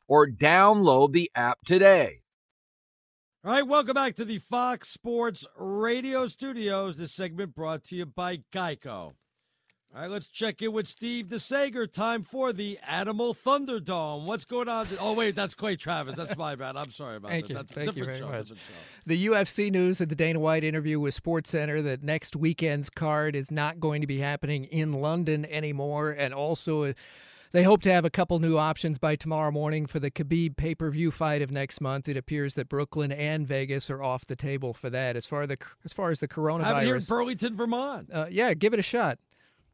or download the app today. All right, welcome back to the Fox Sports Radio Studios. This segment brought to you by Geico. All right, let's check in with Steve DeSager. Time for the Animal Thunderdome. What's going on? Oh, wait, that's Clay Travis. That's my bad. I'm sorry about Thank that. you. That's a Thank you different very show. much. different show. The UFC news of the Dana White interview with SportsCenter that next weekend's card is not going to be happening in London anymore, and also uh, They hope to have a couple new options by tomorrow morning for the Khabib pay per view fight of next month. It appears that Brooklyn and Vegas are off the table for that. As far as the as far as the coronavirus, it here in Burlington, Vermont. uh, yeah, give it a shot.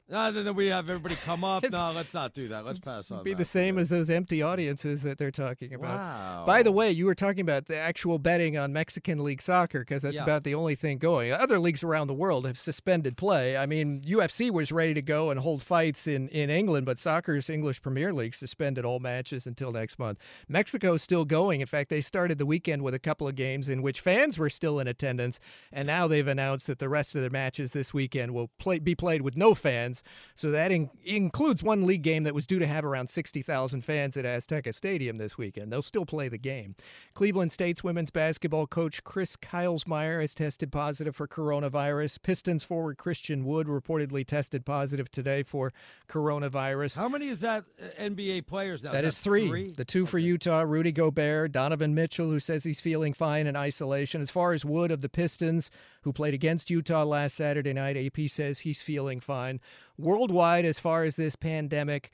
Uh, then we have everybody come up. [laughs] no, let's not do that. Let's pass on. Be that. the same as those empty audiences that they're talking about. Wow. By the way, you were talking about the actual betting on Mexican League soccer because that's Yeah. about the only thing going. Other leagues around the world have suspended play. I mean, UFC was ready to go and hold fights in, in England, but soccer's English Premier League suspended all matches until next month. Mexico's still going. In fact, they started the weekend with a couple of games in which fans were still in attendance, and now they've announced that the rest of the matches this weekend will play, be played with no fans. So that in, includes one league game that was due to have around 60,000 fans at Azteca Stadium this weekend. They'll still play the game. Cleveland State's women's basketball coach Chris Kielsmeier has tested positive for coronavirus. Pistons forward Christian Wood reportedly tested positive today for coronavirus. How many is that uh, NBA players now? That is three. The two for Utah, Rudy Gobert, Donovan Mitchell, who says he's feeling fine in isolation. As far as Wood of the Pistons, who played against Utah last Saturday night, AP says he's feeling fine. Worldwide, as far as this pandemic,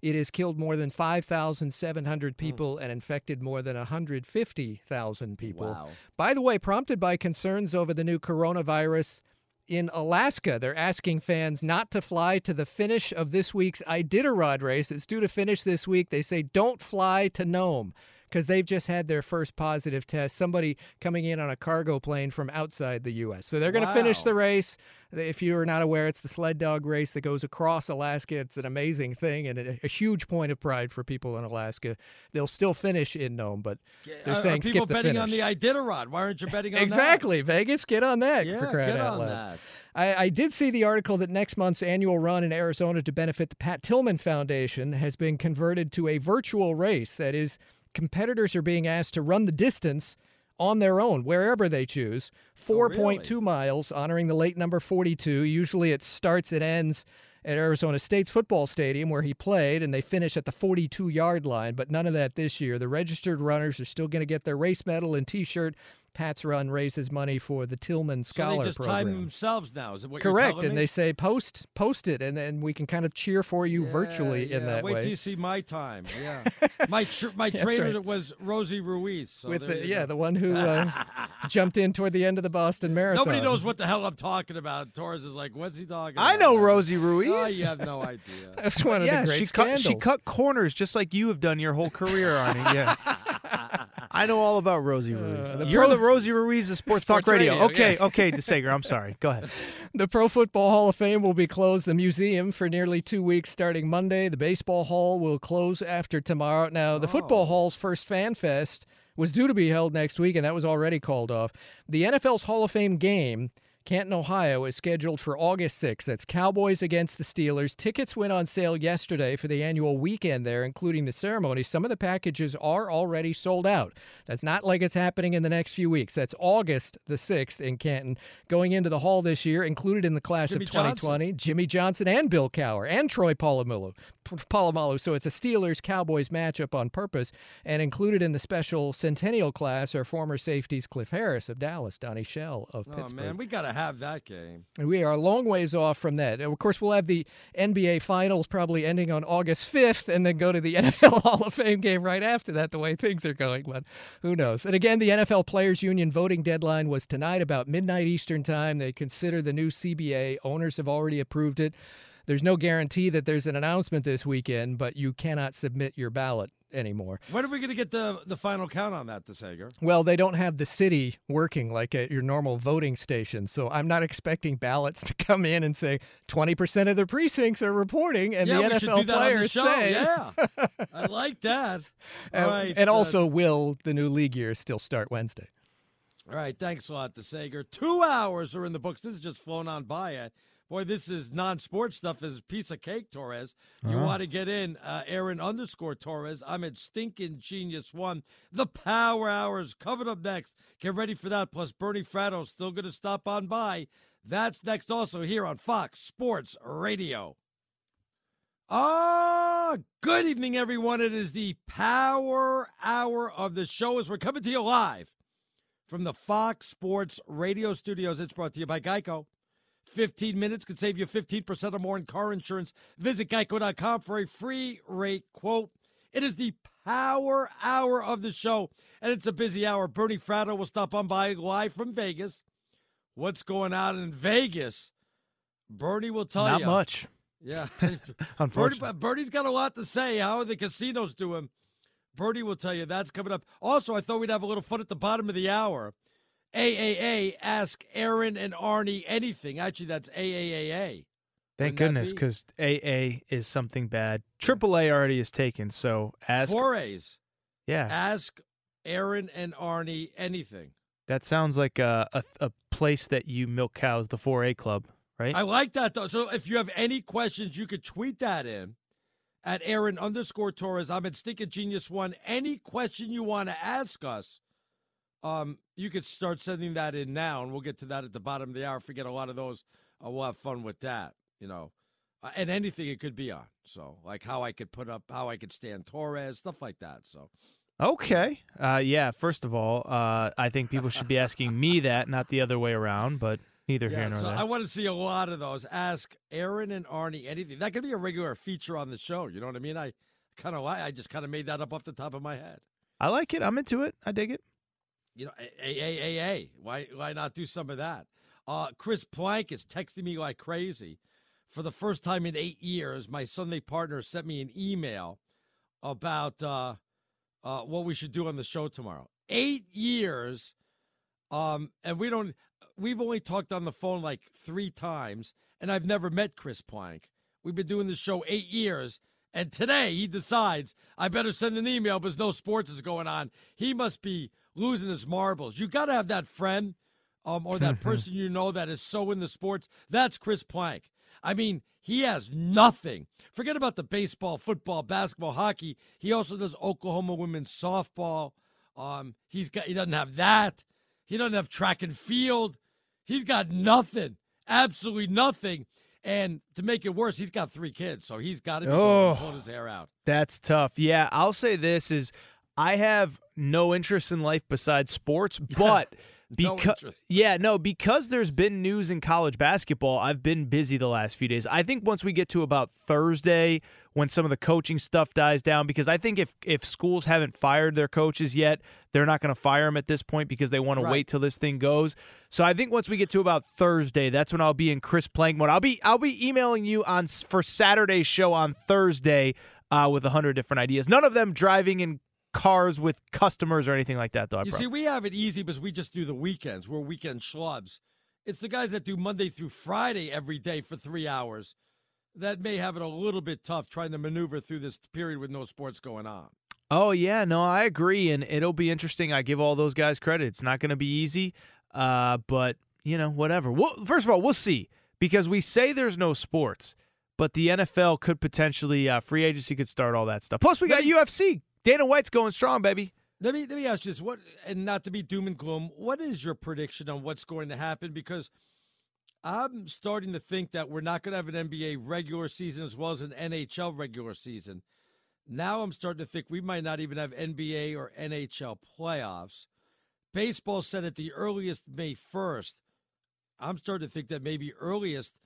it has killed more than 5,700 hmm. people and infected more than 150,000 people. Wow. By the way, prompted by concerns over the new coronavirus, in Alaska, they're asking fans not to fly to the finish of this week's Iditarod race. It's due to finish this week. They say don't fly to Nome because they've just had their first positive test. Somebody coming in on a cargo plane from outside the U.S. So they're going to finish the race. If you're not aware, it's the sled dog race that goes across Alaska. It's an amazing thing and a, a huge point of pride for people in Alaska. They'll still finish in Nome, but they're Are- are saying people skip the betting finish. on the Iditarod? Why aren't you betting on that? Exactly. Vegas, get on that. Yeah, for get on that. I, I did see the article that next month's annual run in Arizona to benefit the Pat Tillman Foundation has been converted to a virtual race. That is, competitors are being asked to run the distance on their own, wherever they choose. 4.2 miles, honoring the late number 42. Usually it starts and ends at Arizona State's football stadium where he played, and they finish at the 42 yard line, but none of that this year. The registered runners are still going to get their race medal and t shirt. Pat's Run raises money for the Tillman Scholar So Scholar they just Program. time themselves now. Is it what you're Correct, telling and me? they say post post it, and then we can kind of cheer for you virtually in that wait way. Wait till you see my time. Yeah, [laughs] my tr- my That's trainer right. was Rosie Ruiz. So With the, yeah, go. the one who uh, [laughs] jumped in toward the end of the Boston Marathon. Nobody knows what the hell I'm talking about. Torres is like, what's he talking I about? know Rosie Ruiz. Oh, you have no idea. [laughs] That's one of yeah, the great she cut she cut corners just like you have done your whole career, Arnie. Yeah. I know all about Rosie Ruiz. Uh, the You're pro- the Rosie Ruiz of Sports, Sports Talk Radio. radio, okay, yeah. okay, DeSager, I'm sorry. Go ahead. [laughs] The Pro Football Hall of Fame will be closed. The museum for nearly two weeks starting Monday. The Baseball Hall will close after tomorrow. Now, the Oh. Football Hall's first Fan Fest was due to be held next week, and that was already called off. The NFL's Hall of Fame game, Canton, Ohio, is scheduled for August 6th. That's Cowboys against the Steelers. Tickets went on sale yesterday for the annual weekend there, including the ceremony. Some of the packages are already sold out. That's not like it's happening in the next few weeks. That's August the 6th in Canton. Going into the hall this year, included in the class Jimmy of 2020, Jimmy Johnson and Bill Cowher and Troy Polamalu. P- Polamalu. So it's a Steelers Cowboys matchup on purpose. And included in the special Centennial class are former safeties Cliff Harris of Dallas, Donnie Shell of oh, Pittsburgh. Oh Pittsburgh. man, we gotta have that game. We are a long ways off from that. And of course, we'll have the NBA Finals probably ending on August 5th and then go to the [laughs] NFL Hall of Fame game right after that, the way things are going. But who knows? And again, the NFL Players Union voting deadline was tonight about midnight Eastern Time. They consider the new CBA. Owners have already approved it. There's no guarantee that there's an announcement this weekend, but you cannot submit your ballot anymore. When are we gonna get the the final count on that, DeSager? Well, they don't have the city working like at your normal voting station. So I'm not expecting ballots [laughs] to come in and say 20% of the precincts are reporting and yeah, the NFL do that on the players say. Yeah, [laughs] I like that. All right, and uh, also, will the new league year still start Wednesday? All right, thanks a lot, DeSager. Two hours are in the books. This is just flown on by it. Boy, this is non-sports stuff. Is a piece of cake, Torres. You Uh-huh. want to get in, uh, Aaron underscore Torres. I'm at Stinking Genius One. The Power Hours coming up next. Get ready for that. Plus, Bernie Fratto still going to stop on by. That's next also here on Fox Sports Radio. Ah, good evening, everyone. It is the Power Hour of the show as we're coming to you live from the Fox Sports Radio studios. It's brought to you by Geico. 15 minutes could save you 15% or more in car insurance. Visit geico.com for a free rate quote. It is the power hour of the show, and it's a busy hour. Bernie Fratto will stop on by live from Vegas. What's going on in Vegas? Bernie will tell Not you. Not much. Yeah. [laughs] Unfortunately. Bernie, Bernie's got a lot to say. How are the casinos doing? Bernie will tell you that's coming up. Also, I thought we'd have a little fun at the bottom of the hour. AAA, ask Aaron and Arnie anything. Actually, that's AAAA. Thank goodness, because AA is something bad. AAA already is taken, so ask. Four A's. Yeah. Ask Aaron and Arnie anything. That sounds like a, a, a place that you milk cows, the 4A club, right? I like that, though. So if you have any questions, you could tweet that in at Aaron underscore Torres. I'm at Stinking Genius One. Any question you want to ask us, um, you could start sending that in now, and we'll get to that at the bottom of the hour. Forget a lot of those. Uh, we'll have fun with that, you know, uh, and anything it could be on. So, like how I could put up, how I could stand Torres, stuff like that. So, Okay. Uh, yeah. First of all, uh, I think people should be asking me that, not the other way around. But neither yeah, here nor so there. I want to see a lot of those. Ask Aaron and Arnie anything. That could be a regular feature on the show. You know what I mean? I kind of I just kind of made that up off the top of my head. I like it. I'm into it. I dig it. You know, a a a a. Why why not do some of that? Uh, Chris Plank is texting me like crazy. For the first time in eight years, my Sunday partner sent me an email about uh, uh, what we should do on the show tomorrow. Eight years, um, and we don't. We've only talked on the phone like three times, and I've never met Chris Plank. We've been doing this show eight years, and today he decides I better send an email because no sports is going on. He must be losing his marbles. You got to have that friend, um, or that [laughs] person you know that is so in the sports. That's Chris Plank. I mean, he has nothing. Forget about the baseball, football, basketball, hockey. He also does Oklahoma women's softball. Um, he's got he doesn't have that. He doesn't have track and field. He's got nothing. Absolutely nothing. And to make it worse, he's got three kids, so he's got to be Oh. pulling his hair out. That's tough. Yeah, I'll say this is I have no interest in life besides sports, [laughs] but [laughs] because interest. yeah, no, because there's been news in college basketball, I've been busy the last few days. I think once we get to about Thursday when some of the coaching stuff dies down because I think if if schools haven't fired their coaches yet, they're not going to fire them at this point because they want to wait till this thing goes. So I think once we get to about Thursday, that's when I'll be in Chris Plank mode. I'll be I'll be emailing you on for Saturday's show on Thursday uh, with a hundred different ideas. None of them driving in cars with customers or anything like that, though. I You promise. see, we have it easy because we just do the weekends. We're weekend schlubs. It's the guys that do Monday through Friday every day for three hours that may have it a little bit tough trying to maneuver through this period with no sports going on. Oh yeah, no, I agree, and it'll be interesting. I give all those guys credit. It's not going to be easy, uh, but you know, whatever. Well, first of all, we'll see because we say there's no sports, but the NFL could potentially uh, free agency could start all that stuff. Plus, we got UFC. Dana White's going strong, baby. Let me let me ask you this: what, and not to be doom and gloom, what is your prediction on what's going to happen? Because I'm starting to think that we're not going to have an NBA regular season as well as an NHL regular season. Now I'm starting to think we might not even have NBA or NHL playoffs. Baseball said at the earliest May 1st. I'm starting to think that maybe earliest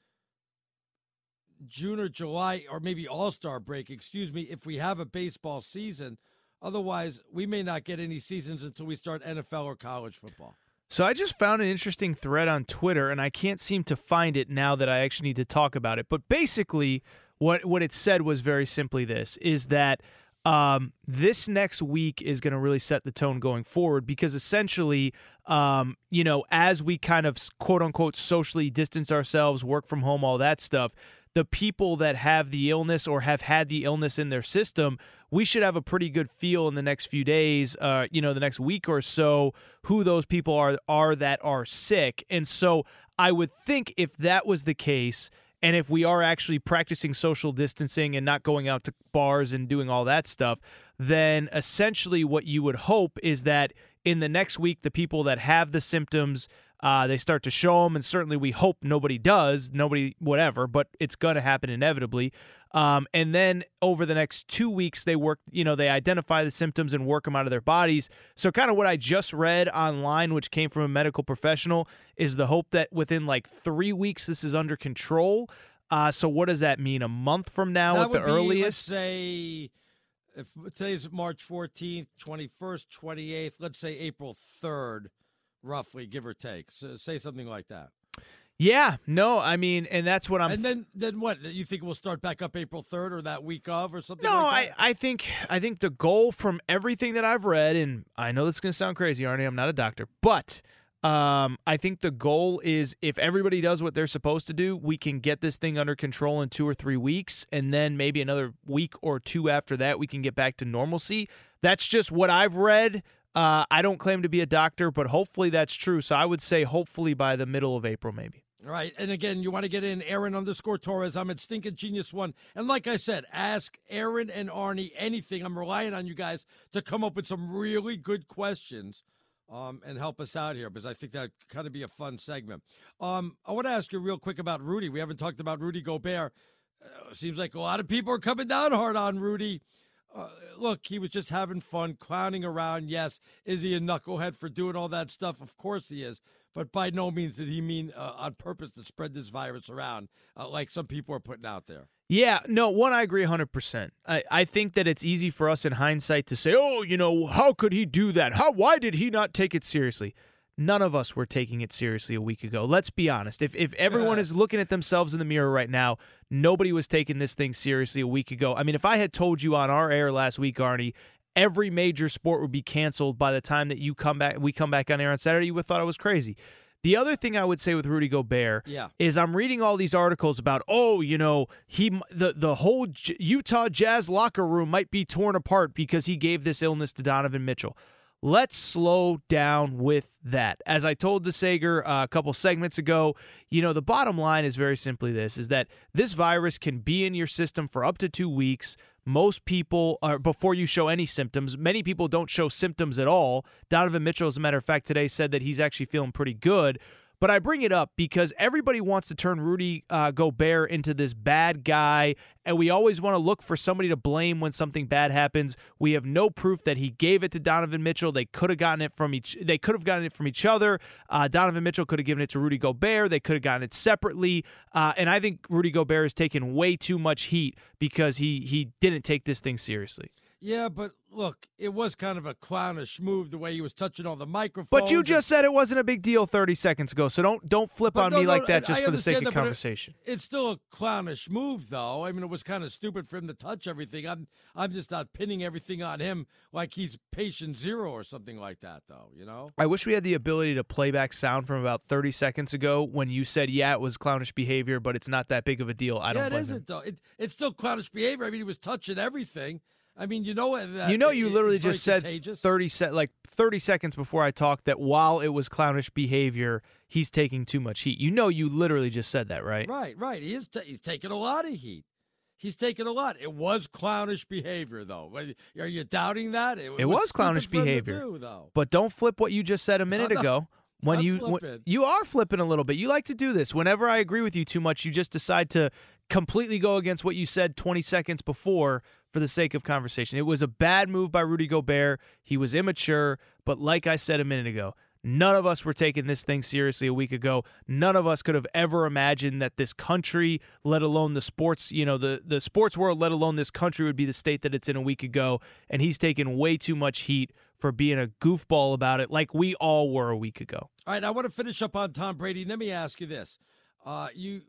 June or July or maybe All Star break, excuse me, if we have a baseball season. Otherwise, we may not get any seasons until we start NFL or college football. So I just found an interesting thread on Twitter, and I can't seem to find it now that I actually need to talk about it. But basically, what what it said was very simply this: is that um, this next week is going to really set the tone going forward because essentially, um, you know, as we kind of quote unquote socially distance ourselves, work from home, all that stuff, the people that have the illness or have had the illness in their system, we should have a pretty good feel in the next few days, uh, you know, the next week or so, who those people are are that are sick. And so I would think if that was the case, and if we are actually practicing social distancing and not going out to bars and doing all that stuff, then essentially what you would hope is that in the next week, the people that have the symptoms, uh, they start to show them. And certainly we hope nobody does, nobody, whatever, but it's going to happen inevitably. Um, and then over the next two weeks, they work, you know, they identify the symptoms and work them out of their bodies. So, kind of what I just read online, which came from a medical professional, is the hope that within like three weeks, this is under control. Uh, so, what does that mean? A month from now that at the be, earliest? Let's say if today's March 14th, 21st, 28th, let's say April 3rd, roughly, give or take. So say something like that. Yeah, no, I mean, and that's what I'm. And then, then what? You think we'll start back up April third or that week of or something? No, like I, I think I think the goal from everything that I've read, and I know this is going to sound crazy, Arnie. I'm not a doctor, but um, I think the goal is if everybody does what they're supposed to do, we can get this thing under control in two or three weeks, and then maybe another week or two after that, we can get back to normalcy. That's just what I've read. Uh, I don't claim to be a doctor, but hopefully that's true. So I would say hopefully by the middle of April, maybe. All right. And again, you want to get in Aaron underscore Torres. I'm at Stinking Genius One. And like I said, ask Aaron and Arnie anything. I'm relying on you guys to come up with some really good questions um, and help us out here because I think that kind of be a fun segment. Um, I want to ask you real quick about Rudy. We haven't talked about Rudy Gobert. Uh, seems like a lot of people are coming down hard on Rudy. Uh, look, he was just having fun, clowning around. Yes, is he a knucklehead for doing all that stuff? Of course he is but by no means did he mean uh, on purpose to spread this virus around uh, like some people are putting out there. Yeah, no, one, I agree 100%. I, I think that it's easy for us in hindsight to say, oh, you know, how could he do that? How, why did he not take it seriously? None of us were taking it seriously a week ago. Let's be honest. If, if everyone is looking at themselves in the mirror right now, nobody was taking this thing seriously a week ago. I mean, if I had told you on our air last week, Arnie, every major sport would be canceled by the time that you come back we come back on air on Saturday, you would have thought it was crazy. The other thing I would say with Rudy Gobert yeah. is I'm reading all these articles about oh you know he the the whole J- Utah Jazz locker room might be torn apart because he gave this illness to Donovan Mitchell. Let's slow down with that. As I told DeSager uh, a couple segments ago, you know, the bottom line is very simply this is that this virus can be in your system for up to two weeks. Most people, uh, before you show any symptoms, many people don't show symptoms at all. Donovan Mitchell, as a matter of fact, today said that he's actually feeling pretty good. But I bring it up because everybody wants to turn Rudy uh, Gobert into this bad guy, and we always want to look for somebody to blame when something bad happens. We have no proof that he gave it to Donovan Mitchell. They could have gotten it from each. They could have gotten it from each other. Uh, Donovan Mitchell could have given it to Rudy Gobert. They could have gotten it separately. Uh, and I think Rudy Gobert has taken way too much heat because he he didn't take this thing seriously. Yeah, but look, it was kind of a clownish move the way he was touching all the microphones. But you just said it wasn't a big deal 30 seconds ago, so don't don't flip But on no, me no, like that I- just I for the sake understand of that, but it- conversation. it's still a clownish move, though. I mean, it was kind of stupid for him to touch everything. I'm I'm just not pinning everything on him like he's patient zero or something like that, though. You know? I wish we had the ability to play back sound from about 30 seconds ago when you said, yeah, it was clownish behavior, but it's not that big of a deal. I don't yeah, it blame him. isn't though. It, it's still clownish behavior. I mean, he was touching everything. I mean, you know that. you know, you it- literally just said contagious. 30 se- like 30 seconds before I talked that while it was clownish behavior, he's taking too much heat. You know, you literally just said that, right? Right, right. He is. ta he's taking a lot of heat. He's taking a lot. It was clownish behavior, though. Are you doubting that? It was clownish stupid for him to behavior. do, though. But don't flip what you just said a minute not- ago. [laughs] When you when- you are flipping a little bit. You like to do this. Whenever I agree with you too much, you just decide to completely go against what you said 20 seconds before for the sake of conversation. It was a bad move by Rudy Gobert. He was immature, but like I said a minute ago, None of us were taking this thing seriously a week ago. None of us could have ever imagined that this country, let alone the sports, you know, the, the sports world, let alone this country would be the state that it's in a week ago. And he's taken way too much heat for being a goofball about it, like we all were a week ago. All right, I want to finish up on Tom Brady. Let me ask you this: uh, you,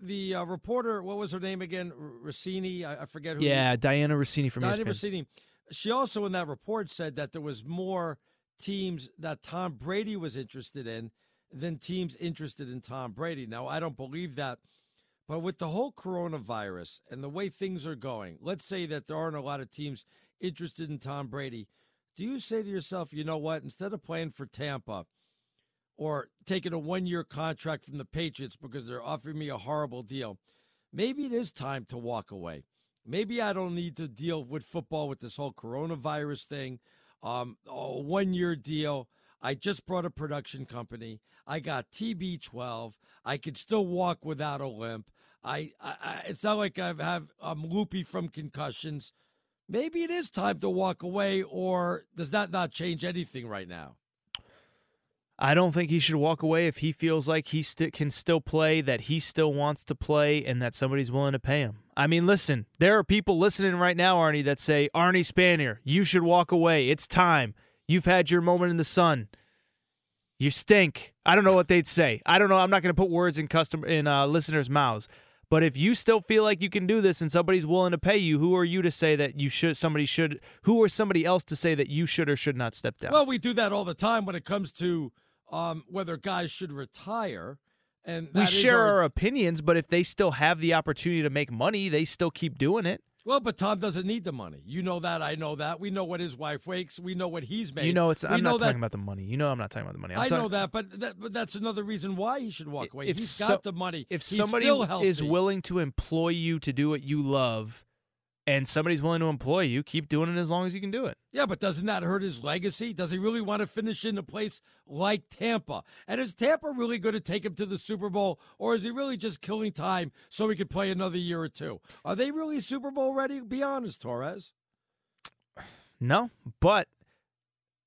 the uh, reporter, what was her name again? Russini, I, I forget who. Yeah, Dianna Russini from Dianna ESPN. Russini. She also in that report said that there was more teams that Tom Brady was interested in than teams interested in Tom Brady. Now, I don't believe that, but with the whole coronavirus and the way things are going, let's say that there aren't a lot of teams interested in Tom Brady. Do you say to yourself, you know what, instead of playing for Tampa or taking a one year contract from the Patriots because they're offering me a horrible deal, maybe it is time to walk away. Maybe I don't need to deal with football with this whole coronavirus thing. Um, a one year deal. I just brought a production company. I got TB12. I could still walk without a limp. I, I, I it's not like I have I'm loopy from concussions. Maybe it is time to walk away, or does that not change anything right now? I don't think he should walk away if he feels like he st- can still play, that he still wants to play, and that somebody's willing to pay him. I mean, listen, there are people listening right now, Arnie, that say, Arnie Spanier, you should walk away. It's time. You've had your moment in the sun. You stink. I don't know what they'd say. I don't know. I'm not going to put words in customer in uh, listeners' mouths. But if you still feel like you can do this and somebody's willing to pay you, who are you to say that you should? Somebody should. Who are somebody else to say that you should or should not step down? Well, we do that all the time when it comes to um, whether guys should retire. And we share our- our opinions, but if they still have the opportunity to make money, they still keep doing it. Well, but Tom doesn't need the money. You know that. I know that. We know what his wife wakes. We know what he's made. You know, it's. I'm not that, talking about the money. You know, I'm not talking about the money. I'm I talking- know that, but that, but that's another reason why he should walk away. If he's so- got the money. If somebody still is willing to employ you to do what you love, and somebody's willing to employ you, keep doing it as long as you can do it. Yeah, but doesn't that hurt his legacy? Does he really want to finish in a place like Tampa? And is Tampa really going to take him to the Super Bowl, or is he really just killing time so he could play another year or two? Are they really Super Bowl ready? Be honest, Torres. No, but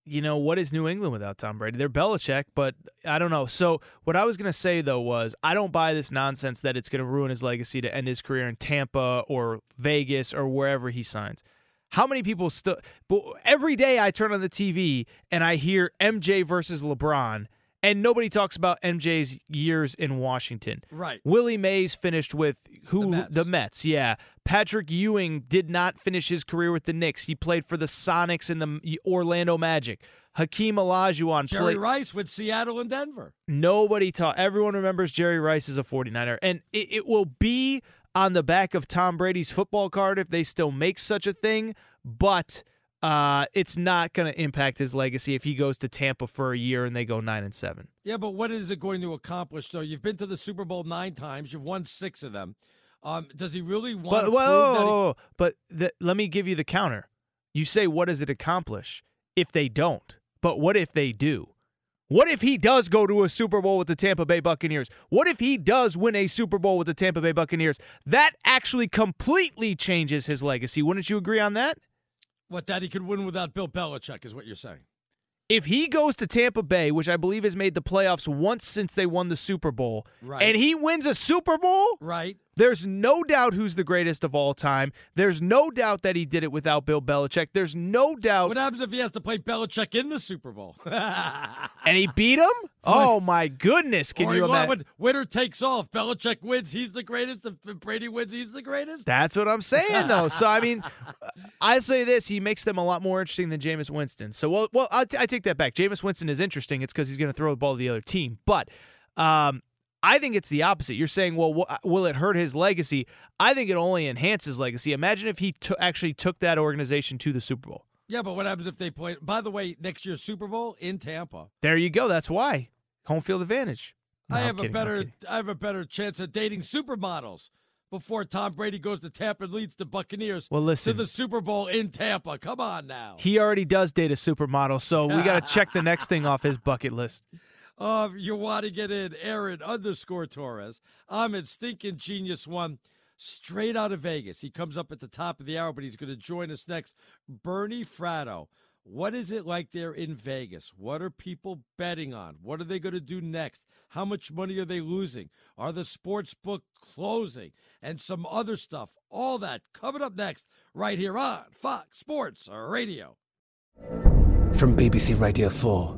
you know what is New England without Tom Brady? They're Belichick, but I don't know. So what I was going to say though was I don't buy this nonsense that it's going to ruin his legacy to end his career in Tampa or Vegas or wherever he signs. How many people still? But every day I turn on the TV and I hear MJ versus LeBron, and nobody talks about MJ's years in Washington. Right. Willie Mays finished with who? The Mets. yeah. Patrick Ewing did not finish his career with the Knicks. He played for the Sonics and the Orlando Magic. Hakeem Olajuwon Jerry played. Rice with Seattle and Denver. Nobody taught. Everyone remembers Jerry Rice as a 49er. And it, it will be on the back of Tom Brady's football card if they still make such a thing, but uh, it's not going to impact his legacy if he goes to Tampa for a year and they go 9 and 7. Yeah, but what is it going to accomplish? So you've been to the Super Bowl nine times. You've won six of them. Um, does he really want But to whoa, he- but the, let me give you the counter. You say, what does it accomplish if they don't? But what if they do? What if he does go to a Super Bowl with the Tampa Bay Buccaneers? What if he does win a Super Bowl with the Tampa Bay Buccaneers? That actually completely changes his legacy. Wouldn't you agree on that? What that he could win without Bill Belichick is what you're saying. If he goes to Tampa Bay, which I believe has made the playoffs once since they won the Super Bowl, Right. and he wins a Super Bowl, Right. There's no doubt who's the greatest of all time. There's no doubt that he did it without Bill Belichick. There's no doubt. What happens if he has to play Belichick in the Super Bowl? [laughs] and he beat him? [laughs] Oh my goodness! Can or you imagine? winner takes. If Belichick wins, he's the greatest. If Brady wins, he's the greatest. That's what I'm saying, though. [laughs] So I mean, I say this: he makes them a lot more interesting than Jameis Winston. So well, well, I, I take that back. Jameis Winston is interesting. It's because he's going to throw the ball to the other team. But um, I think it's the opposite. You're saying, well, will it hurt his legacy? I think it only enhances his legacy. Imagine if he to- actually took that organization to the Super Bowl. Yeah, but what happens if they play? By the way, next year's Super Bowl in Tampa. There you go. That's why home field advantage. No, I have kidding, a better. I have a better chance of dating supermodels before Tom Brady goes to Tampa and leads the Buccaneers Well, listen. to the Super Bowl in Tampa. Come on now. He already does date a supermodel, so we got to check the next thing off his bucket list. [laughs] Uh, you want to get in Aaron underscore Torres. I'm in Stinking Genius One, straight out of Vegas. He comes up at the top of the hour, but he's going to join us next. Bernie Fratto. What is it like there in Vegas? What are people betting on? What are they going to do next? How much money are they losing? Are the sports book closing? And some other stuff. All that coming up next, right here on Fox Sports Radio. From BBC Radio 4,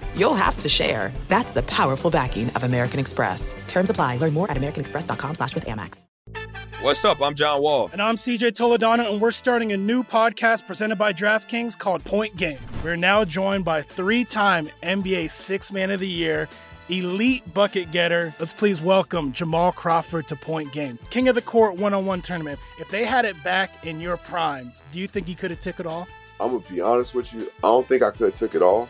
you'll have to share. That's the powerful backing of American Express. Terms apply. Learn more at americanexpress.com slash with Amex. What's up? I'm John Wall. And I'm CJ Toledano, and we're starting a new podcast presented by DraftKings called Point Game. We're now joined by three-time NBA Six Man of the Year, elite bucket getter. Let's please welcome Jamal Crawford to Point Game. King of the Court one-on-one tournament. If they had it back in your prime, do you think you could have took it all? I'm gonna be honest with you. I don't think I could have took it all,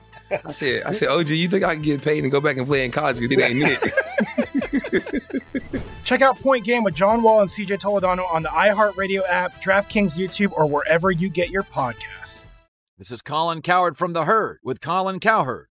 I said, I said, OG, you think I can get paid and go back and play in college? Because it ain't it. [laughs] Check out Point Game with John Wall and CJ Toledano on the iHeartRadio app, DraftKings YouTube, or wherever you get your podcasts. This is Colin Cowherd from The Herd with Colin Cowherd.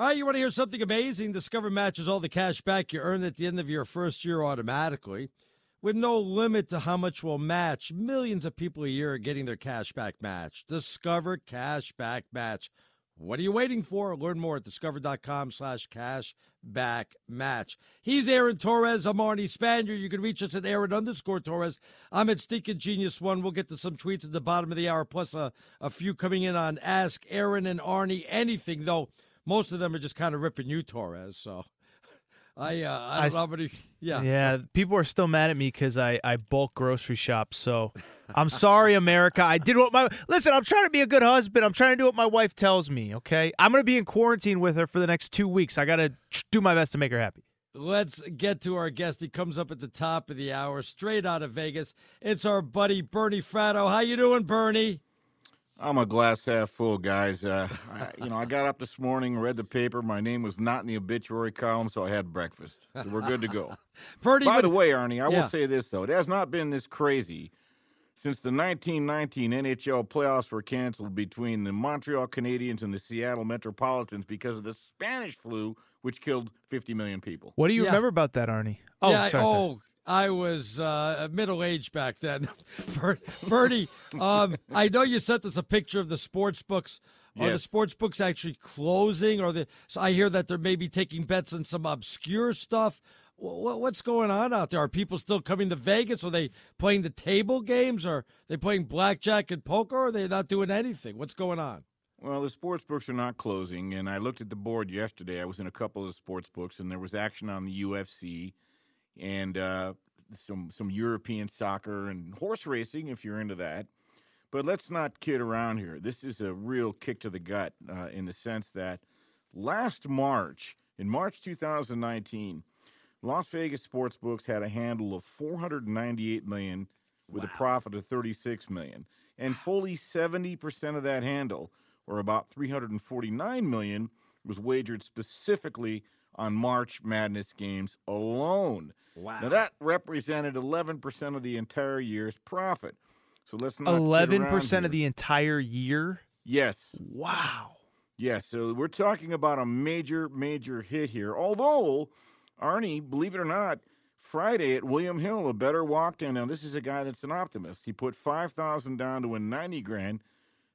All right, you want to hear something amazing? Discover matches all the cash back you earn at the end of your first year automatically. With no limit to how much will match, millions of people a year are getting their cash back match. Discover Cash Back Match. What are you waiting for? Learn more at discover.com slash cash back match. He's Aaron Torres. I'm Arnie Spanier. You can reach us at Aaron underscore Torres. I'm at Stinkin' Genius One. We'll get to some tweets at the bottom of the hour, plus a, a few coming in on Ask Aaron and Arnie anything, though most of them are just kind of ripping you, Torres. So [laughs] I uh, I don't I know many. [laughs] Yeah. Yeah. People are still mad at me because I, I bulk grocery shop. So [laughs] I'm sorry, America. I did what my listen. I'm trying to be a good husband. I'm trying to do what my wife tells me. Okay. I'm gonna be in quarantine with her for the next two weeks. I gotta do my best to make her happy. Let's get to our guest. He comes up at the top of the hour, straight out of Vegas. It's our buddy Bernie Fratto. How you doing, Bernie? I'm a glass half full, guys. Uh, I, you know, I got up this morning, read the paper. My name was not in the obituary column, so I had breakfast. So we're good to go. [laughs] Bernie, By when- the way, Arnie, I Yeah. will say this though: it has not been this crazy since the 1919 NHL playoffs were canceled between the Montreal Canadiens and the Seattle Metropolitans because of the Spanish flu, which killed 50 million people. What do you Yeah. remember about that, Arnie? Oh, yeah, I- sorry, sorry. I was uh, middle aged back then. [laughs] Ber- Bernie, um, I know you sent us a picture of the sports books. Are the sports books actually closing, or the? So I hear that they're maybe taking bets on some obscure stuff. Wh- wh- What's going on out there? Are people still coming to Vegas? Are they playing the table games? Are they playing blackjack and poker? Or are they not doing anything? What's going on? Well, the sports books are not closing, and I looked at the board yesterday. I was in a couple of sports books, and there was action on the UFC and uh, some some European soccer and horse racing, if you're into that. But let's not kid around here. This is a real kick to the gut uh, in the sense that last March, in March 2019, Las Vegas sports books had a handle of 498 million with a profit of 36 million, and fully 70% of that handle, or about 349 million, was wagered specifically on March Madness games alone. Wow. Now that represented 11% of the entire year's profit. So let's not 11% of the entire year. Yes. Wow. Yeah, so we're talking about a major, major hit here. Although, Arnie, believe it or not, Friday at William Hill, a better walk down. Now, this is a guy that's an optimist. He put 5000 down to win 90 grand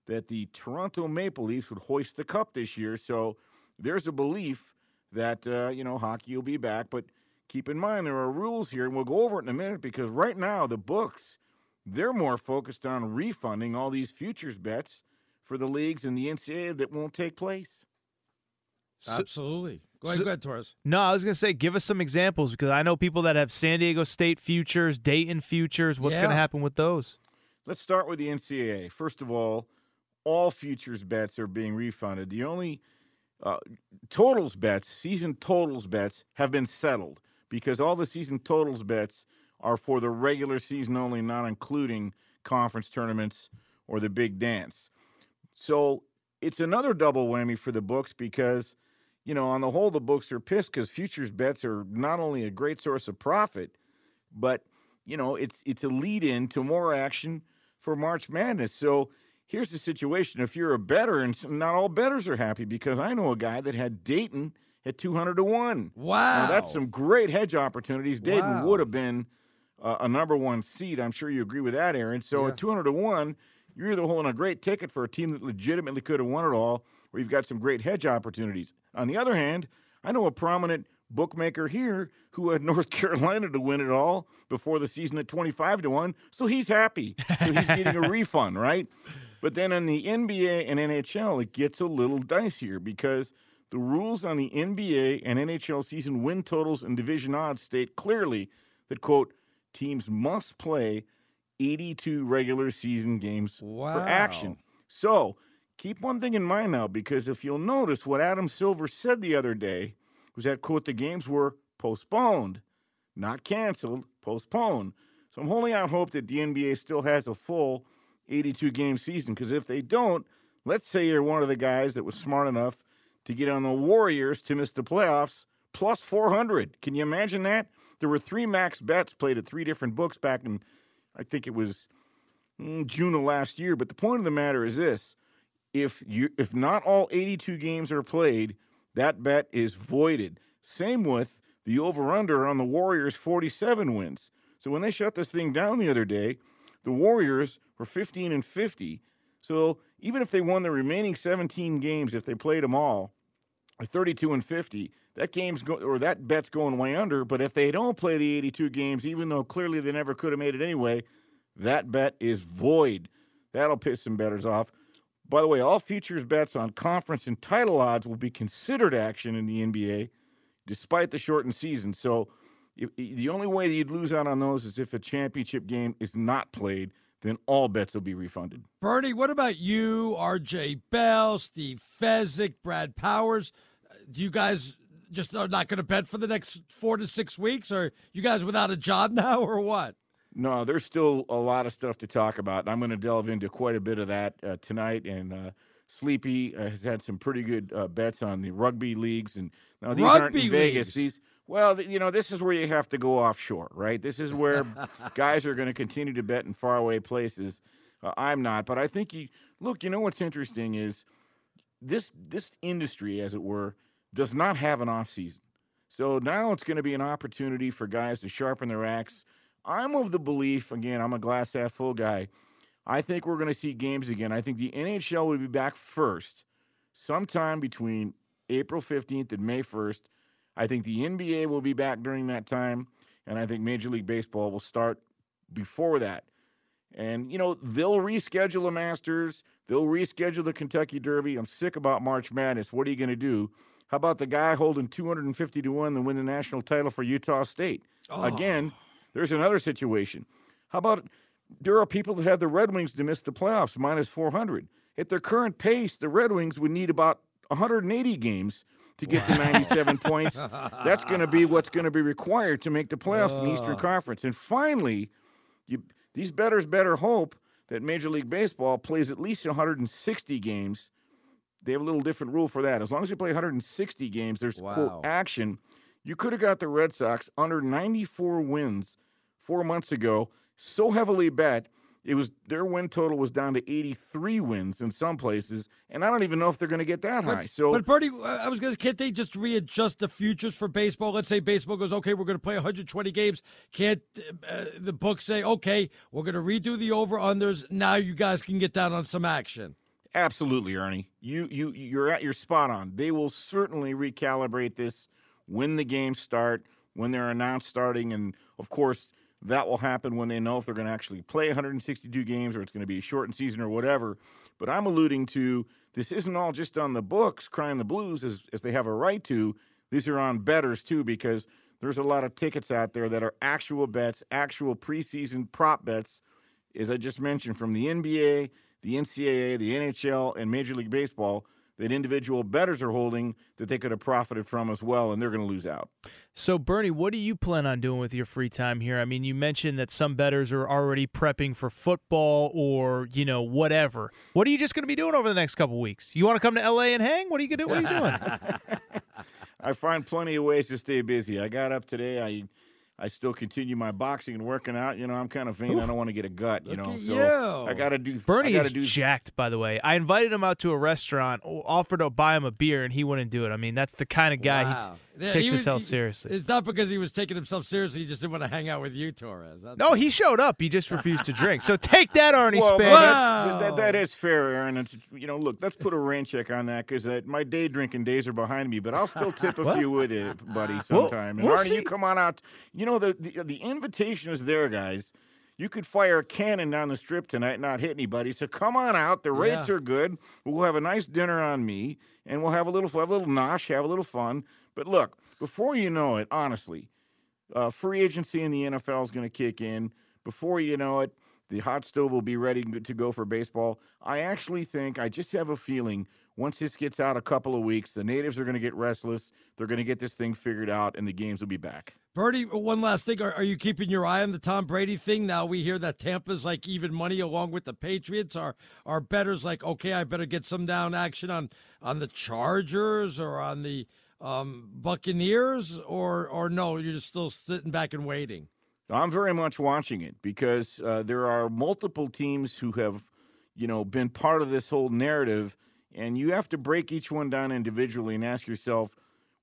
that the Toronto Maple Leafs would hoist the cup this year. So there's a belief that, uh, you know, hockey will be back. But keep in mind, there are rules here, and we'll go over it in a minute because right now, the books, they're more focused on refunding all these futures bets for the leagues and the NCAA that won't take place. Absolutely. Go ahead, so- go ahead, Torres. No, I was gonna say, give us some examples because I know people that have San Diego State futures, Dayton futures. What's gonna happen with those? Let's start with the NCAA. First of all, all futures bets are being refunded. The only uh, totals bets, season totals bets, have been settled because all the season totals bets are for the regular season only, not including conference tournaments or the big dance. So it's another double whammy for the books because, you know, on the whole, the books are pissed because futures bets are not only a great source of profit, but you know, it's it's a lead in to more action for March Madness. So here's the situation: if you're a better, and not all betters are happy because I know a guy that had Dayton at 200 to one. Wow, that's some great hedge opportunities. Dayton Wow. would have been uh, a number one seed. I'm sure you agree with that, Aaron. So at 200 to one, you're either holding a great ticket for a team that legitimately could have won it all, or you've got some great hedge opportunities. On the other hand, I know a prominent bookmaker here who had [laughs] North Carolina to win it all before the season at 25 to 1, so he's happy. So he's getting a [laughs] refund, right? But then on the NBA and NHL, it gets a little dicier because the rules on the NBA and NHL season win totals and division odds state clearly that, quote, teams must play 82 regular season games for action. So keep one thing in mind now, because if you'll notice what Adam Silver said the other day was that, quote, the games were postponed, not canceled, postponed. So I'm holding out hope that the NBA still has a full 82 game season, because if they don't, let's say you're one of the guys that was smart enough to get on the Warriors to miss the playoffs, plus 400. Can you imagine that? There were three max bets played at three different books back in, I think it was mm, June of last year. But the point of the matter is this: if you if not all 82 games are played, that bet is voided. Same with the over/under on the Warriors 47 wins. So when they shut this thing down the other day, the Warriors were 15 and 50. So even if they won the remaining 17 games, if they played them all, are 32 and 50. That game's go or that bet's going way under. But if they don't play the 82 games, even though clearly they never could have made it anyway, that bet is void. That'll piss some betters off. By the way, all futures bets on conference and title odds will be considered action in the NBA, despite the shortened season. So the only way that you'd lose out on those is if a championship game is not played. Then all bets will be refunded. Bernie, what about you, RJ Bell, Steve Fezzik, Brad Powers? Do you guys just are not going to bet for the next four to six weeks? Or you guys without a job [laughs] now, or what? No, there's still a lot of stuff to talk about. I'm going to delve into quite a bit of that uh, tonight. And uh, Sleepy uh, has had some pretty good uh, bets on the rugby leagues, and now these aren't Rugby in Vegas. These, well, you know, this is where you have to go offshore, right? This is where [laughs] guys are going to continue to bet in faraway places. Uh, I'm not, but I think you look. You know what's interesting is this this industry, as it were, does not have an off season. So now it's going to be an opportunity for guys to sharpen their axe. I'm of the belief, again, I'm a glass half full guy. I think we're going to see games again. I think the NHL will be back first, sometime between April 15th and May 1st. I think the NBA will be back during that time, and I think Major League Baseball will start before that. And, you know, they'll reschedule the Masters, they'll reschedule the Kentucky Derby. I'm sick about March Madness. What are you going to do? How about the guy holding 250 to 1 to win the national title for Utah State? Oh. Again, there's another situation. How about there are people that have the Red Wings to miss the playoffs minus 400. At their current pace, the Red Wings would need about 180 games to get to 97 points. That's going to be what's going to be required to make the playoffs in the Eastern Conference. And finally, you, these betters better hope that Major League Baseball plays at least 160 games. They have a little different rule for that. As long as you play 160 games, there's Wow. quote action. You could have got the Red Sox under 94 wins four months ago, so heavily bet. It was their win total was down to 83 wins in some places, and I don't even know if they're going to get that but, high. So, but Bernie, I was going to can't they just readjust the futures for baseball? Let's say baseball goes okay, we're going to play 120 games. Can't uh, the book say okay, we're going to redo the over unders? Now you guys can get down on some action. Absolutely, Ernie. You you you're at your spot on. They will certainly recalibrate this when the games start, when they're announced starting, and of course that will happen when they know if they're going to actually play 162 games or it's going to be a shortened season or whatever. But I'm alluding to this isn't all just on the books crying the blues as, as they have a right to. These are on betters too because there's a lot of tickets out there that are actual bets, actual preseason prop bets, as I just mentioned, from the NBA, the NCAA, the NHL, and Major League Baseball that individual bettors are holding that they could have profited from as well, and they're going to lose out. So, Bernie, what do you plan on doing with your free time here? I mean, you mentioned that some bettors are already prepping for football or you know whatever. What are you just going to be doing over the next couple weeks? You want to come to LA and hang? What are you going to do? What are you doing? [laughs] I find plenty of ways to stay busy. I got up today. I I still continue my boxing and working out. You know, I'm kind of vain. Oof. I don't want to get a gut. You Look know, so you. I got to do. Bernie is do... jacked, by the way. I invited him out to a restaurant, offered to buy him a beer, and he wouldn't do it. I mean, that's the kind of guy wow. He t- takes was, himself seriously. It's not because he was taking himself seriously. He just didn't want to hang out with you, Torres. That's no, he showed up. He just refused to drink. So take that, Arnie well, Span. Wow. That, that is fair, Aaron. It's, you know, look, let's put a rain check on that because uh, my day drinking days are behind me. But I'll still tip a few with it, buddy, sometime. We'll, we'll and Arnie, see. you come on out. You know the the, the invitation is there, guys. You could fire a cannon down the strip tonight and not hit anybody. So come on out. The rates Yeah. are good. We'll have a nice dinner on me, and we'll have a little have a little nosh, have a little fun. But look, before you know it, honestly, uh, free agency in the NFL is going to kick in. Before you know it, the hot stove will be ready to go for baseball. I actually think, I just have a feeling, once this gets out a couple of weeks, the natives are going to get restless. They're going to get this thing figured out, and the games will be back. Bertie, one last thing. Are, are you keeping your eye on the Tom Brady thing? Now we hear that Tampa's like even money along with the Patriots. Are are betters like, okay, I better get some down action on on the Chargers or on the um, Buccaneers, or or no, you're just still sitting back and waiting. I'm very much watching it because uh, there are multiple teams who have, you know, been part of this whole narrative, and you have to break each one down individually and ask yourself,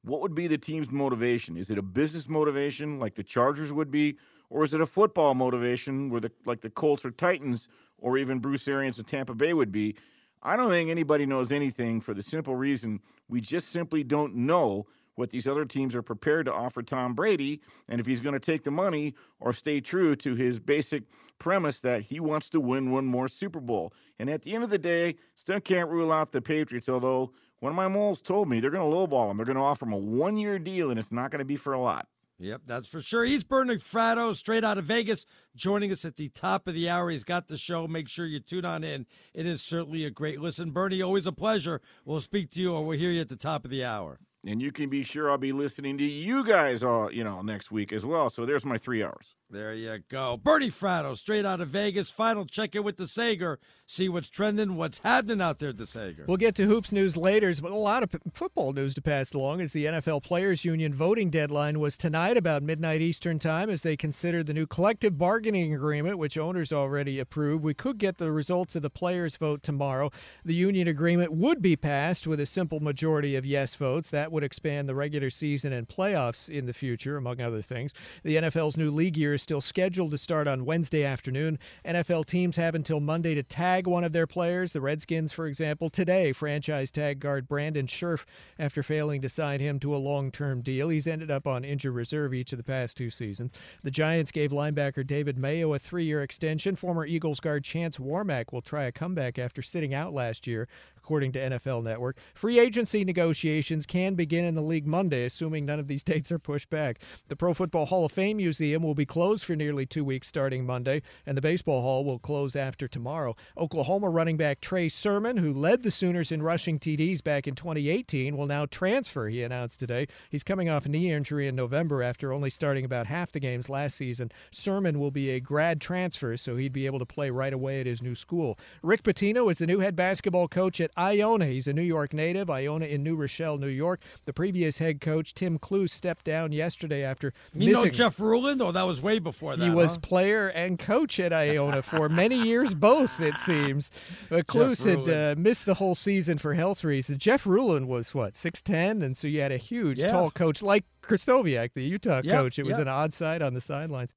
what would be the team's motivation? Is it a business motivation like the Chargers would be, or is it a football motivation where the like the Colts or Titans or even Bruce Arians and Tampa Bay would be? I don't think anybody knows anything for the simple reason we just simply don't know what these other teams are prepared to offer Tom Brady and if he's going to take the money or stay true to his basic premise that he wants to win one more Super Bowl. And at the end of the day, still can't rule out the Patriots, although one of my moles told me they're going to lowball him. They're going to offer him a one year deal, and it's not going to be for a lot. Yep, that's for sure. He's Bernie Fratto, straight out of Vegas, joining us at the top of the hour. He's got the show. Make sure you tune on in. It is certainly a great listen. Bernie, always a pleasure. We'll speak to you or we'll hear you at the top of the hour. And you can be sure I'll be listening to you guys all, you know, next week as well. So there's my three hours. There you go. Bernie Fratto, straight out of Vegas. Final check in with the Sager. See what's trending, what's happening out there the Sager. We'll get to hoops news later, but a lot of football news to pass along as the NFL Players Union voting deadline was tonight about midnight Eastern time as they consider the new collective bargaining agreement, which owners already approved. We could get the results of the players' vote tomorrow. The union agreement would be passed with a simple majority of yes votes. That would expand the regular season and playoffs in the future, among other things. The NFL's new league year still scheduled to start on Wednesday afternoon. NFL teams have until Monday to tag one of their players. The Redskins, for example, today franchise tag guard Brandon Scherff after failing to sign him to a long term deal. He's ended up on injured reserve each of the past two seasons. The Giants gave linebacker David Mayo a three year extension. Former Eagles guard Chance Warmack will try a comeback after sitting out last year according to NFL Network. Free agency negotiations can begin in the league Monday, assuming none of these [laughs] dates are pushed back. The Pro Football Hall of Fame Museum will be closed for nearly two weeks starting Monday, and the Baseball Hall will close after tomorrow. Oklahoma running back Trey Sermon, who led the Sooners in rushing TDs back in 2018, will now transfer, he announced today. He's coming off a knee injury in November after only starting about half the games last season. Sermon will be a grad transfer, so he'd be able to play right away at his new school. Rick Pitino is the new head basketball coach at Iona. He's a New York native, Iona in New Rochelle, New York. The previous head coach, Tim Cluess, stepped down yesterday after You missing. know Jeff Ruland? Oh, that was way before that. He was huh? player and coach at Iona for many years, both, it seems. But Cluess had uh, missed the whole season for health reasons. Jeff Ruland was, what, 6'10? And so you had a huge, Yeah. tall coach like Krystkowiak, the Utah Yep, coach. It was yep. an odd side on the sidelines.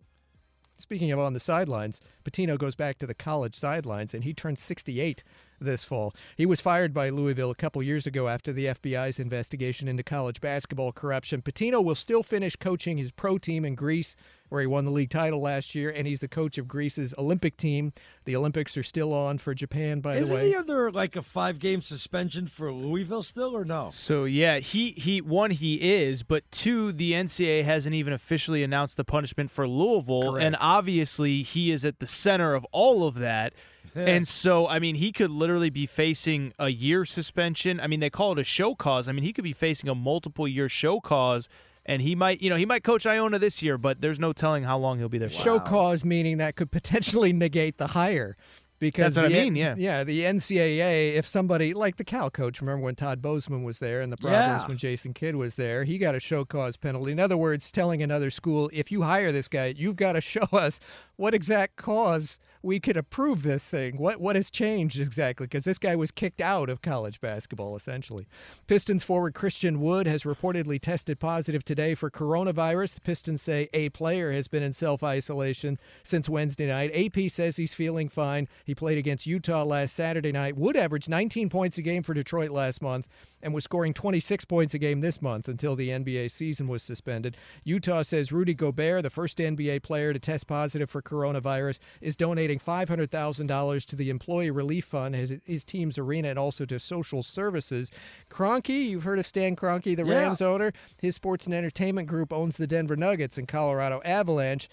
Speaking of on the sidelines, Pitino goes back to the college sidelines, and he turned 68 this fall. He was fired by Louisville a couple years ago after the FBI's investigation into college basketball corruption. Pitino will still finish coaching his pro team in Greece, where he won the league title last year, and he's the coach of Greece's Olympic team. The Olympics are still on for Japan, by Isn't the way. he under like a five game suspension for Louisville still, or no? So yeah, he he one he is, but two the NCAA hasn't even officially announced the punishment for Louisville, Correct. and obviously he is at the center of all of that. [laughs] And so, I mean, he could literally be facing a year suspension. I mean, they call it a show cause. I mean, he could be facing a multiple year show cause, and he might, you know, he might coach Iona this year, but there's no telling how long he'll be there. for. Show cause meaning that could potentially [laughs] negate the hire. Because That's what I mean, yeah. yeah. The NCAA, if somebody like the Cal coach, remember when Todd Bozeman was there, and the problems Yeah. when Jason Kidd was there, he got a show cause penalty. In other words, telling another school, if you hire this guy, you've got to [laughs] show us what exact cause we could approve this thing. What what has changed exactly? Because this guy was kicked out of college basketball essentially. Pistons forward Christian Wood has reportedly tested positive today for coronavirus. The Pistons say a player has been in self isolation since Wednesday night. AP says he's feeling fine. He played against Utah last Saturday night. Wood averaged 19 points a game for Detroit last month and was scoring 26 points a game this month until the NBA season was suspended. Utah says Rudy Gobert, the first NBA player to test positive for coronavirus, is donating $500,000 to the Employee Relief Fund, his, his team's arena, and also to social services. Kroenke, you've heard of Stan Kroenke, the Yeah. Rams owner. His sports and entertainment group owns the Denver Nuggets and Colorado Avalanche.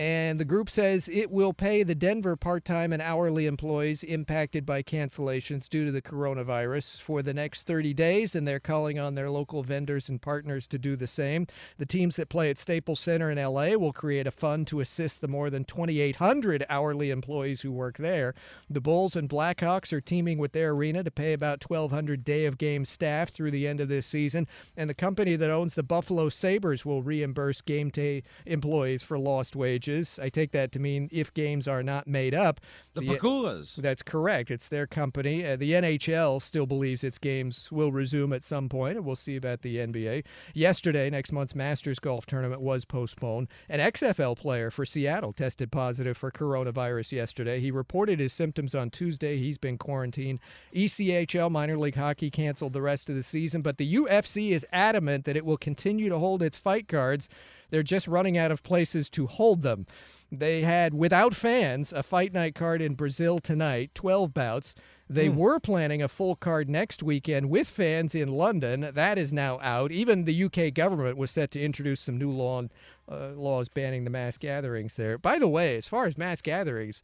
And the group says it will pay the Denver part time and hourly employees impacted by cancellations due to the coronavirus for the next 30 days. And they're calling on their local vendors and partners to do the same. The teams that play at Staples Center in LA will create a fund to assist the more than 2,800 hourly employees who work there. The Bulls and Blackhawks are teaming with their arena to pay about 1,200 day of game staff through the end of this season. And the company that owns the Buffalo Sabres will reimburse game day employees for lost wages. I take that to mean if games are not made up. The Pegulas. That's correct. It's their company. Uh, the NHL still believes its games will resume at some point, and we'll see about the NBA. Yesterday, next month's Masters golf tournament was postponed. An XFL player for Seattle tested positive for coronavirus yesterday. He reported his symptoms on Tuesday. He's been quarantined. ECHL minor league hockey canceled the rest of the season, but the UFC is adamant that it will continue to hold its fight cards. They're just running out of places to hold them. They had, without fans, a fight night card in Brazil tonight, 12 bouts. They were planning a full card next weekend with fans in London. That is now out. Even the UK government was set to introduce some new law, uh, laws banning the mass gatherings there. By the way, as far as mass gatherings,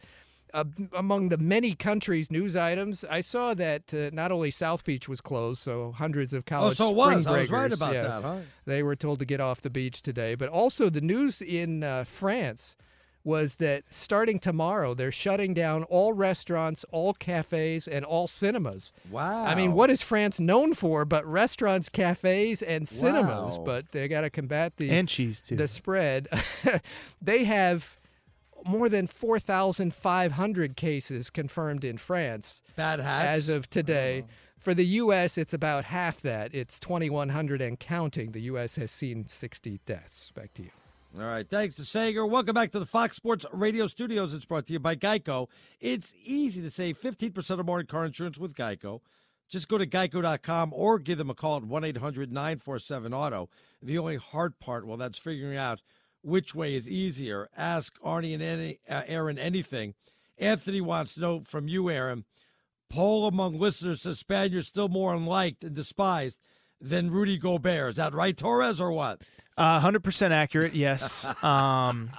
uh, among the many countries' news items, I saw that uh, not only South Beach was closed, so hundreds of college Oh, so spring was. I was right about yeah, that, huh? They were told to get off the beach today, but also the news in uh, France was that starting tomorrow they're shutting down all restaurants, all cafes, and all cinemas. Wow. I mean, what is France known for but restaurants, cafes, and cinemas? Wow. But they got to combat the And cheese, too. The spread. [laughs] they have more than 4,500 cases confirmed in France. Bad hats? As of today. Oh. For the U.S., it's about half that. It's 2,100 and counting. The U.S. has seen 60 deaths. Back to you. All right. Thanks to Sager. Welcome back to the Fox Sports Radio studios. It's brought to you by Geico. It's easy to save 15% or more in car insurance with Geico. Just go to geico.com or give them a call at 1 800 947 Auto. The only hard part, well, that's figuring out which way is easier. Ask Arnie and any, uh, Aaron anything. Anthony wants to know from you, Aaron. Poll among listeners says Spanier's still more unliked and despised than Rudy Gobert. Is that right, Torres, or what? Uh, 100% accurate, yes. [laughs] Um,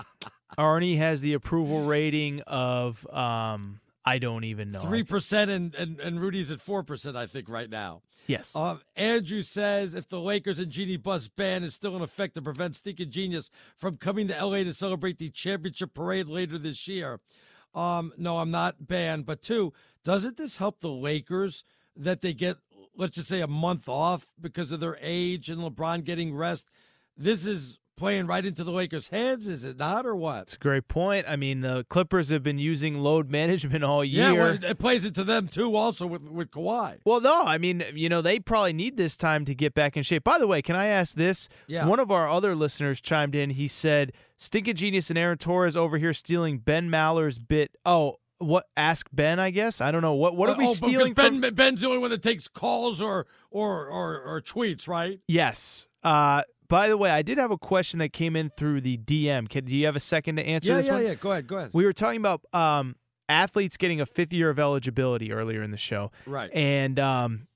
Arnie has the approval rating of um, I don't even know. Three percent and, and and Rudy's at four percent, I think, right now. Yes. Um, Andrew says if the Lakers and Jeanie Buss ban is still in effect to prevent Stinking Genius from coming to LA to celebrate the championship parade later this year. Um, no, I'm not banned. But two, doesn't this help the Lakers that they get, let's just say, a month off because of their age and LeBron getting rest. This is playing right into the Lakers' heads, is it not, or what? It's a great point. I mean, the Clippers have been using load [laughs] management all year. Yeah, well, it plays into them too, also with with Kawhi. Well, no, I mean, you know, they probably need this time to get back in shape. By the way, can I ask this? Yeah. One of our other listeners chimed in. He said, "Stinking genius and Aaron Torres over here stealing Ben Maller's bit." Oh. What ask Ben? I guess I don't know what. What are we oh, stealing? Ben, from? Ben's the only one that takes calls or or or, or tweets, right? Yes. Uh, by the way, I did have a question that came in through the DM. Can, do you have a second to answer yeah, this yeah, one? Yeah, Go ahead. Go ahead. We were talking about um, athletes getting a fifth year of eligibility earlier in the show. Right. And um,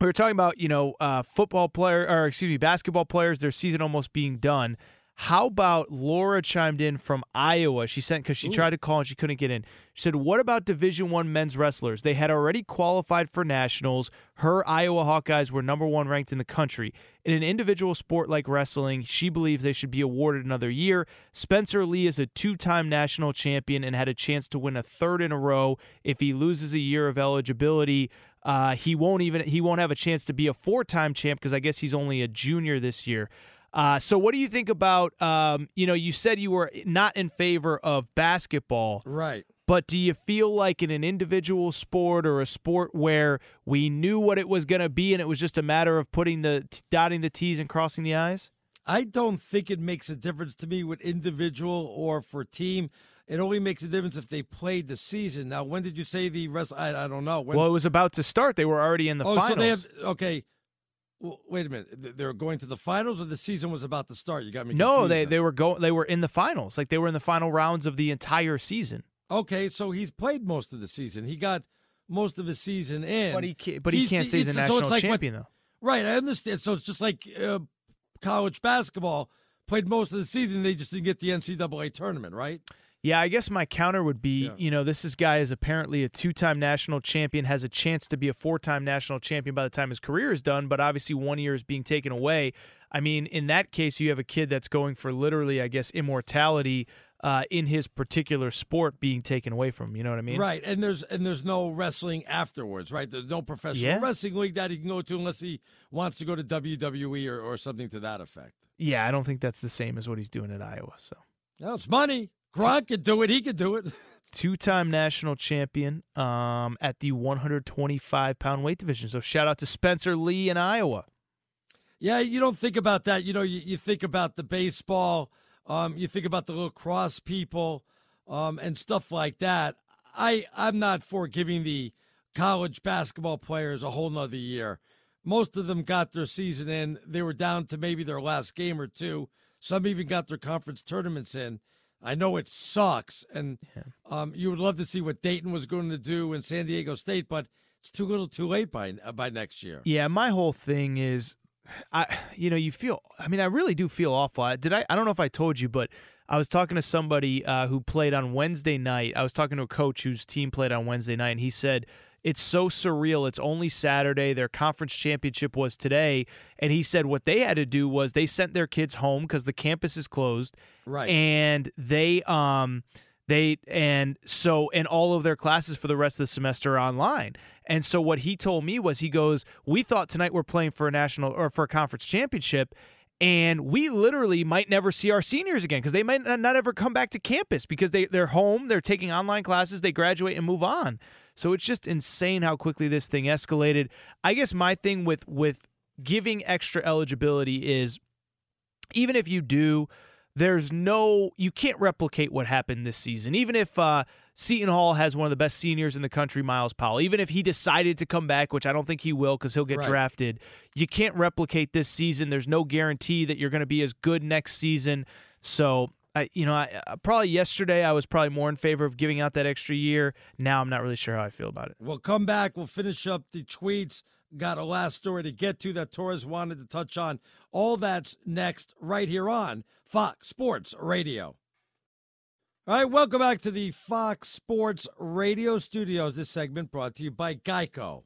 we were talking about, you know, uh, football player or excuse me, basketball players, their season almost being done. How about Laura chimed in from Iowa? She sent because she Ooh. tried to call and she couldn't get in. She said, "What about Division One men's wrestlers? They had already qualified for nationals. Her Iowa Hawkeyes were number one ranked in the country. In an individual sport like wrestling, she believes they should be awarded another year. Spencer Lee is a two-time national champion and had a chance to win a third in a row. If he loses a year of eligibility." Uh, he won't even he won't have a chance to be a four-time champ because I guess he's only a junior this year. Uh, so, what do you think about? Um, you know, you said you were not in favor of basketball, right? But do you feel like in an individual sport or a sport where we knew what it was going to be and it was just a matter of putting the dotting the t's and crossing the i's? I don't think it makes a difference to me with individual or for team. It only makes a difference if they played the season. Now, when did you say the rest? I, I don't know. When, well, it was about to start. They were already in the oh, finals. so they have okay. Well, wait a minute. They're going to the finals, or the season was about to start. You got me. no, they they were going. They were in the finals. Like they were in the final rounds of the entire season. Okay, so he's played most of the season. He got most of his season in. But he can't, but he can't say he's a national so it's like what- champion though. Right, I understand. So it's just like uh, college basketball. Played most of the season. They just didn't get the NCAA tournament, right? Yeah, I guess my counter would be, you know, this is guy is apparently a two-time national champion, has a chance to be a four-time national champion by the time his career is done, but obviously one year is being taken away. I mean, in that case, you have a kid that's going for literally, I guess, immortality uh, in his particular sport being taken away from him. You know what I mean? Right, and there's and there's no wrestling afterwards, right? There's no professional Yeah. wrestling league that he can go to unless he wants to go to WWE or, or something to that effect. Yeah, I don't think that's the same as what he's doing at Iowa. So No, it's money. Gronk could do it. He could do it. [laughs] two-time national champion um, at the 125 pound weight division. So shout out to Spencer Lee in Iowa. Yeah, you don't think about that. You know, you, you think about the baseball, um, you think about the lacrosse people, um, and stuff like that. I I'm not for giving the college basketball players a whole nother year. Most of them got their season in. They were down to maybe their last game or two. Some even got their conference tournaments in. I know it sucks, and um, you would love to see what Dayton was going to do in San Diego State, but it's too little, too late by uh, by next year. Yeah, my whole thing is, I you know you feel. I mean, I really do feel awful. I- Did I? I don't know if I told you, but I was talking to somebody uh, who played on Wednesday night. I was talking to a coach whose team played on Wednesday night, and he said it's so surreal. It's only Saturday. Their conference championship was today, and he said what they had to do was they sent their kids home because the campus is closed, Right. And they um they and so and all of their classes for the rest of the semester are online. And so what he told me was he goes, "We thought tonight we're playing for a national or for a conference championship." And we literally might never see our seniors again because they might not not ever come back to campus because they, they're home, they're taking online classes, they graduate and move on. So it's just insane how quickly this thing escalated. I guess my thing with with giving extra eligibility is even if you do, there's no you can't replicate what happened this season. Even if uh, Seton Hall has one of the best seniors in the country, Myles Powell. Even if he decided to come back, which I don't think he will because he'll get Right. drafted, you can't replicate this season. There's no guarantee that you're going to be as good next season. So. I, you know, I, uh, probably yesterday I was probably more in favor of giving out that extra year. Now I'm not really sure how I feel about it. We'll come back. We'll finish up the tweets. Got a last story to get to that Torres wanted to touch on. All that's next right here on Fox Sports Radio. All right, welcome back to the Fox Sports Radio studios. This segment brought to you by Geico.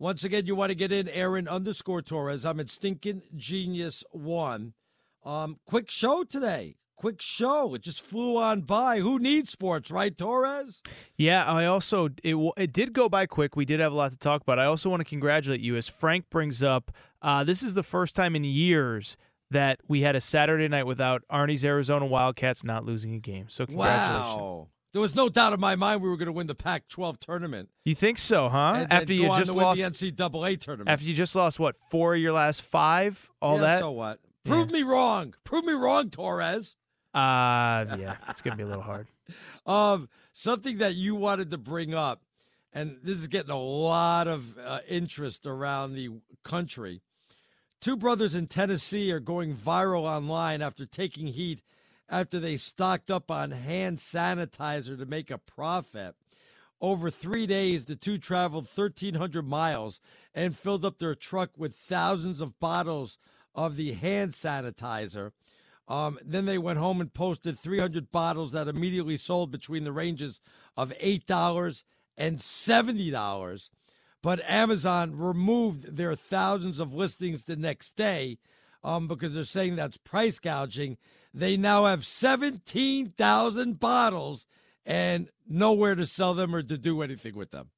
Once again, you want to get in Aaron underscore Torres. I'm at Stinking Genius One. Um, quick show today. Quick show. It just flew on by. Who needs sports, right, Torres? Yeah, I also it it did go by quick. We did have a lot to talk about. I also want to congratulate you as Frank brings up. Uh, this is the first time in years that we had a Saturday night without Arnie's Arizona Wildcats not losing a game. So congratulations. Wow. There was no doubt in my mind we were going to win the Pac-12 tournament. You think so, huh? And, after and you just lost the NCAA tournament. after you just lost what four of your last five, all yeah, that. So what? Prove me wrong. Prove me wrong, Torres. Uh [laughs] yeah, it's gonna be a little hard. Um, something that you wanted to bring up, and this is getting a lot of uh, interest around the country. Two brothers in Tennessee are going viral online after taking heat after they stocked up on hand sanitizer to make a profit. Over three days, the two traveled 1,300 miles and filled up their truck with thousands of bottles of the hand sanitizer. Um, then they went home and posted 300 bottles that immediately sold between the ranges of $8 and $70. But Amazon removed their thousands of listings the next day um, because they're saying that's price gouging. They now have 17,000 bottles and nowhere to sell them or to do anything with them.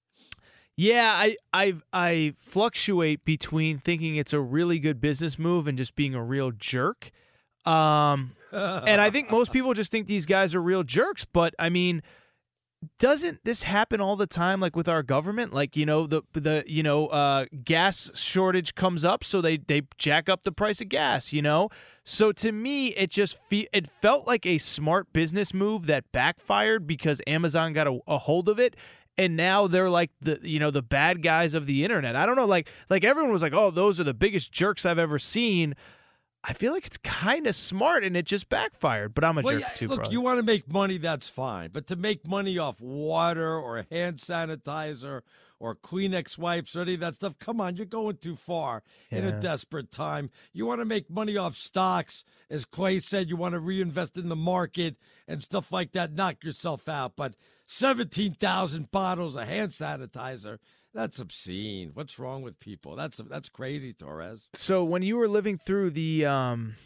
Yeah, I I I fluctuate between thinking it's a really good business move and just being a real jerk. Um, [laughs] and I think most people just think these guys are real jerks. But I mean, doesn't this happen all the time? Like with our government, like you know the the you know uh, gas shortage comes up, so they they jack up the price of gas. You know, so to me, it just fe- it felt like a smart business move that backfired because Amazon got a, a hold of it and now they're like the you know the bad guys of the internet. I don't know, like like everyone was like, oh, those are the biggest jerks I've ever seen. I feel like it's kind of smart, and it just backfired. But I'm a Well, jerk yeah, too, look, you want to make money, that's fine. But to make money off water or hand sanitizer or Kleenex wipes or any of that stuff, come on, you're going too far in a desperate time. You want to make money off stocks, as Clay said, you want to reinvest in the market and stuff like that, knock yourself out. But 17,000 bottles of hand sanitizer, that's obscene. What's wrong with people? That's that's crazy, Torres. So when you were living through the um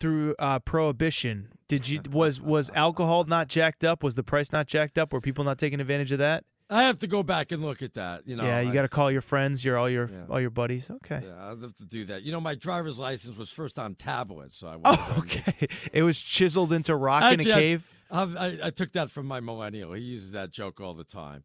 through uh prohibition, did you was was alcohol not jacked up? Was the price not jacked up? Were people not taking advantage of that? I have to go back and look at that. You know, yeah, you got to call your friends, your all your all your buddies. Okay. Yeah, I'll have to do that. You know, my driver's license was first on tablet, so I. Oh, okay. [laughs] It was chiseled into rock in a cave. I, I, I took that from my millennial. He uses that joke all the time.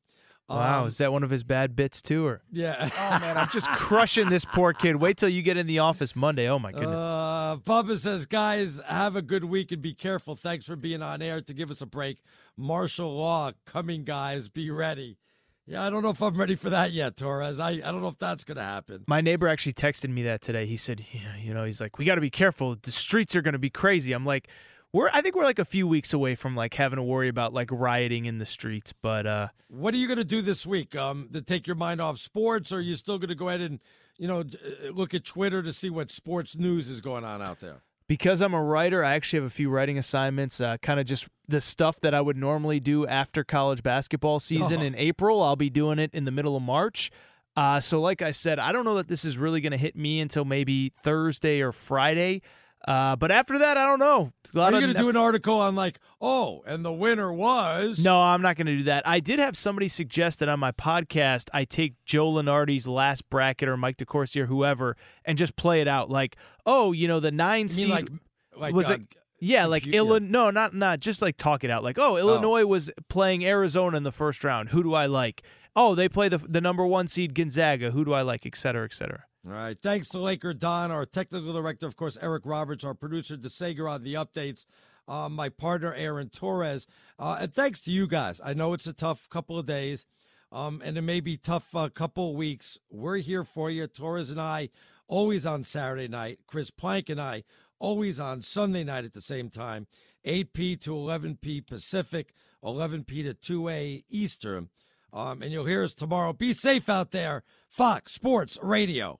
Wow, Um, is that one of his bad bits too, or? Yeah. Oh man, I'm [laughs] just crushing this poor kid. Wait till you get in the office Monday. Oh my goodness. Uh, Bubba says, guys, have a good week and be careful. Thanks for being on air to give us a break. Martial law coming, guys. Be ready. Yeah, I don't know if I'm ready for that yet, Torres. I, I don't know if that's going to happen. My neighbor actually texted me that today. He said, yeah, you know, he's like, we got to be careful. The streets are going to be crazy. I'm like, we're I think we're like a few weeks away from like having to worry about like rioting in the streets, but uh What are you going to do this week um, to take your mind off sports, or are you still going to go ahead and, you know, uh, look at Twitter to see what sports news is going on out there? because I'm a writer, I actually have a few writing assignments, uh, kind of just the stuff that I would normally do after college basketball season Oh. in April. I'll be doing it in the middle of March. Uh, so, like I said, I don't know that this is really going to hit me until maybe Thursday or Friday. Uh, but after that, I don't know. Are you going to do an article on like, oh, and the winner was? No, I'm not going to do that. I did have somebody suggest that on my podcast, I take Joe Lunardi's last bracket or Mike DeCourcy or whoever and just play it out. Like, oh, you know, the nine You seed mean like, like was uh, it? Yeah, like compu- yeah. Illinois. No, not not just like talk it out. Like, oh, Illinois was playing Arizona in the first round. Who do I like? Oh, they play the the number one seed Gonzaga. Who do I like? Et cetera, et cetera. All right. Thanks to Laker Don, our technical director, of course, Eric Roberts, our producer, DeSager on the updates, uh, my partner, Aaron Torres. Uh, and thanks to you guys. I know it's a tough couple of days, um, and it may be tough uh, couple of weeks. We're here for you. Torres and I, always on Saturday night. Chris Plank and I, always on Sunday night at the same time, 8p to 11p Pacific, 11p to 2a Eastern. Um, and you'll hear us tomorrow. Be safe out there. Fox Sports Radio.